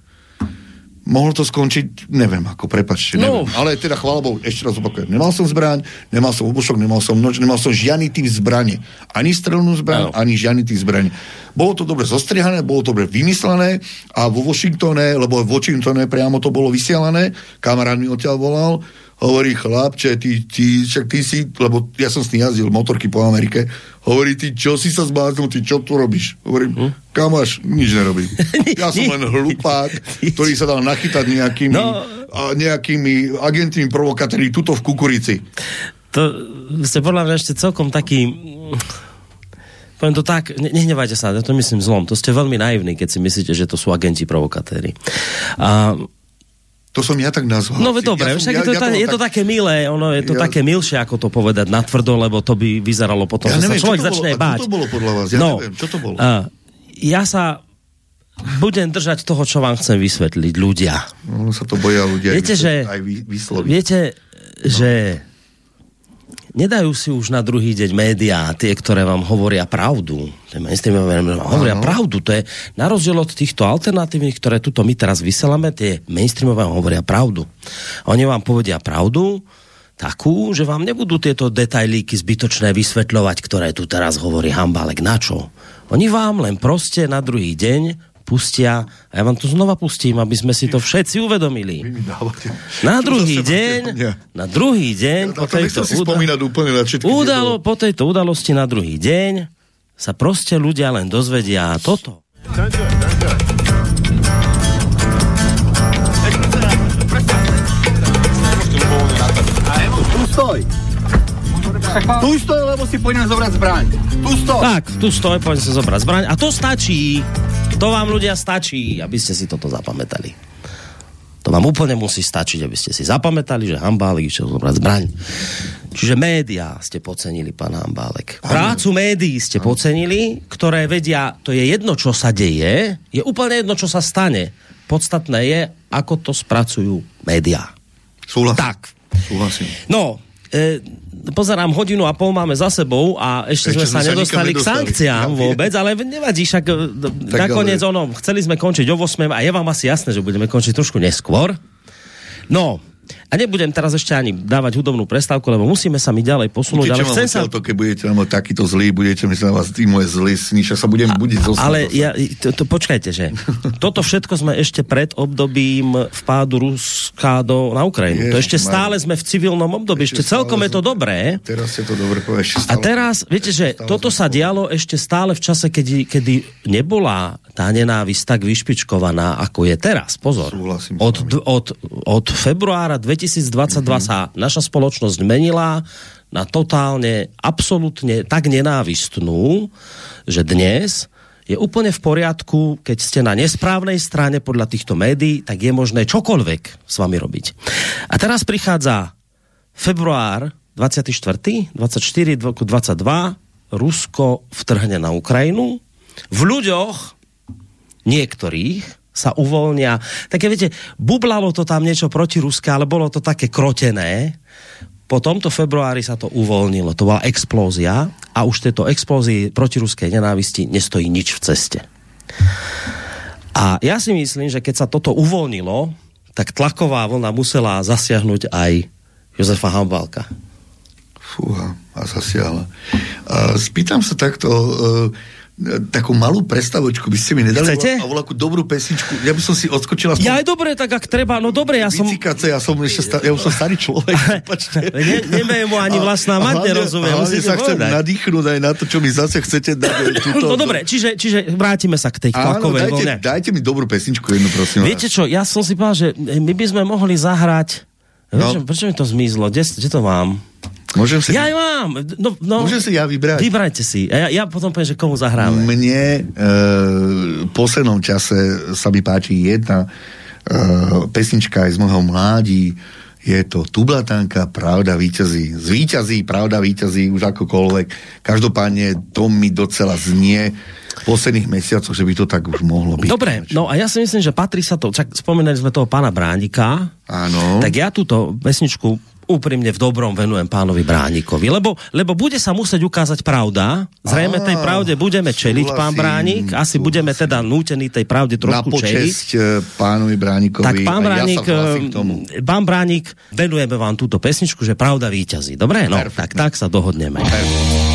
mohlo to skončiť, neviem ako, prepačte, no. neviem. Ale teda chvála Bohu, ešte raz opakujem, nemal som zbraň, nemal som obušok, nemal som noč, nemal som žiadny typ zbrane. Ani strelnú zbraň, no. ani žiadny typ zbrane. Bolo to dobre zostrihané, bolo to dobre vymyslené a vo Washingtone, lebo v Washingtone priamo to bolo vysielané, kamarát mi odtiaľ volal, hovorí chlapče, ty, ty, však ty si, lebo ja som s tým jazdil motorky po Amerike, hovorí, ty čo si sa zbláznil, ty čo tu robíš? Hovorím, hm? kamáš, nič nerobím. Ja som len hlupák, ktorý sa dal nachytať nejakými, no. a nejakými agentmi provokatéri tuto v kukurici. To ste podľa mňa ešte celkom taký poviem to tak, ne, nehnevajte sa, ja to myslím zlom, to ste veľmi naivní, keď si myslíte, že to sú agenti provokatéri. A to som ja tak nazval. No dobre, ja som, ja, to, ja, je, to tak... také milé, ono je to ja... také milšie, ako to povedať natvrdo, lebo to by vyzeralo potom, ja že neviem, sa človek začne bolo, báť. Čo to bolo podľa vás? Ja no, neviem, čo to bolo? Uh, ja sa budem držať toho, čo vám chcem vysvetliť, ľudia. No, sa to boja ľudia viete, že, aj vysloviť. Viete, že nedajú si už na druhý deň médiá, tie, ktoré vám hovoria pravdu. Tie mainstreamové hovoria Aha. pravdu. To je na rozdiel od týchto alternatívnych, ktoré tuto my teraz vysielame, tie mainstreamové vám hovoria pravdu. Oni vám povedia pravdu, takú, že vám nebudú tieto detailíky zbytočné vysvetľovať, ktoré tu teraz hovorí Hambalek. Na čo? Oni vám len proste na druhý deň pustia, a ja vám to znova pustím, aby sme si to všetci uvedomili. Na druhý deň, na druhý deň, po tejto, udalo, po tejto udalosti na druhý deň sa proste ľudia len dozvedia toto. Tu stoj! Tu stoj, lebo si poďme zobrať zbraň. Tu stoj! Tak, tu stoj, poďme si zobrať zbraň. A to stačí. To vám ľudia stačí, aby ste si toto zapamätali. To vám úplne musí stačiť, aby ste si zapamätali, že Hambálek išiel zobrať zbraň. Čiže médiá ste pocenili, pán Hambálek. Prácu médií ste pocenili, ktoré vedia, to je jedno, čo sa deje, je úplne jedno, čo sa stane. Podstatné je, ako to spracujú médiá. Súhlasím. Tak. Súhlasím. No, e, pozerám, hodinu a pol máme za sebou a ešte, ešte sme sa nedostali k sankciám ja, vôbec, ale nevadí, však e, nakoniec ono, chceli sme končiť o 8 a je vám asi jasné, že budeme končiť trošku neskôr. No, A nebudem teraz ešte ani dávať hudobnú prestávku, lebo musíme sa mi ďalej posunúť. Ale chcem sa... to, keď budete mať takýto zlý, budete myslieť na vás, ty moje zlý sny, sa budem budiť zo Ale ja, to, to, počkajte, že toto všetko sme ešte pred obdobím vpádu Ruska do, na Ukrajinu. Jež, to ešte stále sme v civilnom období, ešte, ešte celkom je to dobré. Teraz je to dobre povedať. A teraz, viete, že toto sa dialo ešte stále v čase, kedy, kedy nebola tá nenávisť tak vyšpičkovaná, ako je teraz. Pozor. Od, od, od februára 2022 mm-hmm. sa naša spoločnosť menila na totálne, absolútne tak nenávistnú, že dnes je úplne v poriadku, keď ste na nesprávnej strane podľa týchto médií, tak je možné čokoľvek s vami robiť. A teraz prichádza február 24., 24, 22, Rusko vtrhne na Ukrajinu. V ľuďoch niektorých sa uvoľnia. Také viete, bublalo to tam niečo proti Ruska, ale bolo to také krotené. Po tomto februári sa to uvoľnilo. To bola explózia a už tejto explózii proti ruskej nenávisti nestojí nič v ceste. A ja si myslím, že keď sa toto uvoľnilo, tak tlaková vlna musela zasiahnuť aj Jozefa Hambalka. Fúha, a zasiahla. A spýtam sa takto, uh, takú malú predstavočku by ste mi nedali Chcete? a voľakú dobrú pesničku. Ja by som si odskočila. Ja aj dobre, tak ak treba, no dobre, ja som... Vycikace, ja som ešte sta- ja už som starý človek. ne, neviem mu ani vlastná mať, nerozumiem. A hlavne sa chcem nadýchnuť aj na to, čo mi zase chcete dať. Túto, no dobre, čiže, čiže vrátime sa k tej tlakovej dajte, vlne. dajte mi dobrú pesničku jednu, prosím. Viete čo, ja som si povedal, že my by sme mohli zahrať... No. Prečo, prečo mi to zmizlo? Kde, kde to mám? Môžem si... Ja aj mám. No, no, Môžem si ja vybrať. Vybrajte si. A ja, ja potom poviem, že komu zahráme. Mne e, v poslednom čase sa mi páči jedna e, pesnička aj z môjho mládí. Je to Tublatanka, Pravda víťazí. Zvíťazí, Pravda víťazí, už akokoľvek. Každopádne to mi docela znie v posledných mesiacoch, že by to tak už mohlo byť. Dobre, no a ja si myslím, že patrí sa to, čak spomenuli sme toho pána Bránika, Áno. tak ja túto pesničku úprimne v dobrom venujem pánovi Bránikovi, lebo, lebo bude sa musieť ukázať pravda. Zrejme tej pravde budeme čeliť, pán Bránik. Asi súhlasím. budeme teda nútení tej pravde trošku Na počesť čeliť. pánovi Bránikovi. Tak pán Bránik, ja tomu. pán Bránik, venujeme vám túto pesničku, že pravda víťazí. Dobre? No, tak, tak sa dohodneme. Perfect.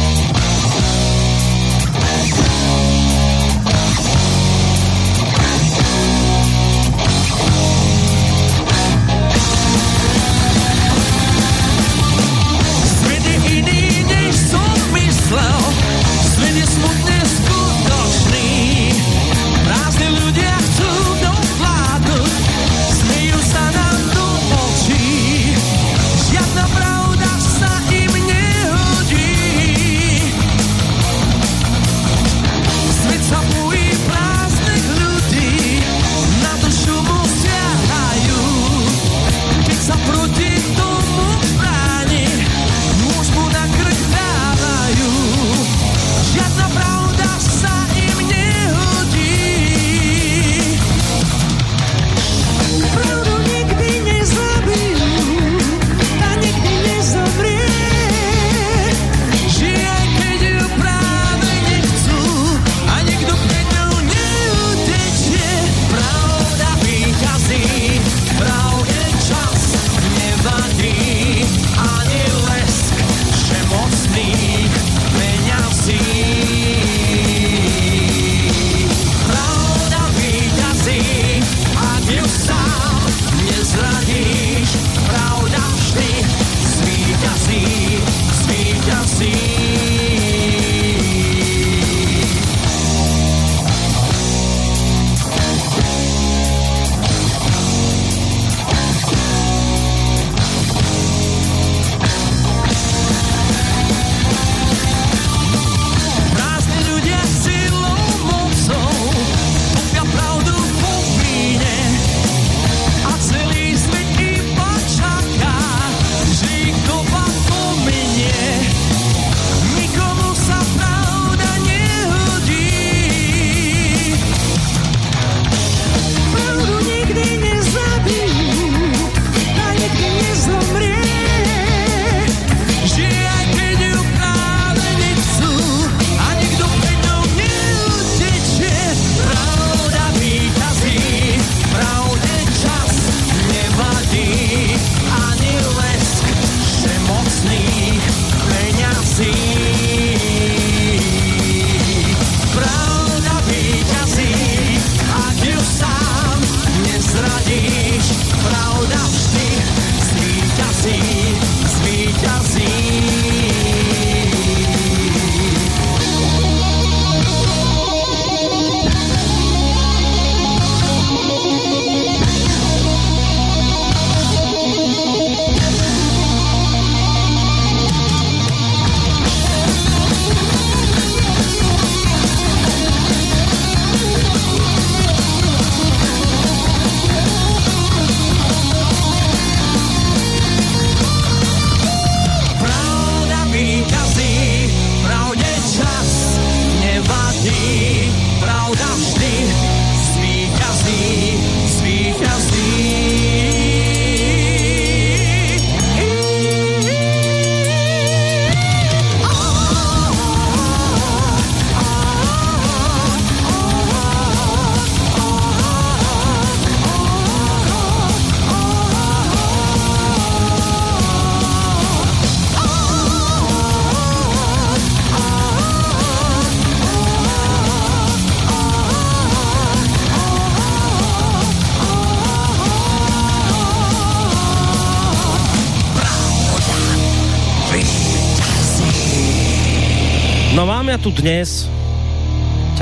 Tu dnes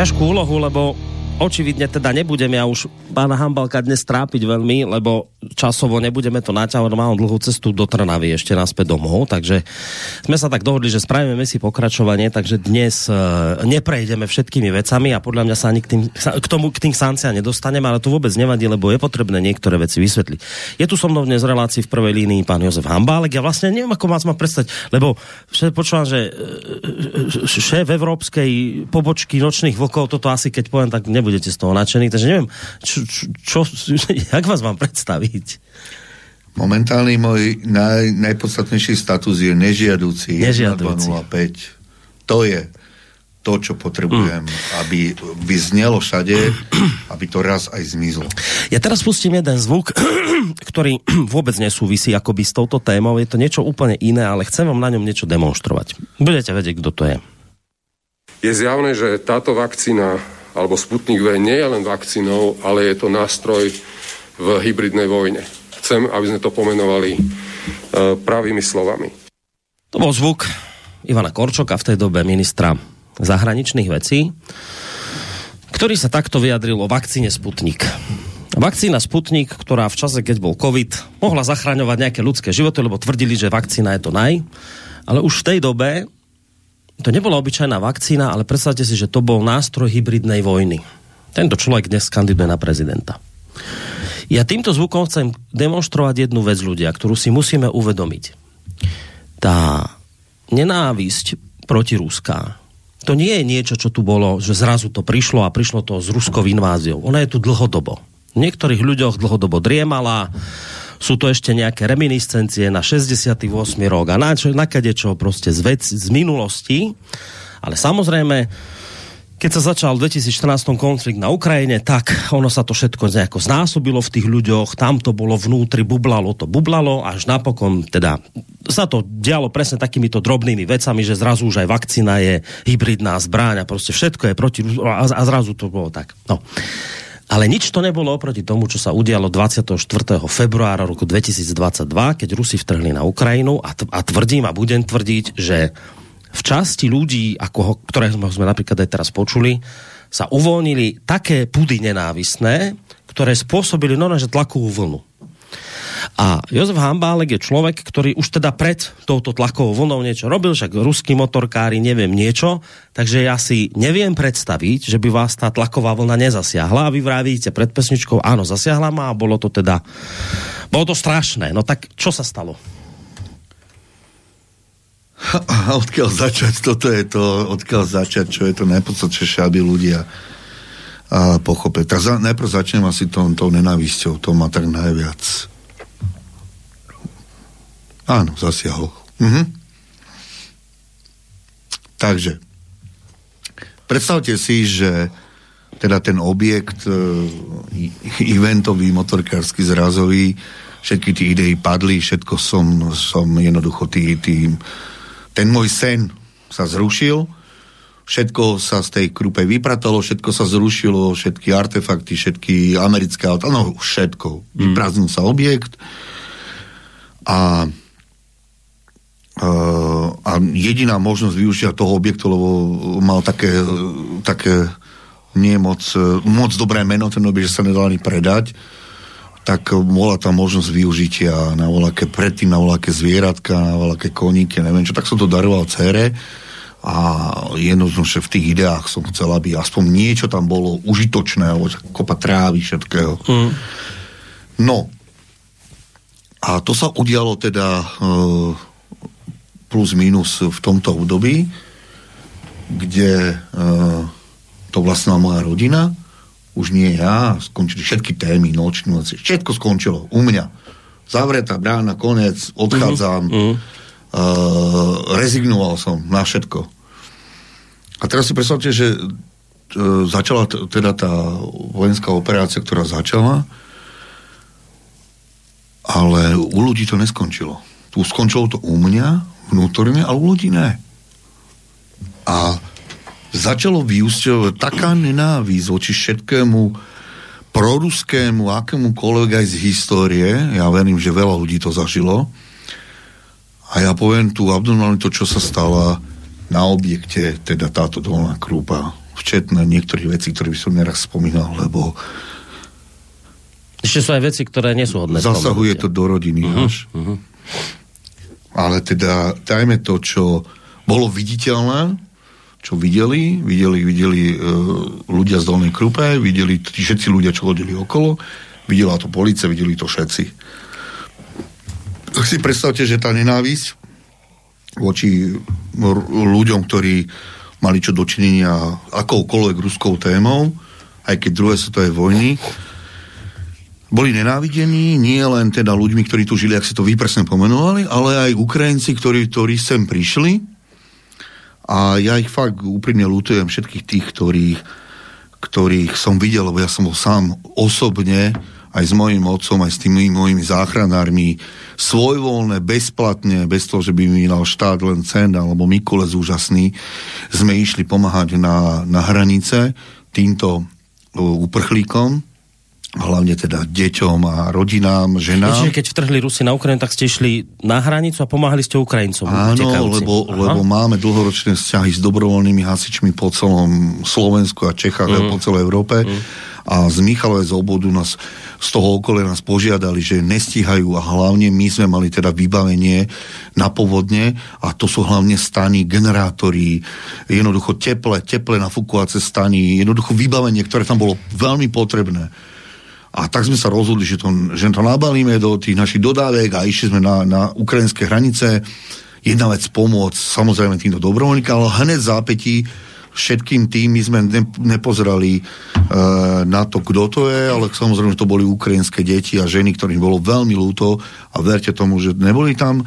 ťažkú úlohu, lebo očividne teda nebudem ja už pána Hambalka dnes trápiť veľmi, lebo časovo nebudeme to naťahovať, mám dlhú cestu do Trnavy ešte naspäť domov, takže sme sa tak dohodli, že spravíme si pokračovanie, takže dnes e, neprejdeme všetkými vecami a podľa mňa sa ani k, tým, k tomu k tým sankciám nedostaneme, ale to vôbec nevadí, lebo je potrebné niektoré veci vysvetliť. Je tu so mnou dnes v relácii v prvej línii pán Jozef Hambálek, ja vlastne neviem, ako vás má predstať, lebo počúvam, že e, e, šéf európskej pobočky nočných vlkov, toto asi keď poviem, tak nebudete z toho nadšení, takže neviem, čo, čo, čo, jak vás mám predstaviť? Momentálny môj naj, najpodstatnejší status je nežiaducí. Nežiaducí. 1205. To je to, čo potrebujem, mm. aby vyznelo všade, aby to raz aj zmizlo. Ja teraz pustím jeden zvuk, ktorý vôbec nesúvisí akoby s touto témou. Je to niečo úplne iné, ale chcem vám na ňom niečo demonstrovať. Budete vedieť, kto to je. Je zjavné, že táto vakcína alebo Sputnik V nie je len vakcínou, ale je to nástroj v hybridnej vojne. Chcem, aby sme to pomenovali e, pravými slovami. To bol zvuk Ivana Korčoka, v tej dobe ministra zahraničných vecí, ktorý sa takto vyjadril o vakcíne Sputnik. Vakcína Sputnik, ktorá v čase, keď bol COVID, mohla zachraňovať nejaké ľudské životy, lebo tvrdili, že vakcína je to naj. Ale už v tej dobe to nebola obyčajná vakcína, ale predstavte si, že to bol nástroj hybridnej vojny. Tento človek dnes kandiduje na prezidenta. Ja týmto zvukom chcem demonstrovať jednu vec ľudia, ktorú si musíme uvedomiť. Tá nenávisť proti Ruská, to nie je niečo, čo tu bolo, že zrazu to prišlo a prišlo to s ruskou inváziou. Ona je tu dlhodobo. V niektorých ľuďoch dlhodobo driemala, sú to ešte nejaké reminiscencie na 68. rok a na, čo, na čo proste z, vec, z minulosti. Ale samozrejme, keď sa začal v 2014 konflikt na Ukrajine, tak ono sa to všetko nejako znásobilo v tých ľuďoch, tam to bolo vnútri, bublalo to, bublalo, až napokon teda sa to dialo presne takýmito drobnými vecami, že zrazu už aj vakcína je hybridná zbráň a proste všetko je proti a zrazu to bolo tak. No. Ale nič to nebolo oproti tomu, čo sa udialo 24. februára roku 2022, keď Rusi vtrhli na Ukrajinu a, a tvrdím a budem tvrdiť, že v časti ľudí, ako, ktoré sme napríklad aj teraz počuli, sa uvoľnili také pudy nenávisné, ktoré spôsobili že tlakovú vlnu. A Jozef Hambálek je človek, ktorý už teda pred touto tlakovou vlnou niečo robil, však ruskí motorkári, neviem niečo, takže ja si neviem predstaviť, že by vás tá tlaková vlna nezasiahla a vy vravíte pred pesničkou, áno, zasiahla ma a bolo to teda, bolo to strašné. No tak čo sa stalo? A odkiaľ začať? Toto je to, odkiaľ začať, čo je to najpodstatnejšie, aby ľudia a pochopili. Tak za, najprv začnem asi tou, tou nenávisťou, to má tak najviac Áno, zasiahol. Mhm. Takže, predstavte si, že teda ten objekt e, eventový, motorkársky, zrazový, všetky tie idei padli, všetko som, som jednoducho tý, tý, ten môj sen sa zrušil, všetko sa z tej krupe vypratalo, všetko sa zrušilo, všetky artefakty, všetky americké auta, no všetko. Mm. Vyprázdnil sa objekt a a jediná možnosť využitia toho objektu, lebo mal také, také nie moc, moc dobré meno, ten objekt, že sa nedal ani predať, tak bola tam možnosť využitia na voľaké, predtým na voľaké zvieratka, na voľaké koníky, neviem čo, tak som to daroval cére a jednoznačne v tých ideách som chcel, aby aspoň niečo tam bolo užitočné, alebo kopa trávy, všetkého. Mm. No. A to sa udialo teda uh, plus minus v tomto období, kde uh, to vlastná moja rodina, už nie ja, skončili všetky témy, nočnú, všetko skončilo u mňa. Zavretá brána, konec, odchádzam, mm-hmm. uh, rezignoval som na všetko. A teraz si predstavte, že uh, začala t- teda tá vojenská operácia, ktorá začala, ale u ľudí to neskončilo. Tu skončilo to u mňa, vnútorne, ale u ľudí ne. A začalo vyústovať taká nenávisť voči všetkému proruskému, akémukoľvek aj z histórie, ja verím, že veľa ľudí to zažilo, a ja poviem tu abdominálne to, čo sa stalo, na objekte teda táto dolná krúpa, včetne niektorých vecí, ktoré by som neraz spomínal, lebo Ešte sú aj veci, ktoré nie sú hodné. zasahuje to do rodiny Mhm, až. Ale teda dajme to, čo bolo viditeľné, čo videli, videli, videli e, ľudia z Dolnej Krupe, videli tí všetci ľudia, čo chodili okolo, videla to policia, videli to všetci. Tak si predstavte, že tá nenávisť voči ľuďom, ktorí mali čo dočinenia akoukoľvek ruskou témou, aj keď druhé svetovej vojny, boli nenávidení nie len teda ľuďmi, ktorí tu žili, ak si to vy presne pomenovali, ale aj Ukrajinci, ktorí, ktorí sem prišli. A ja ich fakt úprimne lutujem všetkých tých, ktorých, ktorých som videl, lebo ja som bol sám osobne aj s mojim otcom, aj s tými mojimi záchranármi svojvoľné, bezplatne, bez toho, že by mi dal štát len cen alebo Mikulec úžasný, sme išli pomáhať na, na hranice týmto uh, uprchlíkom, hlavne teda deťom a rodinám, ženám. Čiže keď vtrhli Rusi na Ukrajinu, tak ste išli na hranicu a pomáhali ste Ukrajincom. Áno, lebo, Aha. lebo máme dlhoročné vzťahy s dobrovoľnými hasičmi po celom Slovensku a Čechách Mhm. a po celej Európe. A z Michalové z obodu nás z toho okolia nás požiadali, že nestíhajú a hlavne my sme mali teda vybavenie na povodne a to sú hlavne stany, generátory, jednoducho teple, teple nafúkovace stany, jednoducho vybavenie, ktoré tam bolo veľmi potrebné. A tak sme sa rozhodli, že to, že to nabalíme do tých našich dodávek a išli sme na, na ukrajinské hranice. Jedna vec pomôcť samozrejme týmto dobrovoľníkom, ale hneď v zápätí všetkým tým my sme ne, nepozerali e, na to, kto to je, ale samozrejme, to boli ukrajinské deti a ženy, ktorým bolo veľmi ľúto a verte tomu, že neboli tam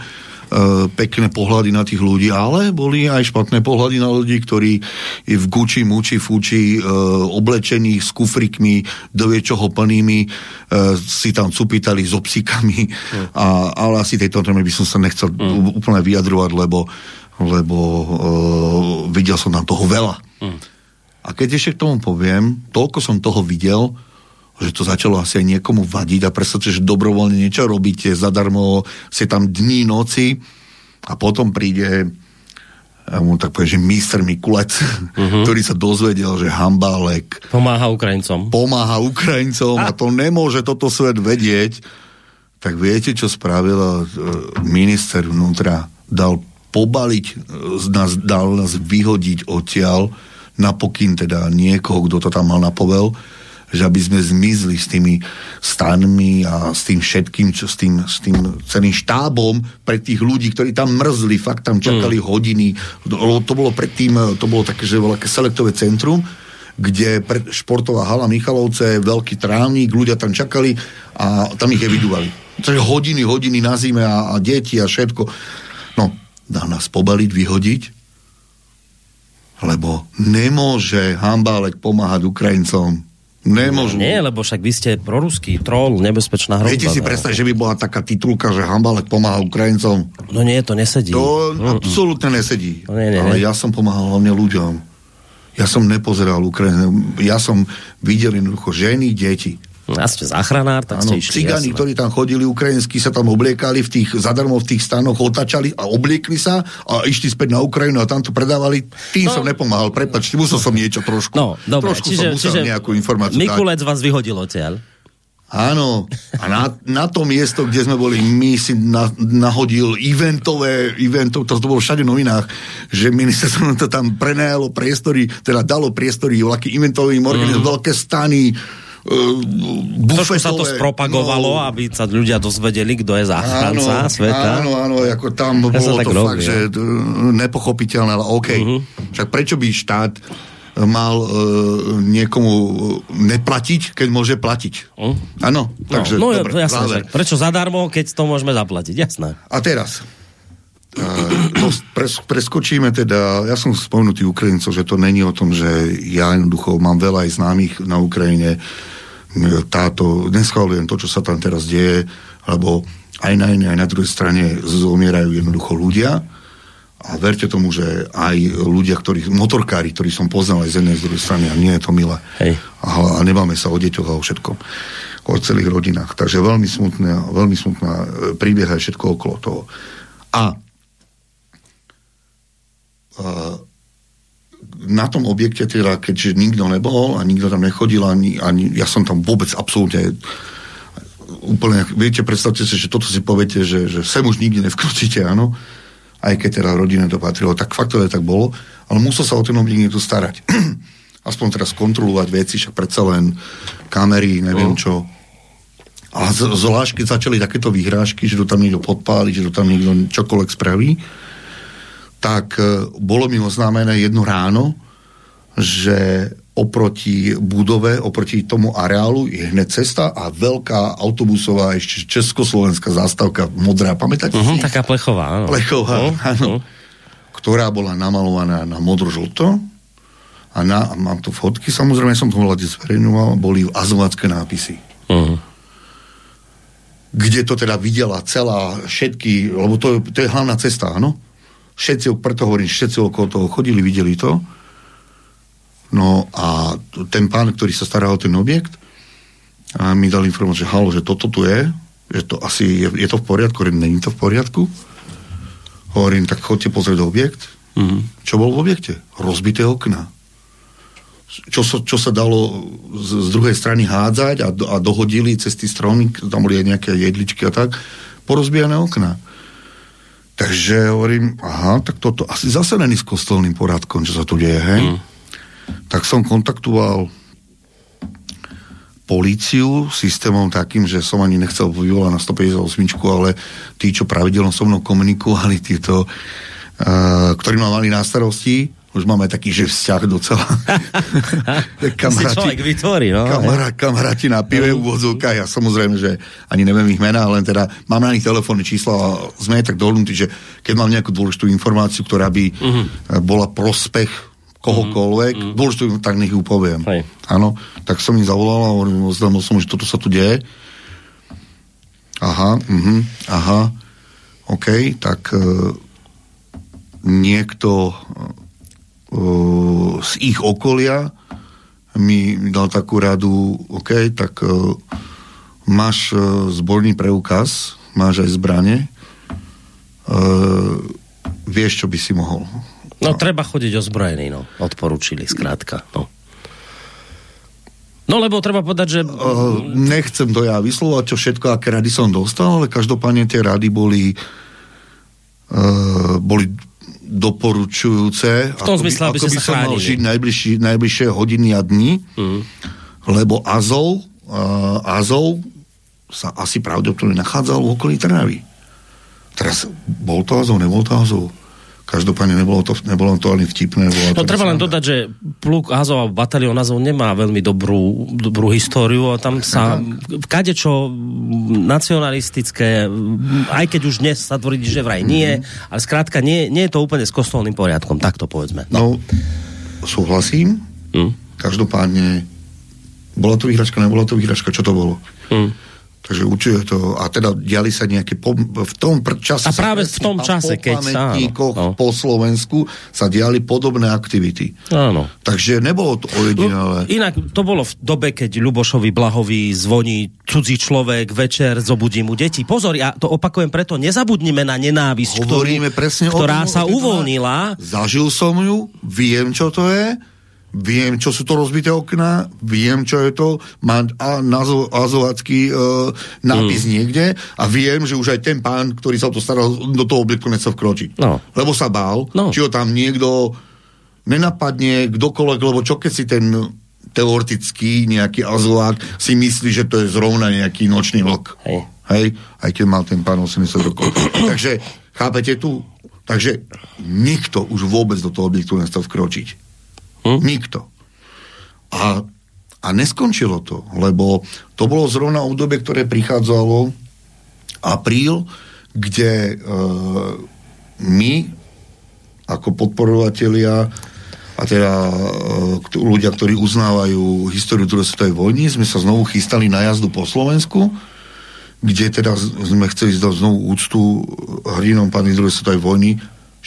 pekné pohľady na tých ľudí, ale boli aj špatné pohľady na ľudí, ktorí v guči, muči, fuči, e, oblečení s kufrikmi, dovie čoho plnými, e, si tam cupitali so psíkami, a, ale asi tejto téme by som sa nechcel mm. úplne vyjadrovať, lebo, lebo e, videl som tam toho veľa. Mm. A keď ešte k tomu poviem, toľko som toho videl, že to začalo asi aj niekomu vadiť a predstavte, že dobrovoľne niečo robíte, zadarmo ste tam dní, noci a potom príde mu tak poviem, že míster Mikulec, uh-huh. ktorý sa dozvedel, že Hambálek Pomáha Ukrajincom. pomáha Ukrajincom a to nemôže toto svet vedieť, tak viete, čo spravil e, minister vnútra? Dal pobaliť, e, nás, dal nás vyhodiť odtiaľ na pokyn teda niekoho, kto to tam mal na povel, že aby sme zmizli s tými stanmi a s tým všetkým, čo s tým, s tým celým štábom pre tých ľudí, ktorí tam mrzli, fakt tam čakali mm. hodiny. To, bolo predtým, to bolo také, že bolo také selektové centrum, kde pre, športová hala Michalovce, veľký trávnik, ľudia tam čakali a tam ich evidovali. Takže hodiny, hodiny na zime a, a deti a všetko. No, dá nás pobaliť, vyhodiť, lebo nemôže Hambálek pomáhať Ukrajincom. Nemôžu. No, nie, lebo však vy ste proruský troll, nebezpečná hrozba. Viete si no. predstaviť, že by bola taká titulka, že Hambálek pomáha Ukrajincom? No nie, to nesedí. To Mm-mm. absolútne nesedí. No nie, nie, Ale nie. ja som pomáhal hlavne ľuďom. Ja som nepozeral Ukrajinu. Ja som videl jednoducho ženy, deti. Ja ste záchranár, tak Áno, ste išli. cigáni, ktorí tam chodili ukrajinskí, sa tam obliekali v tých, zadarmo v tých stanoch, otačali a obliekli sa a išli späť na Ukrajinu a tam to predávali. Tým no. som nepomáhal, prepačte, musel som niečo trošku. No, dobre, trošku čiže, som musel čiže nejakú informáciu dať. Mikulec vás vyhodil odtiaľ. Áno, a na, na to miesto, kde sme boli, my si na, nahodil eventové, eventov, to, to bolo všade v novinách, že ministerstvo to tam prenajalo priestory, teda dalo priestory veľkým eventovým organizom, mm. veľké stany, uh, Trošku sa to spropagovalo, no, aby sa ľudia dozvedeli, kto je záchranca áno, sveta. Áno, áno, ako tam Ja bolo to robí, fakt, ja. že uh, nepochopiteľné, ale OK. Uh-huh. Však prečo by štát mal uh, niekomu neplatiť, keď môže platiť? Áno, No, takže no, dobre, jasné, prečo zadarmo, keď to môžeme zaplatiť, jasné. A teraz, uh, to pres, preskočíme teda, ja som spomenutý Ukrajincov, že to není o tom, že ja jednoducho mám veľa aj známych na Ukrajine, táto, neschvalujem to, čo sa tam teraz deje, lebo aj na jednej, aj na druhej strane zomierajú jednoducho ľudia a verte tomu, že aj ľudia, ktorí, motorkári, ktorí som poznal aj z jednej, z druhej strany, a nie je to milé. Hej. A, a nemáme sa o deťoch a o všetkom. O celých rodinách. Takže veľmi smutná, veľmi smutná e, príbeh aj všetko okolo toho. A na tom objekte teda, keďže nikto nebol a nikto tam nechodil, ani, ani ja som tam vôbec absolútne úplne, viete, predstavte si, že toto si poviete, že, že sem už nikdy nevkročíte, áno, aj keď teda rodine to patrilo, tak fakt to tak bolo, ale musel sa o ten objekt niekto starať. Aspoň teraz kontrolovať veci, však predsa len kamery, neviem no. čo. A zvlášť, keď začali takéto vyhrážky, že to tam niekto podpáli, že to tam niekto čokoľvek spraví, tak e, bolo mi oznámené jedno ráno, že oproti budove, oproti tomu areálu je hneď cesta a veľká autobusová ešte československá zástavka modrá, pamätáte uh-huh, Taká plechová, áno. Plechová, uh-huh. áno. Ktorá bola namalovaná na modro-žlto a na, a mám tu fotky, samozrejme som to hľadne zverejňoval, boli azovacké nápisy. Uh-huh. Kde to teda videla celá, všetky, lebo to, to je hlavná cesta, áno? Všetci, preto hovorím, všetci okolo toho chodili, videli to. No a ten pán, ktorý sa stará o ten objekt, a mi dal informáciu, že halo, že toto tu je, že to asi je, je to v poriadku, hovorím, není to v poriadku. Hovorím, tak chodte pozrieť objekt. Mm-hmm. Čo bol v objekte? Rozbité okna. Čo, so, čo sa dalo z, z druhej strany hádzať a, do, a dohodili cez tie stromy, tam boli aj nejaké jedličky a tak, porozbijané okna. Takže hovorím, aha, tak toto asi zase není s kostolným poradkom, čo sa tu deje, hej? Mm. Tak som kontaktoval políciu systémom takým, že som ani nechcel vyvolať na 158, ale tí, čo pravidelno so mnou komunikovali, títo, uh, ktorí ma mali na starosti, už máme taký, že vzťah docela. kamaráti, človek vytvorí, no. Kamará, kamaráti na pive v úvodzovkách, ja samozrejme, že ani neviem ich mená, len teda mám na nich telefónne čísla a sme tak dohodnutí, že keď mám nejakú dôležitú informáciu, ktorá by uh-huh. bola prospech kohokoľvek, uh-huh. dôležitú, tak nech ju poviem. Áno, tak som im zavolal a oznámil som, že toto sa tu deje. Aha, uh-huh, aha, OK, tak uh, niekto z ich okolia mi, dal takú radu, OK, tak máš zborný preukaz, máš aj zbranie, vieš, čo by si mohol. No, no treba chodiť ozbrojený, no. Odporúčili, skrátka, no. No lebo treba povedať, že... Uh, nechcem to ja vyslovať, čo všetko, aké rady som dostal, ale každopádne tie rady boli uh, boli doporučujúce. V tom zmysle, aby, ako by sa mal žiť najbližšie, najbližšie hodiny a dní, mm. lebo Azov, uh, Azov sa asi pravdepodobne nachádzal v okolí Trnavy. Teraz bol to Azov, nebol to Azov. Každopádne nebolo to, nebolo to ani vtipné. no treba len dodať, že pluk Azov a batalion Azov nemá veľmi dobrú, dobrú históriu a tam sa kade čo nacionalistické, aj keď už dnes sa tvrdí, že vraj nie, mm-hmm. ale skrátka nie, nie je to úplne s kostolným poriadkom, tak to povedzme. No, súhlasím. Mm. Každopádne bola to vyhračka, nebola to vyhračka, čo to bolo? Mm Takže určite to, a teda diali sa nejaké, po, v tom čase... A práve v tom čase, keď sa... No. po Slovensku sa diali podobné aktivity. Áno. Takže nebolo to ojedinelé. Inak to bolo v dobe, keď Ľubošovi Blahovi zvoní cudzí človek večer, zobudí mu deti. Pozor, ja to opakujem preto, nezabudnime na nenávisť, Hovoríme ktorú, presne ktorá o tom, sa uvoľnila. Zažil som ju, viem, čo to je viem, čo sú to rozbité okná, viem, čo je to, má azovacký e, nápis mm. niekde a viem, že už aj ten pán, ktorý sa o to staral, do toho objektu nechcel vkročiť. No. Lebo sa bál, no. či ho tam niekto nenapadne, kdokoľvek, lebo čo keď si ten teoretický nejaký azovák si myslí, že to je zrovna nejaký nočný vlk. Hej. Hej? Aj keď mal ten pán 80 rokov. Takže, chápete tu? Takže nikto už vôbec do toho objektu nechcel vkročiť. Hm? Nikto. A, a neskončilo to, lebo to bolo zrovna obdobie, ktoré prichádzalo apríl, kde e, my ako podporovatelia a teda e, ľudia, ktorí uznávajú históriu druhej svetovej vojny, sme sa znovu chystali na jazdu po Slovensku, kde teda sme chceli zdať znovu úctu hrdinom pány druhej svetovej vojny,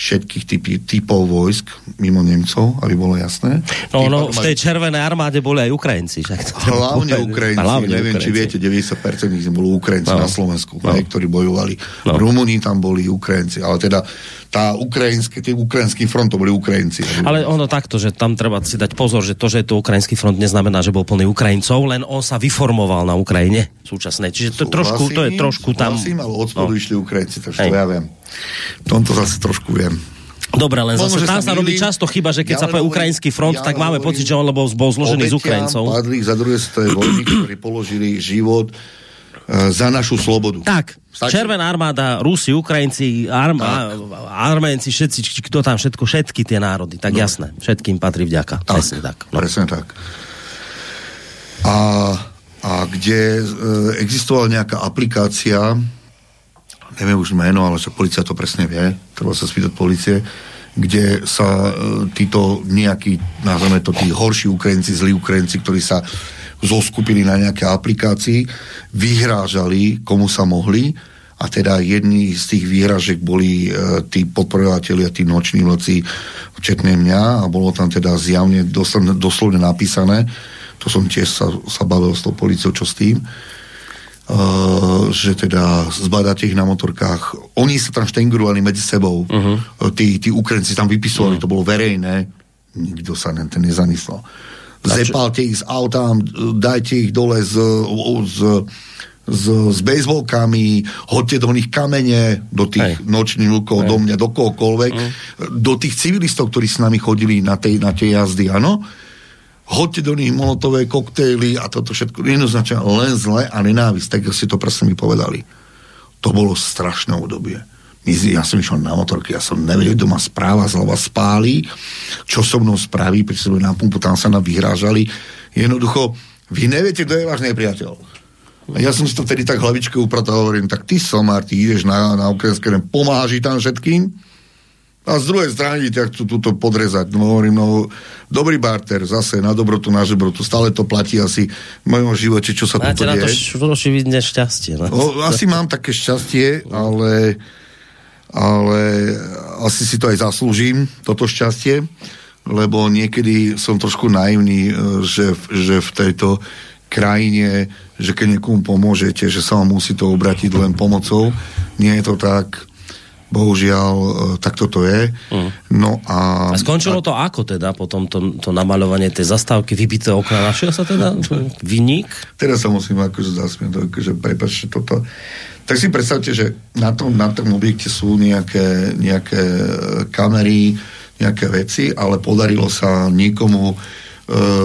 všetkých typí, typov vojsk mimo Nemcov, aby bolo jasné. No, no v tej červenej armáde boli aj Ukrajinci. Však to hlavne Ukrajinci, hlavne neviem, Ukrajinci. či viete, 90% z nich boli Ukrajinci no. na Slovensku, no. ktorí bojovali. No. Rumúni tam boli Ukrajinci, ale teda tá ukrajinské, tým ukrajinským front to boli Ukrajinci. Ale ono takto, že tam treba si dať pozor, že to, že je to ukrajinský front, neznamená, že bol plný Ukrajincov, len on sa vyformoval na Ukrajine súčasnej. Čiže to, trošku, to je trošku tam... Súhlasím, ale od spodu no. išli Ukrajinci, takže to ja viem. Tomto zase trošku viem. Dobre, len zase tam sa robí často chyba, že keď ja sa povie ukrajinský front, ja tak máme pocit, že on lebo bol zložený z Ukrajincov. padli za druhé svetovej vojny, ktorí položili život za našu slobodu. Tak, Stačí? Červená armáda, Rusi, Ukrajinci, arma, Arménci, všetci, kto tam všetko, všetky tie národy, tak no. jasné, všetkým patrí vďaka. Tak, presne tak. No. Presne tak. A, a kde uh, existovala nejaká aplikácia, neviem už meno, ale však policia to presne vie, treba sa spýtať policie, kde sa e, títo nejakí, nazveme to tí horší Ukrajinci, zlí Ukrajinci, ktorí sa zoskupili na nejaké aplikácii, vyhrážali, komu sa mohli a teda jedni z tých výhražek boli e, tí podporovateľi a tí noční vlci, včetne mňa a bolo tam teda zjavne doslovne, doslovne napísané, to som tiež sa, sa bavil s tou policiou, čo s tým, Uh, že teda zbadáte ich na motorkách. Oni sa tam štengrovali medzi sebou. Uh-huh. Tí, tí Ukrajinci tam vypisovali, uh-huh. to bolo verejné. Nikto sa ten nezamyslel. Zepálte ich z auta, dajte ich dole z, z, z, s bejsbolkami, hoďte do nich kamene, do tých Hej. nočných lukov, do mňa, do kohokoľvek, uh-huh. do tých civilistov, ktorí s nami chodili na tej, na tej jazdy, áno hoďte do nich molotové koktejly a toto všetko jednoznačne len zle a nenávisť, tak si to presne mi povedali. To bolo strašné obdobie. Ja som išiel na motorky, ja som nevedel, kto ma správa zlova spáli, čo so mnou spraví, prečo na pumpu, tam sa nám vyhrážali. Jednoducho, vy neviete, kto je váš nepriateľ. A ja som si to vtedy tak hlavičke upratal, hovorím, tak ty somár, ty ideš na, na ukrajinské, pomáhaš tam všetkým, a z druhej strany ťa chcú túto podrezať. No hovorím, no dobrý barter, zase na dobrotu, na žebrotu, stále to platí asi v mojom živote, čo sa tu deje. Máte na to šťastie. No? Asi mám také šťastie, ale, ale asi si to aj zaslúžim, toto šťastie, lebo niekedy som trošku naivný, e, že, že v tejto krajine, že keď niekomu pomôžete, že sa vám musí to obratiť len pomocou. Nie je to tak Bohužiaľ, e, takto to je. Mm. No a... A skončilo to ako teda potom to, to namaľovanie tej zastávky, vybité okna, našiel sa teda vynik? Teraz sa musím akože zasmiať, akože prepačte toto. Tak si predstavte, že na tom, na tom objekte sú nejaké, nejaké e, kamery, nejaké veci, ale podarilo sa niekomu e,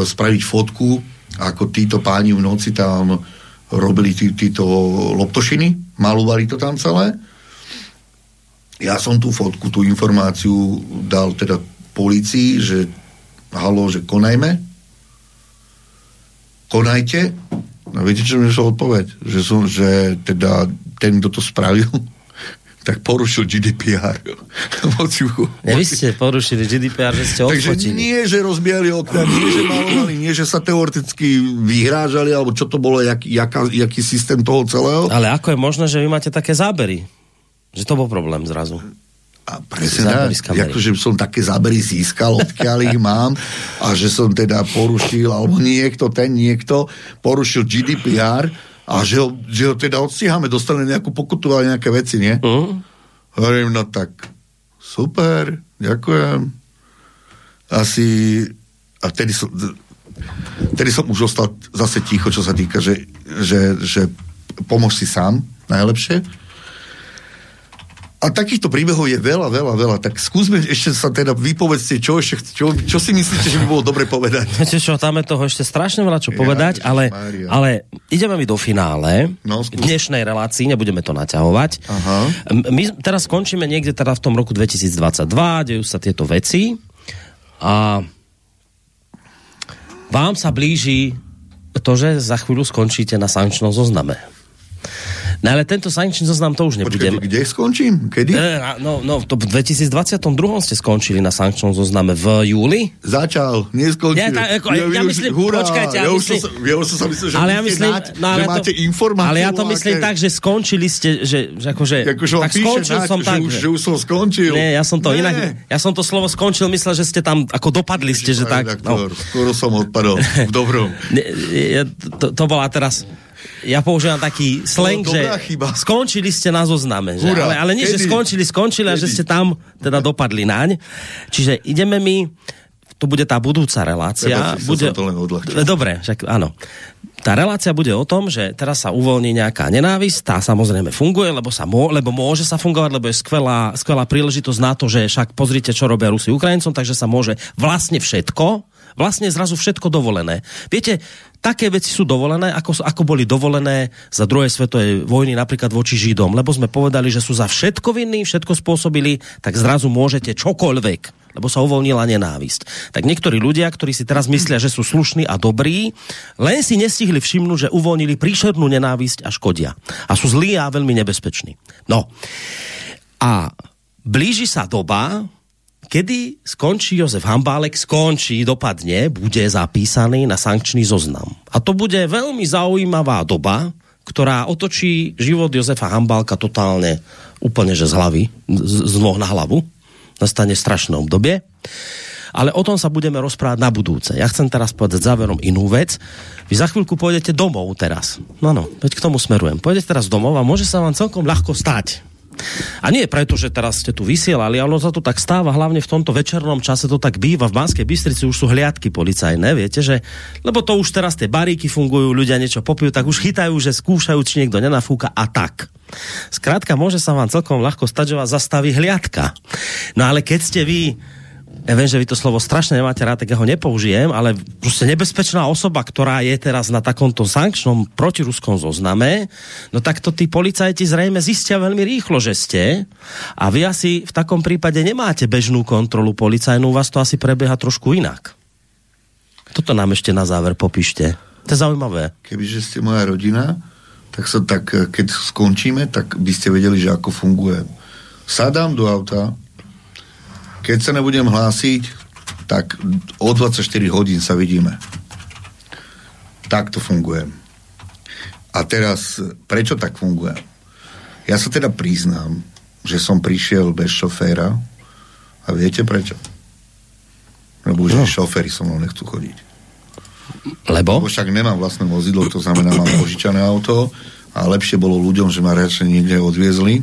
spraviť fotku, ako títo páni v noci tam robili tí, títo loptošiny, malovali to tam celé ja som tú fotku, tú informáciu dal teda policii, že halo, že konajme, konajte. No viete, čo mi odpoveď? Že, som, že teda ten, kto to spravil, tak porušil GDPR. Ne, vy ste porušili GDPR, že ste odfotili. Takže nie, že rozbijali okna, nie, že malovali, nie, že sa teoreticky vyhrážali, alebo čo to bolo, jak, jaká, jaký systém toho celého. Ale ako je možné, že vy máte také zábery? Že to bol problém zrazu. A presne akože som také zábery získal, odkiaľ ich mám a že som teda porušil, alebo niekto, ten niekto porušil GDPR a že ho, že ho teda odstíhame, dostane nejakú pokutu a nejaké veci, nie? Uh-huh. Hovorím, no tak super, ďakujem. Asi a vtedy som, vtedy som už ostal zase ticho, čo sa týka, že, že, že pomož si sám, najlepšie a takýchto príbehov je veľa, veľa, veľa. Tak skúsme ešte sa teda vypovedzte, čo, ešte, čo, čo si myslíte, že by bolo dobre povedať. Viete čo, tam je toho ešte strašne veľa čo ja, povedať, ale, ale ideme mi do finále no, dnešnej relácii, nebudeme to naťahovať. Aha. My teraz skončíme niekde teda v tom roku 2022, dejú sa tieto veci a vám sa blíži to, že za chvíľu skončíte na sankčnom zozname. No ale tento sankčný zoznam to už nebudem. Počkej, kde skončím? Kedy? E, no, no, to v 2022 ste skončili na sankčnom zozname v júli? Začal, neskončil. Ja, tá, ako, ja, ja myslím, hurá, počkajte, ja, ja, myslím, som, ja už som sa myslel, že, ale ja myslím, dať, no, ale že máte to. Ale ja to myslím tak, že skončili ste, že, že akože, akože tak skončil tak, som že tak. Už, že už som skončil. Nie, ja som to Nie. inak, ja som to slovo skončil, myslel, že ste tam ako dopadli ste, že tak. No. Skoro som odpadol, v dobrom. to, to bola teraz ja používam taký slang, že chyba. skončili ste na zozname. Že? Hurá, Ale, ale nie, že kedy? skončili, skončili, a že ste tam teda dopadli naň. Čiže ideme mi, to bude tá budúca relácia. Chcel bude... to len. Dobre, však áno. Tá relácia bude o tom, že teraz sa uvoľní nejaká nenávisť, tá samozrejme funguje, lebo, sa mô, lebo môže sa fungovať, lebo je skvelá, skvelá príležitosť na to, že však pozrite, čo robia Rusi Ukrajincom, takže sa môže vlastne všetko, vlastne zrazu všetko dovolené. Viete, také veci sú dovolené, ako, ako boli dovolené za druhej svetovej vojny napríklad voči Židom, lebo sme povedali, že sú za všetko vinní, všetko spôsobili, tak zrazu môžete čokoľvek lebo sa uvoľnila nenávisť. Tak niektorí ľudia, ktorí si teraz myslia, že sú slušní a dobrí, len si nestihli všimnúť, že uvoľnili príšernú nenávisť a škodia. A sú zlí a veľmi nebezpeční. No. A blíži sa doba, kedy skončí Jozef Hambálek, skončí, dopadne, bude zapísaný na sankčný zoznam. A to bude veľmi zaujímavá doba, ktorá otočí život Jozefa Hambálka totálne úplne že z hlavy, z, nôh na hlavu. Nastane strašné obdobie. Ale o tom sa budeme rozprávať na budúce. Ja chcem teraz povedať záverom inú vec. Vy za chvíľku pôjdete domov teraz. No no, veď k tomu smerujem. Pôjdete teraz domov a môže sa vám celkom ľahko stať, a nie preto, že teraz ste tu vysielali, ale ono sa to tak stáva, hlavne v tomto večernom čase to tak býva. V Banskej Bystrici už sú hliadky policajné, viete, že, lebo to už teraz tie baríky fungujú, ľudia niečo popijú, tak už chytajú, že skúšajú, či niekto nenafúka a tak. Skrátka, môže sa vám celkom ľahko stať, že vás zastaví hliadka. No ale keď ste vy ja viem, že vy to slovo strašne nemáte rád, tak ja ho nepoužijem, ale proste nebezpečná osoba, ktorá je teraz na takomto sankčnom protiruskom zozname, no tak to tí policajti zrejme zistia veľmi rýchlo, že ste a vy asi v takom prípade nemáte bežnú kontrolu policajnú, u vás to asi prebieha trošku inak. Toto nám ešte na záver popíšte. To je zaujímavé. Kebyže ste moja rodina, tak sa tak, keď skončíme, tak by ste vedeli, že ako fungujem. Sadám do auta, keď sa nebudem hlásiť, tak o 24 hodín sa vidíme. Takto fungujem. A teraz, prečo tak fungujem? Ja sa teda priznám, že som prišiel bez šoféra a viete prečo? Lebo už no. šoféry so mnou nechcú chodiť. Lebo? Lebo však nemám vlastné vozidlo, to znamená, mám požičané auto a lepšie bolo ľuďom, že ma radšej niekde odviezli.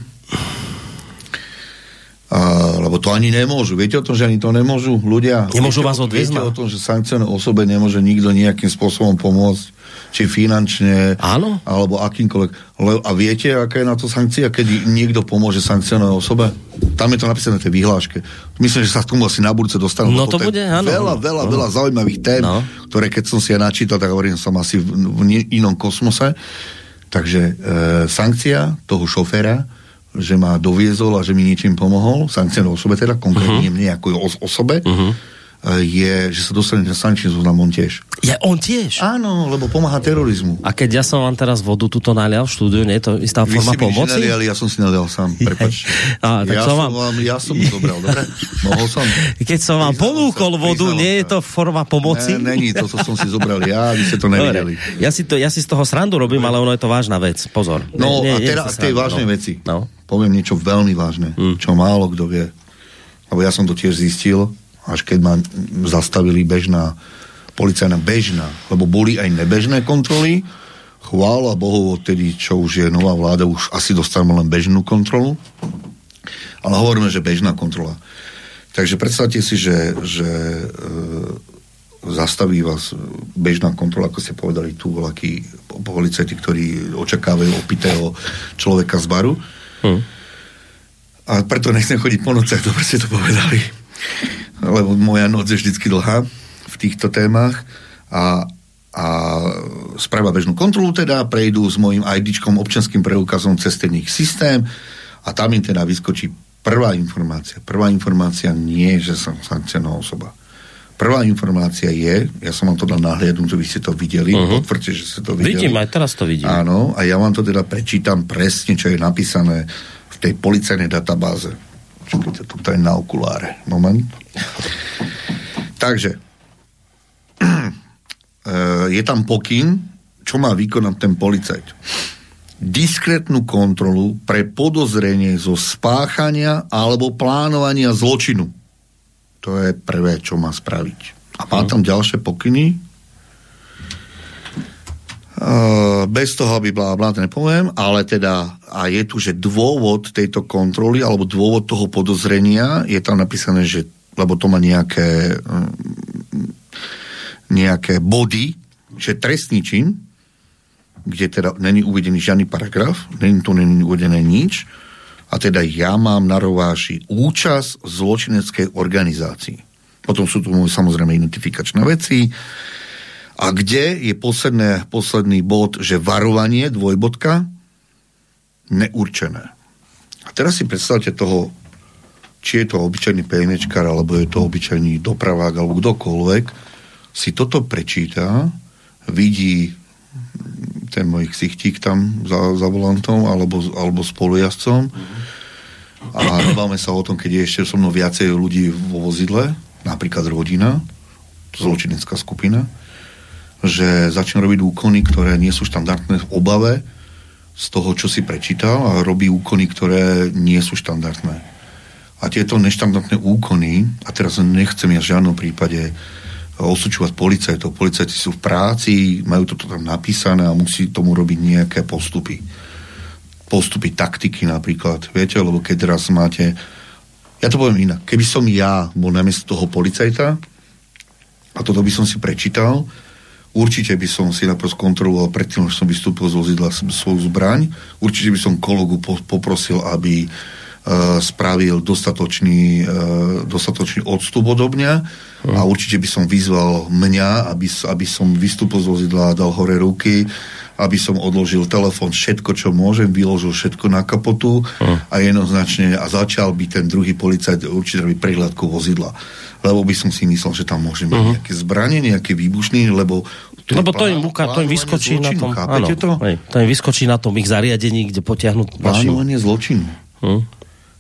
A, lebo to ani nemôžu. Viete o tom, že ani to nemôžu ľudia? Nemôžu viete, vás odviezť? Viete o tom, že sankcioné osobe nemôže nikto nejakým spôsobom pomôcť? Či finančne? Áno. Alebo akýmkoľvek. Le, a viete, aká je na to sankcia, keď niekto pomôže sankcionovanej osobe? Tam je to napísané v tej vyhláške. Myslím, že sa k tomu asi na budúce dostanú. No to bude, áno. Veľa, veľa, No. veľa zaujímavých tém, No. ktoré keď som si ja načítal, tak hovorím, som asi v, v inom kosmose. Takže e, sankcia toho šoféra, že ma doviezol a že mi niečím pomohol, sankcia na osobe teda, konkrétne uh-huh. mne ako os- osobe, uh-huh. je, že sa dostane na sankčný zoznam on tiež. Je on tiež? Áno, lebo pomáha terorizmu. A keď ja som vám teraz vodu tuto nalial v štúdiu, nie je to istá Vy forma pomoci? nenaliali, ja som si nalial sám, prepač. Á, tak ja, som vám- vám... ja som mu zobral, dobre? Mohol som? Keď som vám ponúkol vodu, priznal nie je to forma pomoci? Ne, není, toto som si zobral ja, vy ste to nevideli. Ja si, to, ja si z toho srandu robím, ale ono je to vážna vec. Pozor. No Nie- a nie- nie teraz k tej vážnej no. veci. No. Poviem niečo veľmi vážne, Mm. čo málo kto vie. Lebo ja som to tiež zistil, až keď ma zastavili bežná, policajná bežná, lebo boli aj nebežné kontroly. Chvála Bohu, odtedy, čo už je nová vláda, už asi dostaneme len bežnú kontrolu. Ale hovoríme, že bežná kontrola. Takže predstavte si, že, že e, zastaví vás bežná kontrola, ako ste povedali tu, voľakí policajti, ktorí očakávajú opitého človeka z baru. Hm. A preto nechcem chodiť po nociach, dobre ste to povedali. Lebo moja noc je vždycky dlhá v týchto témach a, a spravia bežnú kontrolu teda, prejdú s mojim IDčkom, občanským preukazom cez ten ich systém a tam im teda vyskočí prvá informácia. Prvá informácia nie že som sankcionálna osoba. Prvá informácia je, ja som vám to dal nahliadnúť, že vy ste to videli, uh-huh. potvrďte, že ste to videli. Vidím, aj teraz to vidím. Áno, a ja vám to teda prečítam presne, čo je napísané v tej policajnej databáze. Čakajte, tu je na okuláre. Moment. Takže, eh, je tam pokyn, čo má vykonať ten policajt. Diskrétnu kontrolu pre podozrenie zo spáchania alebo plánovania zločinu. To je prvé, čo má spraviť. A má tam ďalšie pokyny, Uh, bez toho, aby blá, blá, nepoviem, ale teda a je tu, že dôvod tejto kontroly alebo dôvod toho podozrenia je tam napísané, že lebo to má nejaké mm, nejaké body, že trestný čin, kde teda není uvedený žiadny paragraf, není tu není uvedené nič, a teda ja mám na rováši účasť v zločineckej organizácii. Potom sú tu samozrejme identifikačné veci, a kde je posledné, posledný bod, že varovanie, dvojbodka, neurčené. A teraz si predstavte toho, či je to obyčajný PNčkar, alebo je to obyčajný dopravák, alebo kdokoľvek, si toto prečíta, vidí ten môj ksichtík tam za, za volantom, alebo, alebo spolujazdcom a nebáme sa o tom, keď je ešte so mnou viacej ľudí vo vozidle, napríklad rodina, zločinecká skupina, že začne robiť úkony, ktoré nie sú štandardné v obave z toho, čo si prečítal a robí úkony, ktoré nie sú štandardné. A tieto neštandardné úkony, a teraz nechcem ja v žiadnom prípade osúčovať policajtov. Policajti sú v práci, majú toto tam napísané a musí tomu robiť nejaké postupy. Postupy taktiky napríklad, viete, lebo keď teraz máte ja to poviem inak. Keby som ja bol namiesto toho policajta a toto by som si prečítal, Určite by som si najprv skontroloval predtým, že som vystúpil z vozidla svoju zbraň. Určite by som kolegu po, poprosil, aby spravil dostatočný, uh, dostatočný odstup odo mňa a určite by som vyzval mňa, aby, aby som vystúpil z vozidla, dal hore ruky, aby som odložil telefón, všetko, čo môžem, vyložil všetko na kapotu uh. a jednoznačne a začal by ten druhý policajt určite robiť prehľadku vozidla lebo by som si myslel, že tam môže byť uh-huh. nejaké zbranie, nejaké výbušný, lebo to lebo to im, buka, to im vyskočí zločinu, na tom, áno, to? Hej, to im vyskočí na tom ich zariadení, kde potiahnu Plánovanie zločinu. Uh-huh.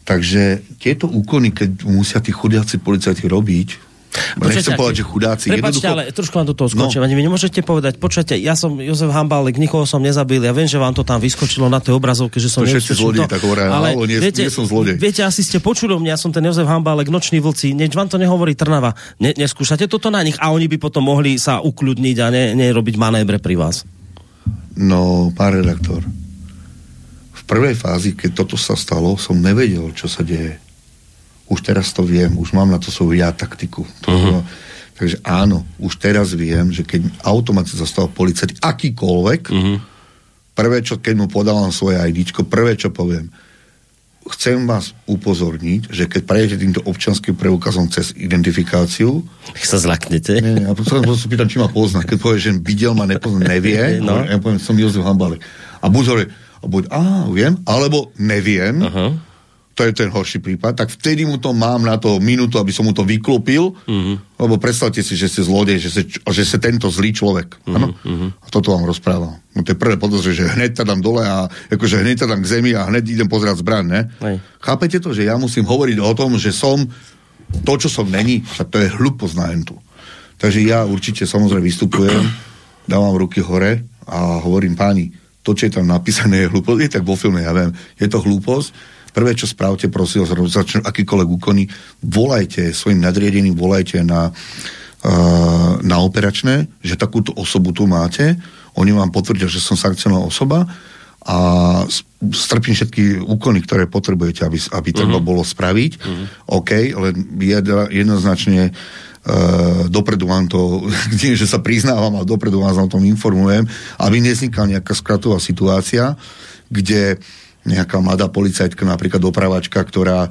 Takže tieto úkony, keď musia tí chudiaci policajti robiť, Počujete, Nechcem povedať, že chudáci. Prepačte, jednoducho... ale trošku vám do toho skočím. No. Vy nemôžete povedať, počujete, ja som Jozef Hambálek, nikoho som nezabil, ja viem, že vám to tam vyskočilo na tej obrazovke, že som... To všetci zlodej, tak hovoria, ale nie, viete, nie som zlodej. Viete, asi ste počuli mňa, ja som ten Jozef Hambálek, nočný vlci, než vám to nehovorí Trnava. Ne, neskúšate toto na nich a oni by potom mohli sa ukľudniť a ne, nerobiť manébre pri vás. No, pán redaktor, v prvej fázi, keď toto sa stalo, som nevedel, čo sa deje už teraz to viem, už mám na to svoju ja taktiku. Uh-huh. Takže áno, už teraz viem, že keď automaticky zastal policajt akýkoľvek, uh-huh. prvé, čo keď mu podávam svoje ID, prvé, čo poviem, chcem vás upozorniť, že keď prejdete týmto občanským preukazom cez identifikáciu... sa zlaknete. Nie, nie, ja sa pýtam, či ma pozná. Keď povie, že videl ma, nepozná, nevie, no. ja poviem, som Jozef Hambalek. A buď hovorí, a buď, á, viem, alebo neviem, uh-huh to je ten horší prípad, tak vtedy mu to mám na to minútu, aby som mu to vyklopil, uh-huh. lebo predstavte si, že ste zlodej, že ste, že ste tento zlý človek. Uh-huh. Uh-huh. A toto vám rozprávam. No to je prvé podozrie, že hneď dám dole a akože hneď dám k zemi a hneď idem pozerať zbraň, ne? Aj. Chápete to, že ja musím hovoriť o tom, že som to, čo som není, to je hlúposť na entu. Takže ja určite samozrejme vystupujem, dávam ruky hore a hovorím páni, to, čo je tam napísané, je hlúposť, je tak vo filme, ja viem, je to hlúposť, Prvé, čo spravte, prosím, začnú akýkoľvek úkony, volajte svojim nadriedeným, volajte na, uh, na operačné, že takúto osobu tu máte, oni vám potvrdia, že som sankcionovaná osoba a strpím všetky úkony, ktoré potrebujete, aby, aby uh-huh. treba bolo spraviť. Uh-huh. OK, ale jednoznačne Uh, dopredu vám to, nie, že sa priznávam, ale dopredu vás o tom informujem, aby neznikla nejaká skratová situácia, kde nejaká mladá policajtka, napríklad dopravačka, ktorá e,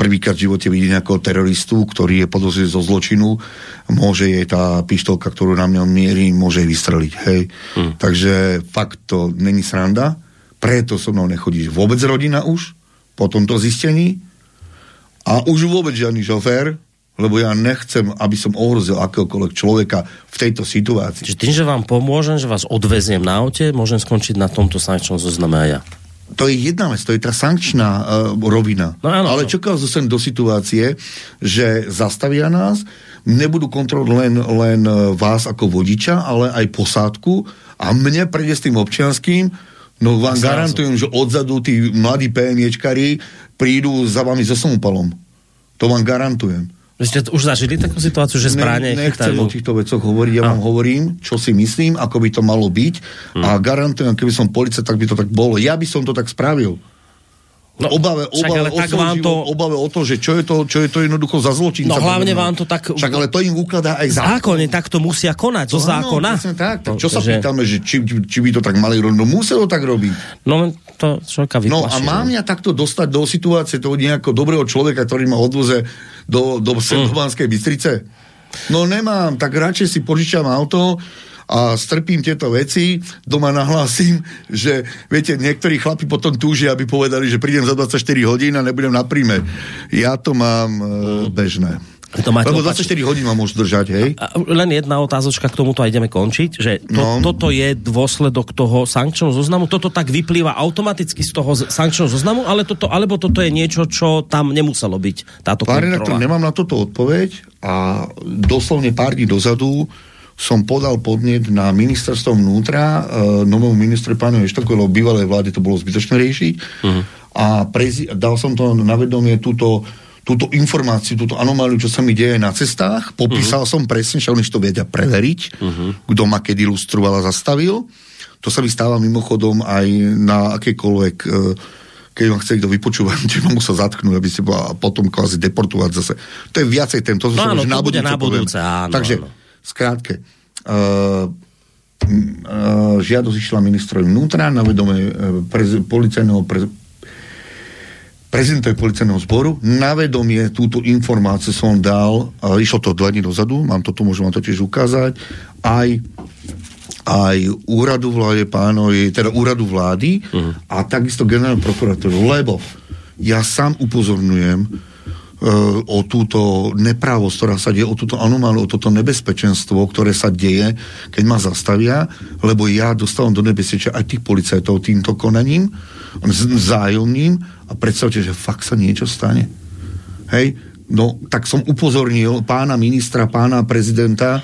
prvýkrát v živote vidí nejakého teroristu, ktorý je podozrieť zo zločinu, môže jej tá pištolka, ktorú na mňa mierí, môže jej vystreliť. Hej. Hmm. Takže fakt to není sranda, preto so mnou nechodí vôbec rodina už, po tomto zistení a už vôbec žiadny šofér, lebo ja nechcem, aby som ohrozil akéhokoľvek človeka v tejto situácii. Čiže tým, že vám pomôžem, že vás odveziem na aute, môžem skončiť na tomto sankčnom zozname aj ja to je jedna vec, to je tá sankčná uh, rovina. No, áno, Ale čo keď sa do situácie, že zastavia nás, nebudú kontrolovať len, len e, vás ako vodiča, ale aj posádku a mne prejde s tým občianským, no vám Zrazu. garantujem, že odzadu tí mladí PNIčkari prídu za vami so somopalom. To vám garantujem. Vy ste už zažili takú situáciu, že zbranie ne, Nechcem chytajú? o týchto vecoch hovoriť, ja vám hovorím, čo si myslím, ako by to malo byť Hm. a garantujem, keby som policajt, tak by to tak bolo. Ja by som to tak spravil. No, obave, však obave, ale o tak vám to- obave o to, že čo je to, čo je to jednoducho za zločinca. No hlavne vám to tak... Však ale to im ukladá aj zákon. Zákone takto musia konať, zo No áno, zákona. presne tak. tak No, čo sa takže- pýtame, že či, či by to tak mali robiť? No muselo tak robiť. No to človeka No vyplaší. a mám ja takto dostať do situácie toho nejakého dobrého človeka, ktorý ma odvoze do, do Sedlovanskej Bystrice? No nemám, tak radšej si požičam auto a strpím tieto veci, doma nahlásim, že viete, niektorí chlapi potom túžia, aby povedali, že prídem za 24 hodín a nebudem na príjme. Ja to mám e, bežné. To máte Lebo opačne. 24 hodín ma môžu držať, hej? A len jedna otázočka k tomuto a ideme končiť, že to, No. toto je dôsledok toho sankčného zoznamu, toto tak vyplýva automaticky z toho sankčného zoznamu, ale toto, alebo toto je niečo, čo tam nemuselo byť, táto Pán redaktor, kontrola. nemám na toto odpoveď a doslovne pár dní dozadu som podal podnet na ministerstvo vnútra, e, novému ministru pánu Eštoku, lebo bývalej vlády to bolo zbytočné riešiť. Mhm. A prezi- dal som to na vedomie túto, túto informáciu, túto anomáliu, čo sa mi deje na cestách. Popísal Mhm. som presne, že oni to vedia preveriť, kto ma kedy lustroval a zastavil. To sa mi stáva mimochodom aj na akékoľvek e, keď ma chce niekto vypočúvať, že ma musel zatknúť, aby si bola potom kvázi deportovať zase. To je viacej ten, to No áno, to na budúce, áno, Takže, áno. Skrátke, uh, uh, žiadosť išla ministrovi vnútra na vedomie uh, prez, policajného pre, prezidentovi policajného zboru. Na vedomie túto informáciu som dal, uh, išlo to dva dní dozadu, mám to tu, môžem vám to tiež ukázať, aj aj úradu vláde pánovi, teda úradu vlády uh-huh. a takisto generálnu prokuratúru, lebo ja sám upozorňujem o túto neprávosť, ktorá sa deje, o túto anomáliu, o toto nebezpečenstvo, ktoré sa deje, keď ma zastavia, lebo ja dostávam do nebezpečia aj tých policajtov týmto konaním, vzájomným a predstavte, že fakt sa niečo stane. Hej, no tak som upozornil pána ministra, pána prezidenta,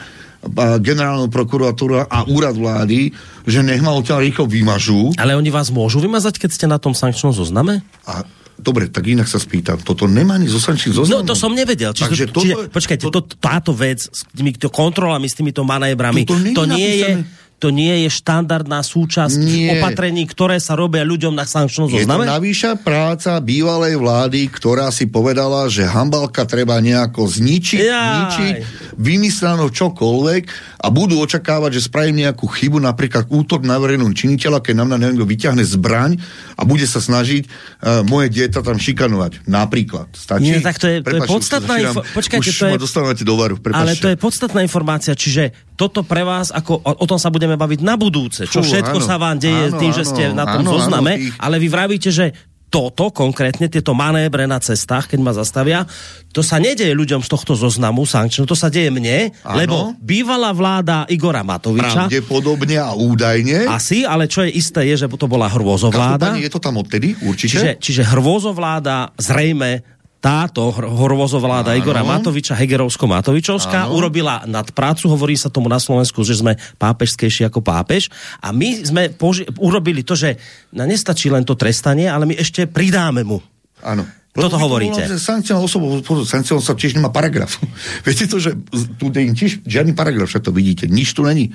generálnu prokuratúru a úrad vlády, že nech ma odtiaľ rýchlo vymažú. Ale oni vás môžu vymazať, keď ste na tom sankčnom zozname? A dobre, tak inak sa spýtam. Toto nemá ani zo sankčných zoznamov. No to som nevedel. Čiže, Takže to, toto- čiže počkajte, to, táto vec s týmito kontrolami, s týmito manébrami, To- to nie to nie je. To nie je štandardná súčasť Nie. opatrení, ktoré sa robia ľuďom na sankčnom Je to zozname? navýša práca bývalej vlády, ktorá si povedala, že hambalka treba nejako zničiť, Jaj. zničiť, vymyslené čokoľvek a budú očakávať, že spravím nejakú chybu, napríklad útok na verejnú činiteľa, keď na mňa neviem, vyťahne zbraň a bude sa snažiť uh, moje dieťa tam šikanovať. Napríklad. Stačí? Nie, tak to je- to je podstatná sa začínam- info- počkajte, už to je- ma dostávate do varu. Ale to je podstatná informácia, čiže toto pre vás, ako, o, o tom sa budeme baviť na budúce, čo Fú, všetko áno, sa vám deje áno, tým, že áno, ste na tom áno, áno, zozname, tých- ale vy vravíte, že toto konkrétne, tieto manébre na cestách, keď ma zastavia, to sa nedeje ľuďom z tohto zoznamu sankčného, to sa deje mne, Áno. lebo bývalá vláda Igora Matoviča, Pravdepodobne a údajne. asi, ale čo je isté, je, že to bola hrôzovláda. Každopádne je to tam odtedy, určite. Čiže, čiže hrôzovláda zrejme táto hr- hrôzovláda. Igora Matoviča, Hegerovsko-Matovičovská, Áno. urobila nadprácu, hovorí sa tomu na Slovensku, že sme pápežskejší ako pápež a my sme poži- urobili to, že na nestačí len to trestanie, ale my ešte pridáme mu. Áno. Toto hovoríte. voláte Sankciou osobou, pozor, sankciou sa tiež nemá paragraf. Viete to, že tu tiež žiadny paragraf, však to vidíte, nič tu není.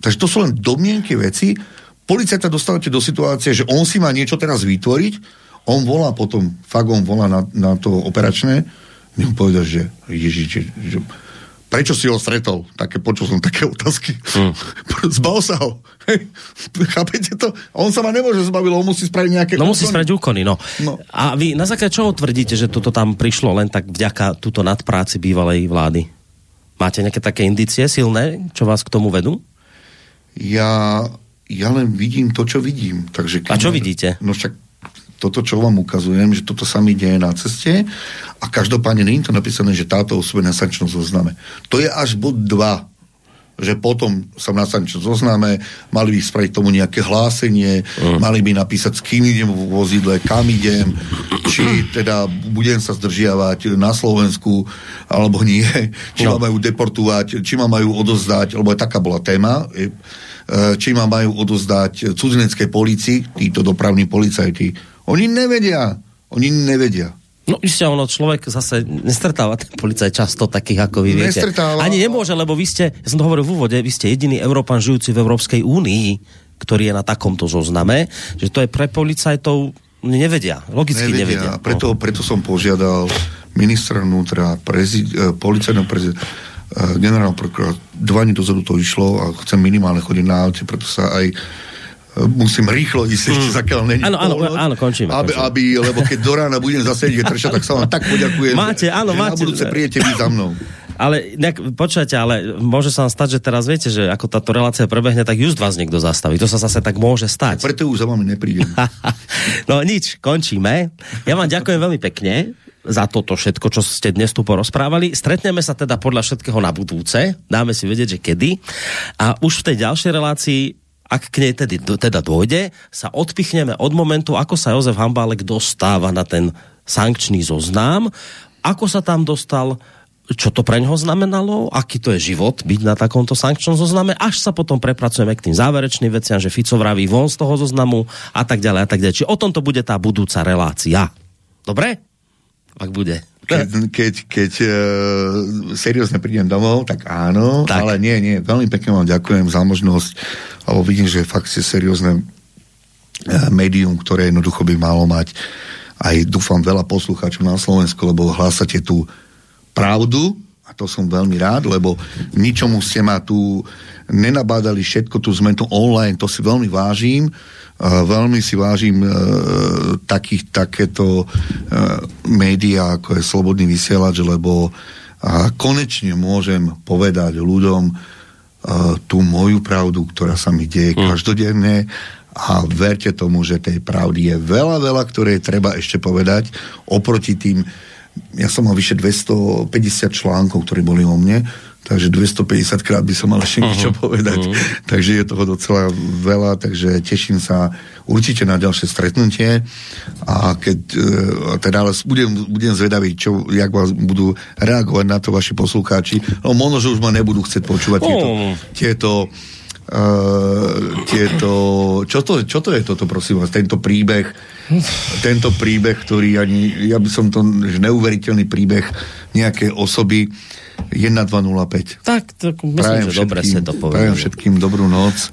Takže to sú len domnienky veci. Policajta dostávate do situácie, že on si má niečo teraz vytvoriť, on volá potom, fakt on volá na, na to operačné, mi povedal, že ježiš, že, že prečo si ho stretol? Také, počul som také otázky. Hm. Zbal sa ho. Hej. Chápete to? On sa ma nemôže zbaviť, on musí spraviť nejaké No musí úkony. spraviť úkony, no. No. A vy na základe čoho tvrdíte, že toto tam prišlo len tak vďaka túto nadpráci bývalej vlády? Máte nejaké také indície silné, čo vás k tomu vedú? Ja, ja len vidím to, čo vidím. Takže A čo vidíte? No však toto, čo vám ukazujem, že toto sa mi deje na ceste a každopádne nie je to napísané, že táto osoba na sankčnom zozname. To je až bod 2 že potom som na sankčnom zozname, mali by spraviť tomu nejaké hlásenie, Mm. mali by napísať, s kým idem v vozidle, kam idem, či teda budem sa zdržiavať na Slovensku, alebo nie, či No. ma majú deportovať, či ma majú odozdať, lebo aj taká bola téma, e, či ma majú odozdať cudzineckej policii, títo dopravní policajti. Oni nevedia, oni nevedia. No isté, ono človek zase nestretáva ten policaj často takých, ako vy viete. Nestretáva. Ani nemôže, lebo vy ste, ja som to hovoril v úvode, vy ste jediný Európan žijúci v Európskej únii, ktorý je na takomto zozname, že to je pre policajtov nevedia, logicky nevedia. nevedia. Preto, preto som požiadal ministra vnútra, prezid, eh, policajného prezidenta, eh, generálneho prokurátora, dva dozadu to išlo a chcem minimálne chodiť na aute, preto sa aj musím rýchlo ísť ešte, Mm. zakiaľ není Áno, áno, áno, končíme, Aby, končíme. aby, lebo keď do rána budem zase ide trčať, tak sa vám tak poďakujem, Máte, áno, že máte. na budúce príjete vy za mnou. Ale nejak, počujete, ale môže sa vám stať, že teraz viete, že ako táto relácia prebehne, tak just vás niekto zastaví. To sa zase tak môže stať. Preto už za vami neprídem. no nič, končíme. Ja vám ďakujem veľmi pekne za toto všetko, čo ste dnes tu porozprávali. Stretneme sa teda podľa všetkého na budúce. Dáme si vedieť, že kedy. A už v tej ďalšej relácii ak k nej tedy, teda dôjde, sa odpichneme od momentu, ako sa Jozef Hambálek dostáva na ten sankčný zoznam, ako sa tam dostal, čo to pre ňoho znamenalo, aký to je život byť na takomto sankčnom zozname, až sa potom prepracujeme k tým záverečným veciam, že Fico vraví von z toho zoznamu a tak ďalej a tak ďalej. Čiže o tomto bude tá budúca relácia. Dobre? Ak bude. Keď, keď, keď uh, seriózne prídem domov, tak áno, tak. ale nie, nie, veľmi pekne vám ďakujem za možnosť, lebo vidím, že fakt ste seriózne uh, médium, ktoré jednoducho by malo mať aj dúfam veľa poslucháčov na Slovensku, lebo hlásate tú pravdu a to som veľmi rád, lebo ničomu ste ma tu nenabádali všetko tú zmenu online, to si veľmi vážim. Uh, veľmi si vážim uh, takých, takéto uh, médiá, ako je Slobodný vysielač, lebo uh, konečne môžem povedať ľuďom uh, tú moju pravdu, ktorá sa mi deje mm. každodenne a verte tomu, že tej pravdy je veľa, veľa, ktoré treba ešte povedať oproti tým ja som mal vyše 250 článkov, ktorí boli o mne, takže 250 krát by som mal ešte niečo Mhm. povedať. Takže je toho docela veľa, takže teším sa určite na ďalšie stretnutie a keď e, teda ale budem, budem zvedavý, čo, jak vás budú reagovať na to vaši poslucháči, no možno, že už ma nebudú chcieť počúvať tieto, Oh. tieto Uh, tieto, čo to, čo to je toto, prosím vás, tento príbeh, tento príbeh, ktorý ani, ja by som to, že neuveriteľný príbeh nejakej osoby 1205. Tak, tak myslím, že dobre ste to Prajem povedali. všetkým dobrú noc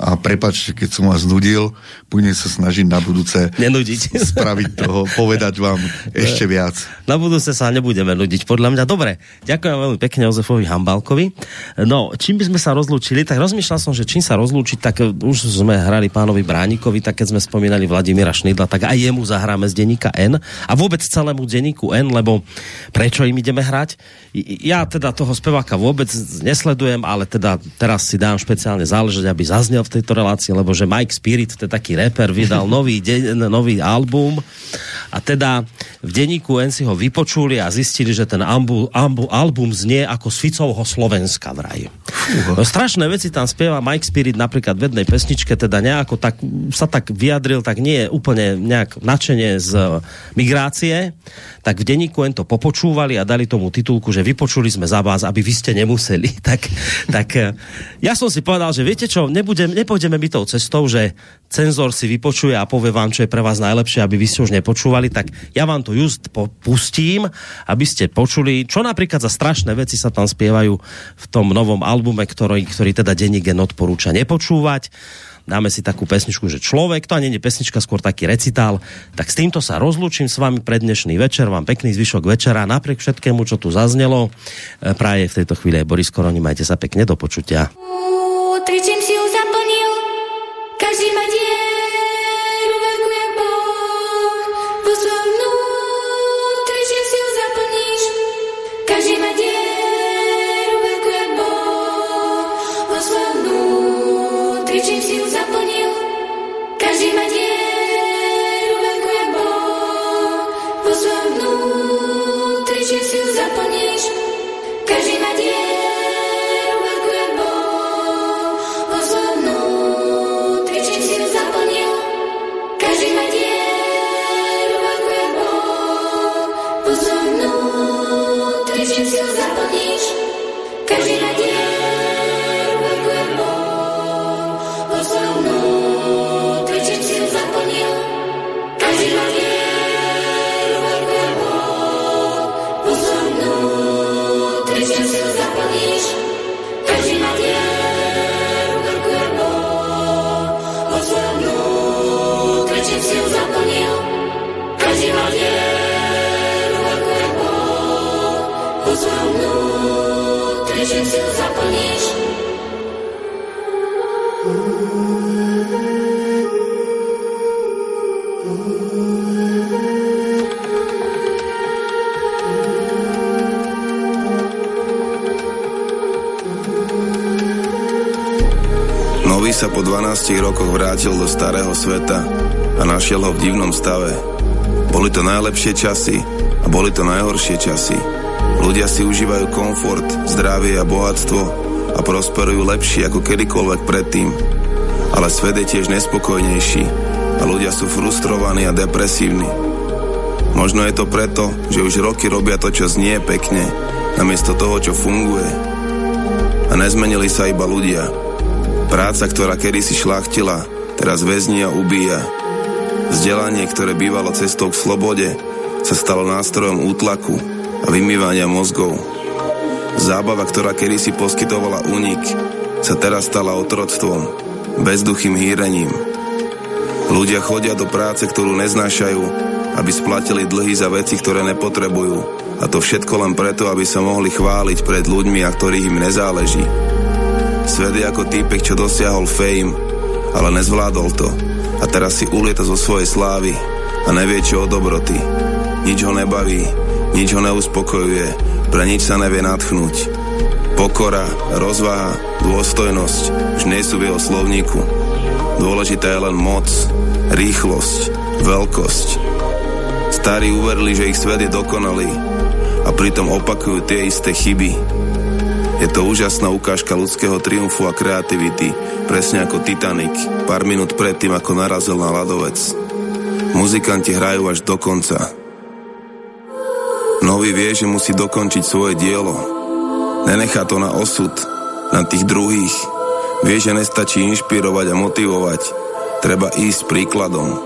a prepačte, keď som vás nudil, budem sa snažiť na budúce Nenudiť. spraviť toho, povedať vám ešte viac. Na budúce sa nebudeme nudiť, podľa mňa. Dobre, ďakujem veľmi pekne Jozefovi Hambalkovi. No, čím by sme sa rozlúčili, tak rozmýšľal som, že čím sa rozlúčiť, tak e, už sme hrali pánovi Bránikovi, tak keď sme spomínali Vladimíra Šnidla, tak aj jemu zahráme z denníka N a vôbec celému denníku N, lebo prečo im ideme hrať? Ja teda toho speváka vôbec nesledujem, ale teda teraz si dám špeciálne záležať, aby zaznel v tejto relácii, lebo že Mike Spirit, to je taký reper, vydal nový, de- nový album. A teda v denníku N si ho vypočuli a zistili, že ten ambu, ambu, album znie ako z Ficovho Slovenska vraj. No, strašné veci tam spieva Mike Spirit napríklad v jednej pesničke, teda nejako tak, sa tak vyjadril, tak nie je úplne nejak nadšenie z e, migrácie, tak v denníku to popočúvali a dali tomu titulku, že vypočuli sme za vás, aby vy ste nemuseli. tak, tak e, ja som si povedal, že viete čo, nebudem, nepôjdeme my tou cestou, že cenzor si vypočuje a povie vám, čo je pre vás najlepšie, aby vy ste už nepočúvali, tak ja vám to just pustím, aby ste počuli, čo napríklad za strašné veci sa tam spievajú v tom novom albume, ktorý, ktorý teda denník odporúča nepočúvať. Dáme si takú pesničku, že človek, to ani nie je pesnička, skôr taký recitál. Tak s týmto sa rozlúčim s vami pre dnešný večer, vám pekný zvyšok večera, napriek všetkému, čo tu zaznelo. E, Praje v tejto chvíli aj Boris Koroni, majte sa pekne, do počutia. Tričím sa po 12 rokoch vrátil do starého sveta a našiel ho v divnom stave. Boli to najlepšie časy a boli to najhoršie časy. Ľudia si užívajú komfort, zdravie a bohatstvo a prosperujú lepšie ako kedykoľvek predtým. Ale svet je tiež nespokojnejší a ľudia sú frustrovaní a depresívni. Možno je to preto, že už roky robia to, čo znie pekne, namiesto toho, čo funguje. A nezmenili sa iba ľudia. Práca, ktorá kedysi šlachtila, teraz väzní a ubíja. Vzdelanie, ktoré bývalo cestou k slobode, sa stalo nástrojom útlaku a vymývania mozgov. Zábava, ktorá kedysi poskytovala únik, sa teraz stala otroctvom, bezduchým hýrením. Ľudia chodia do práce, ktorú neznášajú, aby splatili dlhy za veci, ktoré nepotrebujú. A to všetko len preto, aby sa mohli chváliť pred ľuďmi, a ktorých im nezáleží. Svet je ako týpek, čo dosiahol fame, ale nezvládol to. A teraz si ulieta zo svojej slávy a nevie čo o dobroty. Nič ho nebaví, nič ho neuspokojuje, pre nič sa nevie natchnúť. Pokora, rozvaha, dôstojnosť už nie sú v jeho slovníku. Dôležitá je len moc, rýchlosť, veľkosť. Starí uverili, že ich svet je dokonalý a pritom opakujú tie isté chyby. Je to úžasná ukážka ľudského triumfu a kreativity, presne ako Titanic, pár minút predtým, ako narazil na ľadovec. Muzikanti hrajú až do konca. Nový vie, že musí dokončiť svoje dielo. Nenechá to na osud, na tých druhých. Vie, že nestačí inšpirovať a motivovať. Treba ísť príkladom.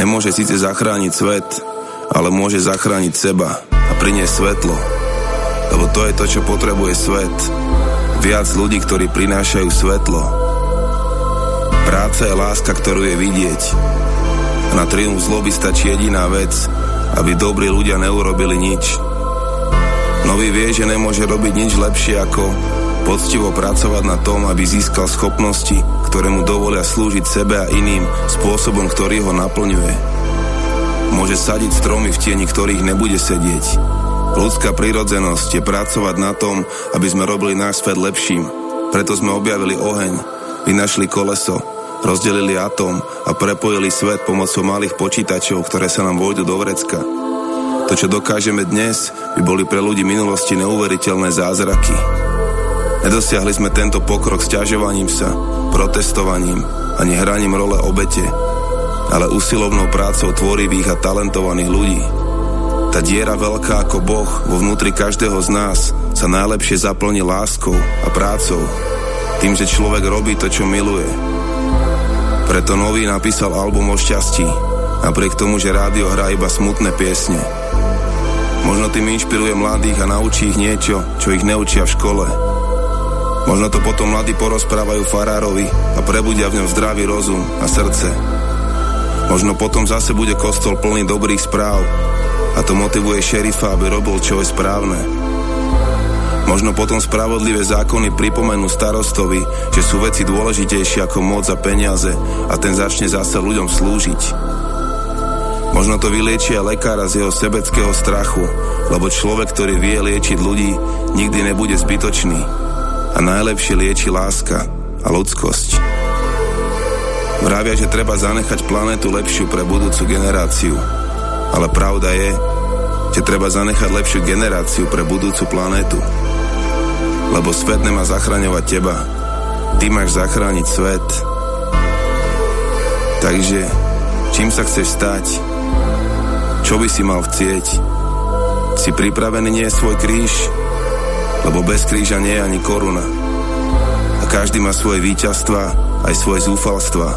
Nemôže síce zachrániť svet, ale môže zachrániť seba a priniesť svetlo. Lebo to je to, čo potrebuje svet. Viac ľudí, ktorí prinášajú svetlo. Práca je láska, ktorú je vidieť. Na triumf zloby stačí jediná vec, aby dobrí ľudia neurobili nič. Nový vie, že nemôže robiť nič lepšie ako poctivo pracovať na tom, aby získal schopnosti, ktoré mu dovolia slúžiť sebe a iným spôsobom, ktorý ho naplňuje. Môže sadiť stromy v tieni, ktorých nebude sedieť. Ľudská prírodzenosť je pracovať na tom, aby sme robili náš svet lepším. Preto sme objavili oheň, vynašli koleso, rozdelili atóm a prepojili svet pomocou malých počítačov, ktoré sa nám vojdu do vrecka. To, čo dokážeme dnes, by boli pre ľudí minulosti neuveriteľné zázraky. Nedosiahli sme tento pokrok sťažovaním sa, protestovaním ani hraním role obete, ale usilovnou prácou tvorivých a talentovaných ľudí. Tá diera veľká ako Boh vo vnútri každého z nás sa najlepšie zaplní láskou a prácou. Tým, že človek robí to, čo miluje. Preto Nový napísal album o šťastí, napriek tomu, že rádio hrá iba smutné piesne. Možno tým inšpiruje mladých a naučí ich niečo, čo ich neučia v škole. Možno to potom mladí porozprávajú farárovi a prebudia v ňom zdravý rozum a srdce. Možno potom zase bude kostol plný dobrých správ a to motivuje šerifa, aby robil, čo je správne. Možno potom spravodlivé zákony pripomenú starostovi, že sú veci dôležitejšie ako moc a peniaze a ten začne zase ľuďom slúžiť. Možno to vyliečia lekára z jeho sebeckého strachu, lebo človek, ktorý vie liečiť ľudí, nikdy nebude zbytočný. A najlepšie lieči láska a ľudskosť. Vravia, že treba zanechať planetu lepšiu pre budúcu generáciu. Ale pravda je, že treba zanechať lepšiu generáciu pre budúcu planetu. Lebo svet nemá zachraňovať teba. Ty máš zachrániť svet. Takže, čím sa chceš stať? Čo by si mal chcieť? Si pripravený nie svoj kríž? Lebo bez kríža nie je ani koruna. A každý má svoje víťazstva, aj svoje zúfalstva.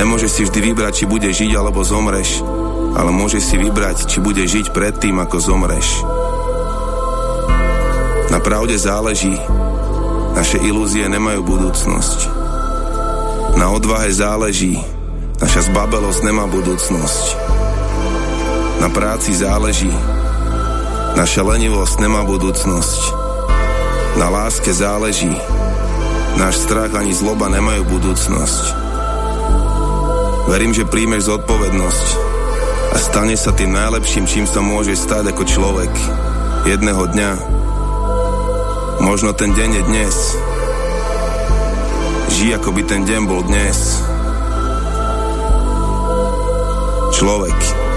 Nemôžeš si vždy vybrať, či bude žiť alebo zomreš, ale môžeš si vybrať, či bude žiť predtým, ako zomreš. Na pravde záleží. Naše ilúzie nemajú budúcnosť. Na odvahe záleží. Naša zbabelosť nemá budúcnosť. Na práci záleží. Naša lenivosť nemá budúcnosť. Na láske záleží. Náš strach ani zloba nemajú budúcnosť. Verím, že príjmeš zodpovednosť a stane sa tým najlepším, čím sa môže stať ako človek. Jedného dňa. Možno ten deň je dnes. Žij, ako by ten deň bol dnes. Človek.